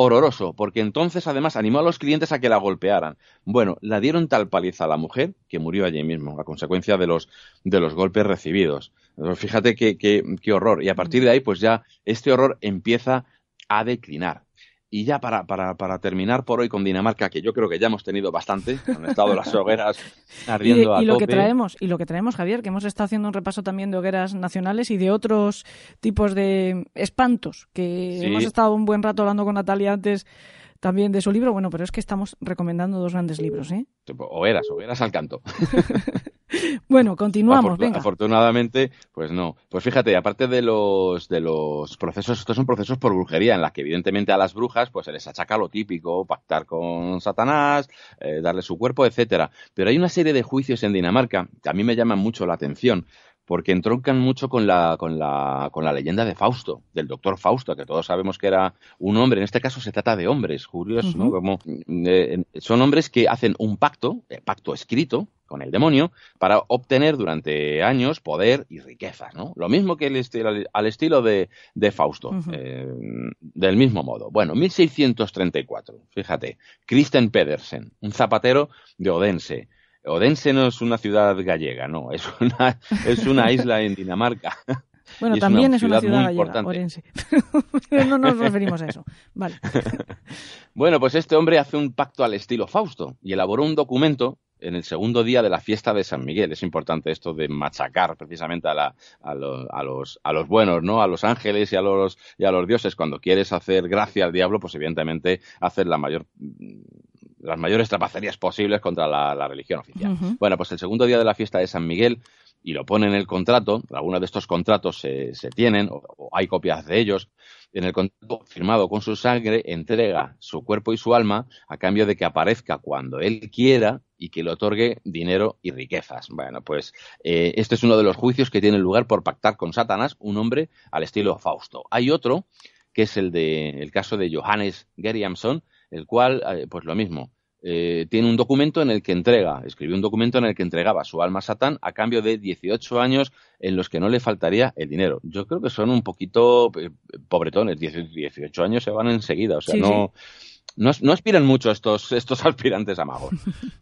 E: horroroso, porque entonces además animó a los clientes a que la golpearan. Bueno, la dieron tal paliza a la mujer que murió allí mismo, a consecuencia de los, de los golpes recibidos. Fíjate qué, qué, qué horror. Y a partir de ahí, pues ya este horror empieza a declinar. Y ya para, para, para, terminar por hoy con Dinamarca, que yo creo que ya hemos tenido bastante, han estado las hogueras ardiendo
A: y,
E: y
A: lo que traemos y lo que traemos Javier, que hemos estado haciendo un repaso también de hogueras nacionales y de otros tipos de espantos, que hemos estado un buen rato hablando con Natalia antes también de su libro. Bueno, pero es que estamos recomendando dos grandes libros, ¿eh?
E: Hogueras, hogueras al canto.
A: Bueno, continuamos, venga.
E: Afortunadamente, pues no. Pues fíjate, aparte de los, de los procesos, estos son procesos por brujería, en la que evidentemente a las brujas pues se les achaca lo típico, pactar con Satanás, eh, darle su cuerpo, etcétera. Pero hay una serie de juicios en Dinamarca que a mí me llaman mucho la atención, porque entroncan mucho con la, con la, con la leyenda de Fausto, del doctor Fausto, que todos sabemos que era un hombre. En este caso se trata de hombres, curiosos, ¿no? Como, eh, son hombres que hacen un pacto, eh, pacto escrito, con el demonio para obtener durante años poder y riquezas, ¿no? Lo mismo que el estilo, al estilo de, de Fausto, eh, del mismo modo. Bueno, 1634, fíjate, Christian Pedersen, un zapatero de Odense, Odense no es una ciudad gallega, no, es una, es una isla en Dinamarca.
A: Bueno, también es una ciudad gallega, Orense. no nos referimos a eso. Vale.
E: bueno, pues este hombre hace un pacto al estilo Fausto y elaboró un documento en el segundo día de la fiesta de San Miguel. Es importante esto de machacar precisamente a, la, a, los, a los buenos, ¿no? A los ángeles y a los, y a los dioses. Cuando quieres hacer gracia al diablo, pues evidentemente hacer la mayor las mayores trapacerías posibles contra la, religión oficial. Bueno, pues el segundo día de la fiesta de San Miguel, y lo pone en el contrato, algunos de estos contratos se, se tienen, o, hay copias de ellos, en el contrato firmado con su sangre, entrega su cuerpo y su alma a cambio de que aparezca cuando él quiera y que le otorgue dinero y riquezas. Bueno, pues eh, este es uno de los juicios que tiene lugar por pactar con Satanás, un hombre al estilo Fausto. Hay otro que es el de el caso de Johannes Geriamson, el cual, eh, pues lo mismo, eh, tiene un documento en el que entrega, escribió un documento en el que entregaba su alma a Satán a cambio de 18 años en los que no le faltaría el dinero. Yo creo que son un poquito eh, pobretones, 18 años se van enseguida, o sea, no, no, aspiran mucho estos, estos aspirantes a magos.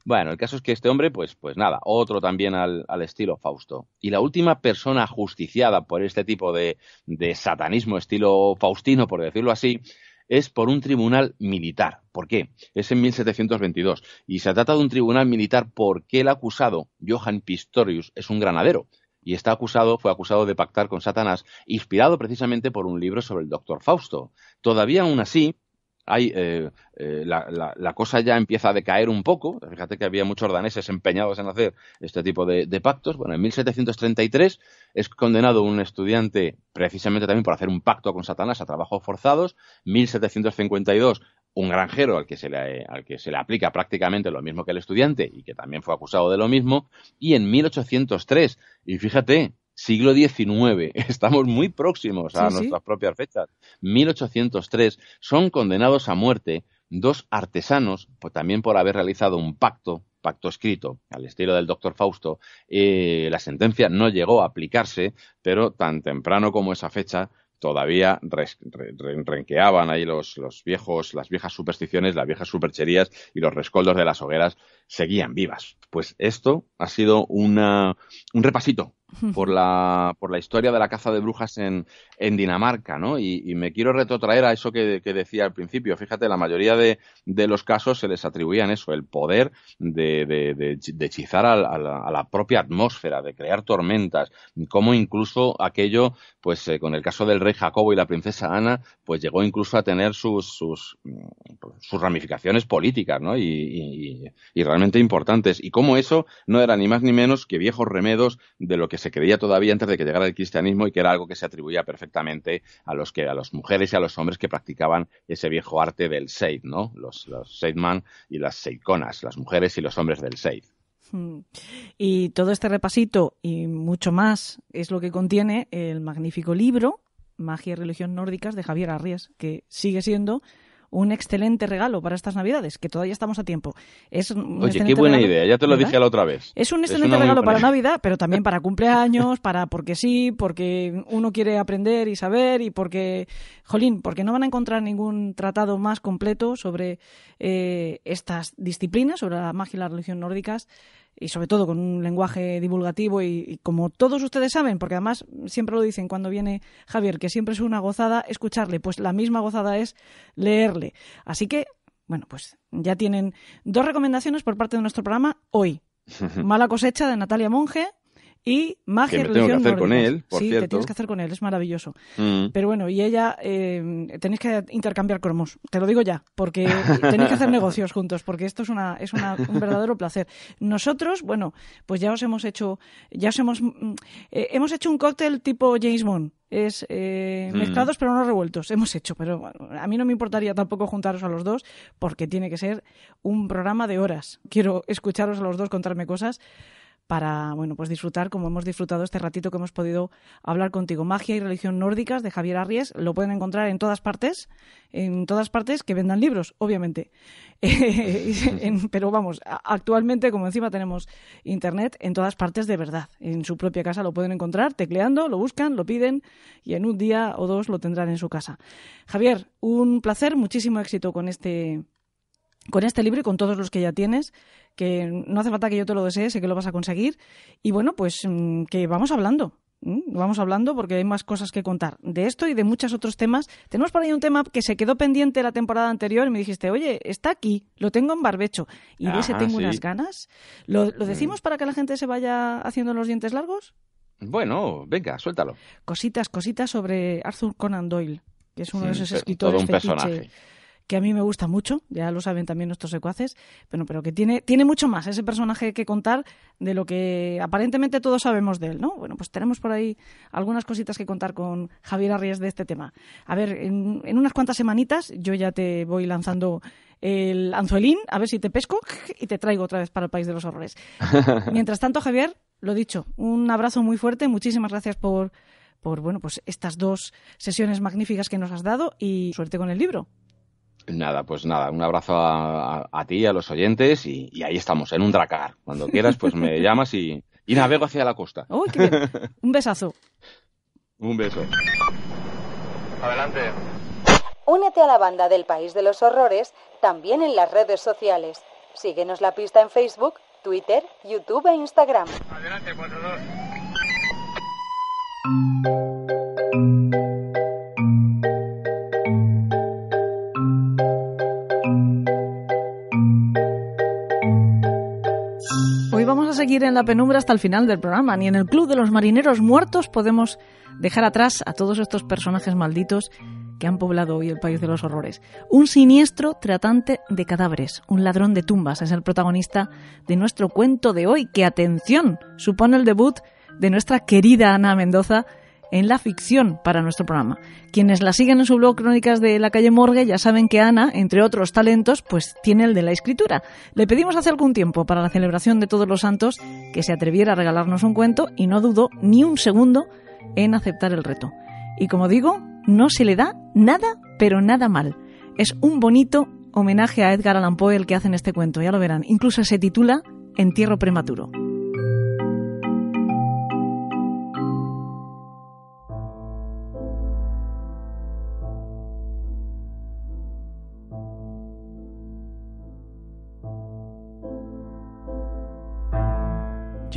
E: bueno, el caso es que este hombre, pues, pues nada, otro también al, estilo Fausto. Y la última persona ajusticiada por este tipo de, de satanismo estilo Faustino, por decirlo así, es por un tribunal militar. ¿Por qué? Es en 1722. Y se trata de un tribunal militar porque el acusado, Johann Pistorius, es un granadero. Y está acusado, fue acusado de pactar con Satanás, inspirado precisamente por un libro sobre el doctor Fausto. Todavía aún así, hay, eh, eh, la, cosa ya empieza a decaer un poco. Fíjate que había muchos daneses empeñados en hacer este tipo de, pactos. Bueno, en 1733 es condenado un estudiante precisamente también por hacer un pacto con Satanás a trabajos forzados. 1752 un granjero al que se le, al que se le aplica prácticamente lo mismo que el estudiante y que también fue acusado de lo mismo. Y en 1803, y fíjate, siglo XIX, estamos muy próximos a nuestras propias fechas, 1803, son condenados a muerte dos artesanos, pues, también por haber realizado un pacto, pacto escrito, al estilo del doctor Fausto. Eh, la sentencia no llegó a aplicarse, pero tan temprano como esa fecha todavía renqueaban ahí los, los, viejos, las viejas supersticiones, las viejas supercherías y los rescoldos de las hogueras seguían vivas. Pues esto ha sido una, un repasito por la, por la historia de la caza de brujas en, Dinamarca, ¿no? Y, me quiero retrotraer a eso que, decía al principio. Fíjate, la mayoría de, de, los casos se les atribuían eso, el poder de, de, hechizar a, la, propia atmósfera, de crear tormentas, como incluso aquello, pues eh, con el caso del rey Jacobo y la princesa Ana, pues llegó incluso a tener sus, sus, sus ramificaciones políticas, ¿no? Y, y realmente importantes. Y como eso no era ni más ni menos que viejos remedos de lo que se creía todavía antes de que llegara el cristianismo y que era algo que se atribuía perfectamente a los que a las mujeres y a los hombres que practicaban ese viejo arte del seid, ¿no? Los, seidman y las seidconas, las mujeres y los hombres del seid. Hmm.
A: Y todo este repasito y mucho más es lo que contiene el magnífico libro Magia y Religión Nórdicas de Javier Arries, que sigue siendo un excelente regalo para estas Navidades, que todavía estamos a tiempo. Es
E: Oye, qué buena idea, ya te lo dije la otra vez.
A: Es un excelente regalo para Navidad, pero también para cumpleaños, para porque sí, porque uno quiere aprender y saber y porque, jolín, porque no van a encontrar ningún tratado más completo sobre eh, estas disciplinas, sobre la magia y la religión nórdicas, y sobre todo con un lenguaje divulgativo y, como todos ustedes saben, porque además siempre lo dicen cuando viene Javier, que siempre es una gozada escucharle, pues la misma gozada es leerle. Así que, bueno, pues ya tienen dos recomendaciones por parte de nuestro programa hoy. Mala cosecha de Natalia Monge y magia
E: que me tengo que hacer con él, por
A: sí,
E: cierto.
A: tienes que hacer con él, es maravilloso. Mm. Pero bueno, y ella, eh, tenéis que intercambiar cromos, te lo digo ya, porque tenéis que hacer negocios juntos, porque esto es, una, es una, un verdadero placer. Nosotros, bueno, pues ya os hemos hecho, ya os hemos, mm, eh, hemos hecho un cóctel tipo James Bond. Es eh, mm. mezclados pero no revueltos. Hemos hecho, pero a mí no me importaría tampoco juntaros a los dos porque tiene que ser un programa de horas. Quiero escucharos a los dos contarme cosas para bueno pues disfrutar como hemos disfrutado este ratito que hemos podido hablar contigo. Magia y religión nórdicas de Javier Arries lo pueden encontrar en todas partes, en todas partes que vendan libros, obviamente. pero vamos, actualmente como encima tenemos internet en todas partes de verdad. En su propia casa lo pueden encontrar tecleando, lo buscan, lo piden y en un día o dos lo tendrán en su casa. Javier, un placer, muchísimo éxito con este con este libro y con todos los que ya tienes, que no hace falta que yo te lo desee, sé que lo vas a conseguir. Y bueno, pues mm, que vamos hablando. Vamos hablando porque hay más cosas que contar. De esto y de muchos otros temas. Tenemos por ahí un tema que se quedó pendiente la temporada anterior y me dijiste, oye, está aquí, lo tengo en barbecho. Y de ese tengo unas ganas. ¿Lo, mm. decimos para que la gente se vaya haciendo los dientes largos?
E: Bueno, venga, suéltalo.
A: Cositas, cositas sobre Arthur Conan Doyle, que es uno de esos escritores.
E: Todo un personaje
A: que a mí me gusta mucho, ya lo saben también nuestros secuaces, pero, pero que tiene, tiene mucho más ese personaje que contar de lo que aparentemente todos sabemos de él, ¿no? Bueno, pues tenemos por ahí algunas cositas que contar con Javier Arries de este tema. A ver, en, en unas cuantas semanitas yo ya te voy lanzando el anzuelín, a ver si te pesco y te traigo otra vez para el País de los Horrores. Mientras tanto, Javier, lo dicho, un abrazo muy fuerte, muchísimas gracias por por bueno, pues estas dos sesiones magníficas que nos has dado y suerte con el libro.
E: Nada, pues nada, un abrazo a, ti, a los oyentes y, ahí estamos, en un dracar. Cuando quieras, pues me llamas y, navego hacia la costa.
A: Un besazo.
E: un beso.
C: Adelante.
F: Únete a la banda del País de los Horrores también en las redes sociales. Síguenos la pista en Facebook, Twitter, YouTube e Instagram. Adelante, 4-2.
A: Seguir en la penumbra hasta el final del programa. Ni en el Club de los Marineros Muertos podemos dejar atrás a todos estos personajes malditos que han poblado hoy el país de los horrores. Un siniestro tratante de cadáveres, un ladrón de tumbas, es el protagonista de nuestro cuento de hoy, que atención, supone el debut de nuestra querida Ana Mendoza en la ficción para nuestro programa. Quienes la siguen en su blog Crónicas de la calle Morgue ya saben que Ana, entre otros talentos, pues tiene el de la escritura. Le pedimos hace algún tiempo para la celebración de Todos los Santos que se atreviera a regalarnos un cuento y no dudó ni un segundo en aceptar el reto. Y como digo, no se le da nada, pero nada mal. Es un bonito homenaje a Edgar Allan Poe el que hacen este cuento, ya lo verán. Incluso se titula Entierro prematuro.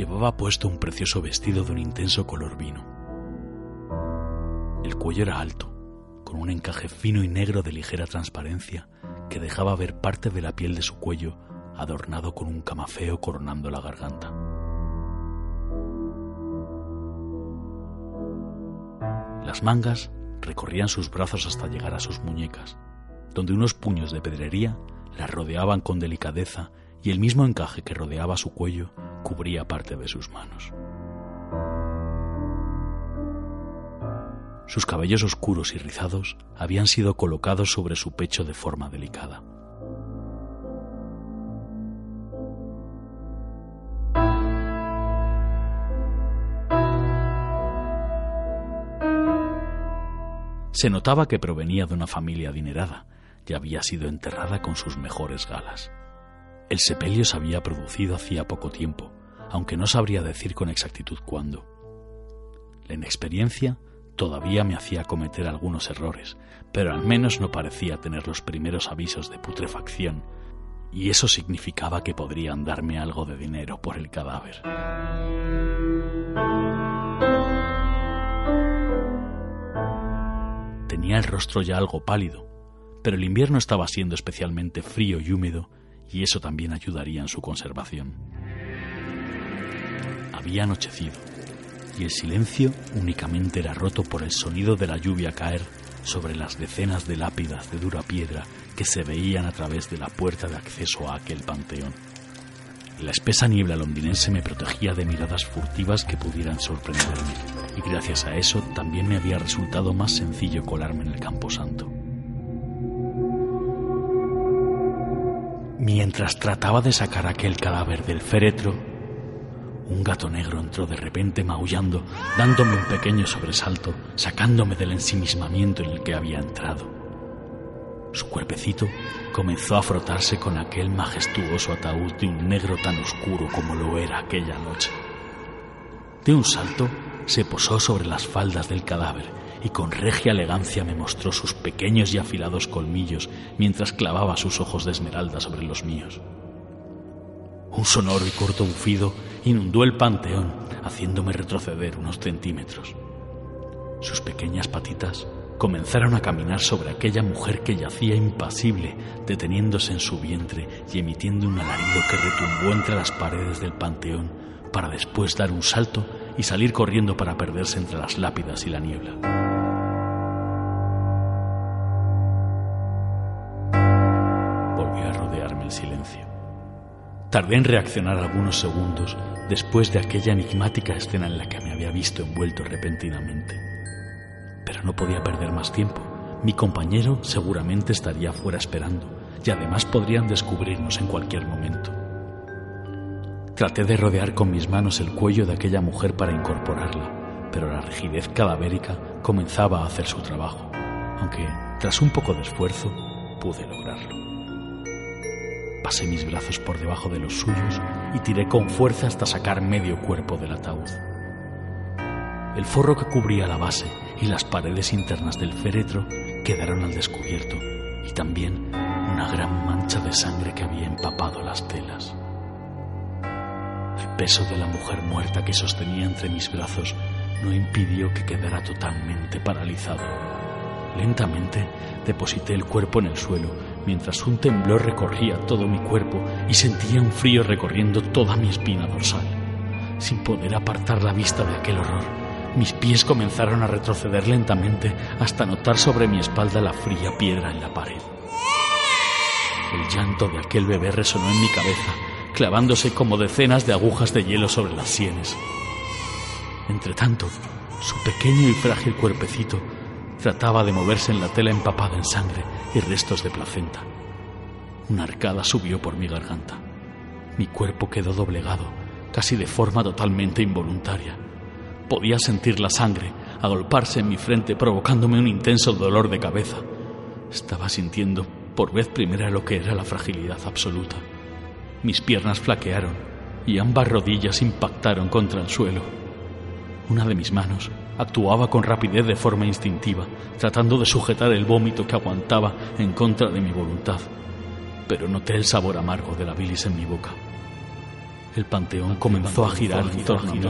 G: Llevaba puesto un precioso vestido de un intenso color vino. El cuello era alto, con un encaje fino y negro de ligera transparencia que dejaba ver parte de la piel de su cuello adornado con un camafeo coronando la garganta. Las mangas recorrían sus brazos hasta llegar a sus muñecas, donde unos puños de pedrería las rodeaban con delicadeza y el mismo encaje que rodeaba su cuello cubría parte de sus manos. Sus cabellos oscuros y rizados habían sido colocados sobre su pecho de forma delicada. Se notaba que provenía de una familia adinerada y había sido enterrada con sus mejores galas. El sepelio se había producido hacía poco tiempo, aunque no sabría decir con exactitud cuándo. La inexperiencia todavía me hacía cometer algunos errores, pero al menos no parecía tener los primeros avisos de putrefacción, y eso significaba que podrían darme algo de dinero por el cadáver. Tenía el rostro ya algo pálido, pero el invierno estaba siendo especialmente frío y húmedo y eso también ayudaría en su conservación. Había anochecido y el silencio únicamente era roto por el sonido de la lluvia caer sobre las decenas de lápidas de dura piedra que se veían a través de la puerta de acceso a aquel panteón. La espesa niebla londinense me protegía de miradas furtivas que pudieran sorprenderme, y gracias a eso también me había resultado más sencillo colarme en el camposanto. Mientras trataba de sacar aquel cadáver del féretro, un gato negro entró de repente maullando, dándome un pequeño sobresalto, sacándome del ensimismamiento en el que había entrado. Su cuerpecito comenzó a frotarse con aquel majestuoso ataúd de un negro tan oscuro como lo era aquella noche. De un salto se posó sobre las faldas del cadáver y con regia elegancia me mostró sus pequeños y afilados colmillos mientras clavaba sus ojos de esmeralda sobre los míos. Un sonoro y corto bufido inundó el panteón, haciéndome retroceder unos centímetros. Sus pequeñas patitas comenzaron a caminar sobre aquella mujer que yacía impasible, deteniéndose en su vientre y emitiendo un alarido que retumbó entre las paredes del panteón para después dar un salto y salir corriendo para perderse entre las lápidas y la niebla. Tardé en reaccionar algunos segundos después de aquella enigmática escena en la que me había visto envuelto repentinamente. Pero no podía perder más tiempo. Mi compañero seguramente estaría fuera esperando y además podrían descubrirnos en cualquier momento. Traté de rodear con mis manos el cuello de aquella mujer para incorporarla, pero la rigidez cadavérica comenzaba a hacer su trabajo, aunque tras un poco de esfuerzo pude lograrlo. Pasé mis brazos por debajo de los suyos y tiré con fuerza hasta sacar medio cuerpo del ataúd. El forro que cubría la base y las paredes internas del féretro quedaron al descubierto y también una gran mancha de sangre que había empapado las telas. El peso de la mujer muerta que sostenía entre mis brazos no impidió que quedara totalmente paralizado. Lentamente deposité el cuerpo en el suelo mientras un temblor recorría todo mi cuerpo y sentía un frío recorriendo toda mi espina dorsal. Sin poder apartar la vista de aquel horror, mis pies comenzaron a retroceder lentamente hasta notar sobre mi espalda la fría piedra en la pared. El llanto de aquel bebé resonó en mi cabeza, clavándose como decenas de agujas de hielo sobre las sienes. Entretanto, su pequeño y frágil cuerpecito trataba de moverse en la tela empapada en sangre y restos de placenta. Una arcada subió por mi garganta. Mi cuerpo quedó doblegado, casi de forma totalmente involuntaria. Podía sentir la sangre agolparse en mi frente provocándome un intenso dolor de cabeza. Estaba sintiendo por vez primera lo que era la fragilidad absoluta. Mis piernas flaquearon y ambas rodillas impactaron contra el suelo. Una de mis manos actuaba con rapidez de forma instintiva, tratando de sujetar el vómito que aguantaba en contra de mi voluntad, pero noté el sabor amargo de la bilis en mi boca. El panteón comenzó a girar en torno a mí,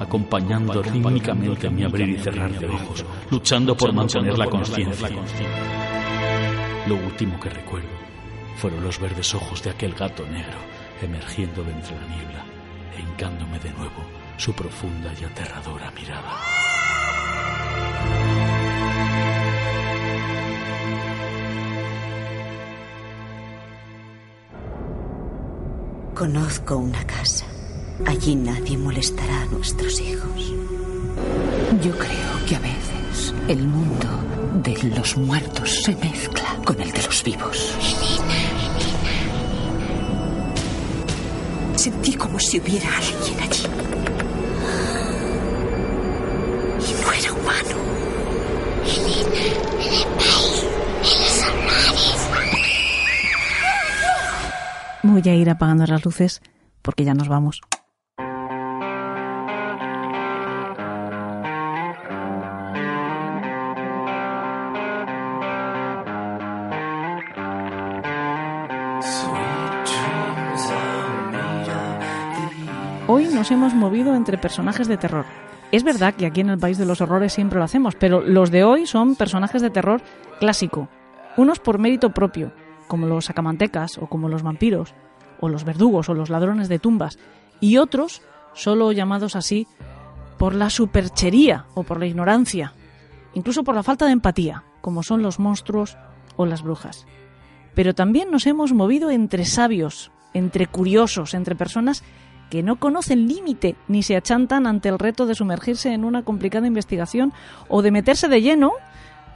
G: acompañando rítmicamente mi abrir y cerrar de ojos, luchando por mantener la conciencia. Lo último que recuerdo fueron los verdes ojos de aquel gato negro emergiendo de entre la niebla e hincándome de nuevo su profunda y aterradora mirada.
H: Conozco una casa. Allí nadie molestará a nuestros hijos.
I: Yo creo que a veces el mundo de los muertos se mezcla con el de los vivos. Sentí como si hubiera alguien allí. Y no era humano.
A: Voy a ir apagando las luces porque ya nos vamos. Hoy nos hemos movido entre personajes de terror. Es verdad que aquí en el País de los Horrores siempre lo hacemos, pero los de hoy son personajes de terror clásico. Unos por mérito propio, como los sacamantecas o como los vampiros, o los verdugos o los ladrones de tumbas, y otros solo llamados así por la superchería o por la ignorancia, incluso por la falta de empatía, como son los monstruos o las brujas. Pero también nos hemos movido entre sabios, entre curiosos, entre personas que no conocen límite ni se achantan ante el reto de sumergirse en una complicada investigación o de meterse de lleno,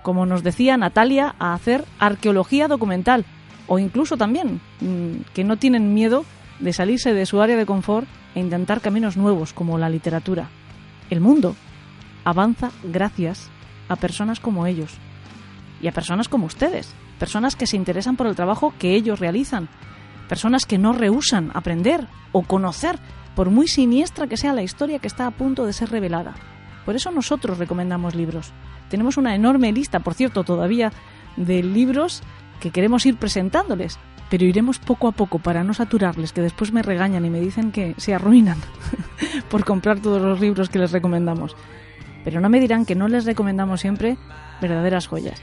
A: como nos decía Natalia, a hacer arqueología documental o incluso también mm, que no tienen miedo de salirse de su área de confort e intentar caminos nuevos como la literatura. El mundo avanza gracias a personas como ellos y a personas como ustedes, personas que se interesan por el trabajo que ellos realizan, personas que no rehusan aprender o conocer, por muy siniestra que sea la historia que está a punto de ser revelada. Por eso nosotros recomendamos libros. Tenemos una enorme lista, por cierto, todavía de libros que queremos ir presentándoles, pero iremos poco a poco para no saturarles, que después me regañan y me dicen que se arruinan por comprar todos los libros que les recomendamos. Pero no me dirán que no les recomendamos siempre verdaderas joyas.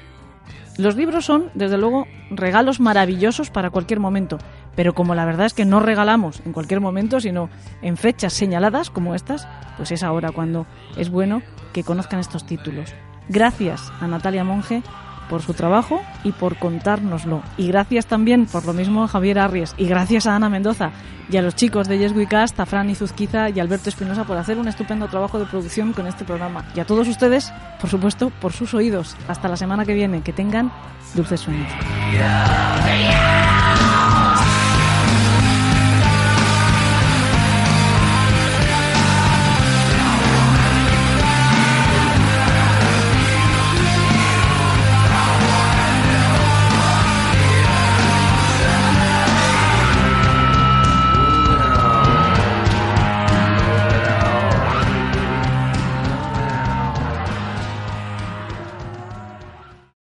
A: Los libros son, desde luego, regalos maravillosos para cualquier momento, pero como la verdad es que no regalamos en cualquier momento, sino en fechas señaladas como estas, pues es ahora cuando es bueno que conozcan estos títulos. Gracias a Natalia Monge por su trabajo y por contárnoslo. Y gracias también por lo mismo a Javier Arries y gracias a Ana Mendoza y a los chicos de Yes We Cast, a Fran Izuzquiza y Alberto Espinosa por hacer un estupendo trabajo de producción con este programa. Y a todos ustedes, por supuesto, por sus oídos. Hasta la semana que viene. Que tengan dulces sueños.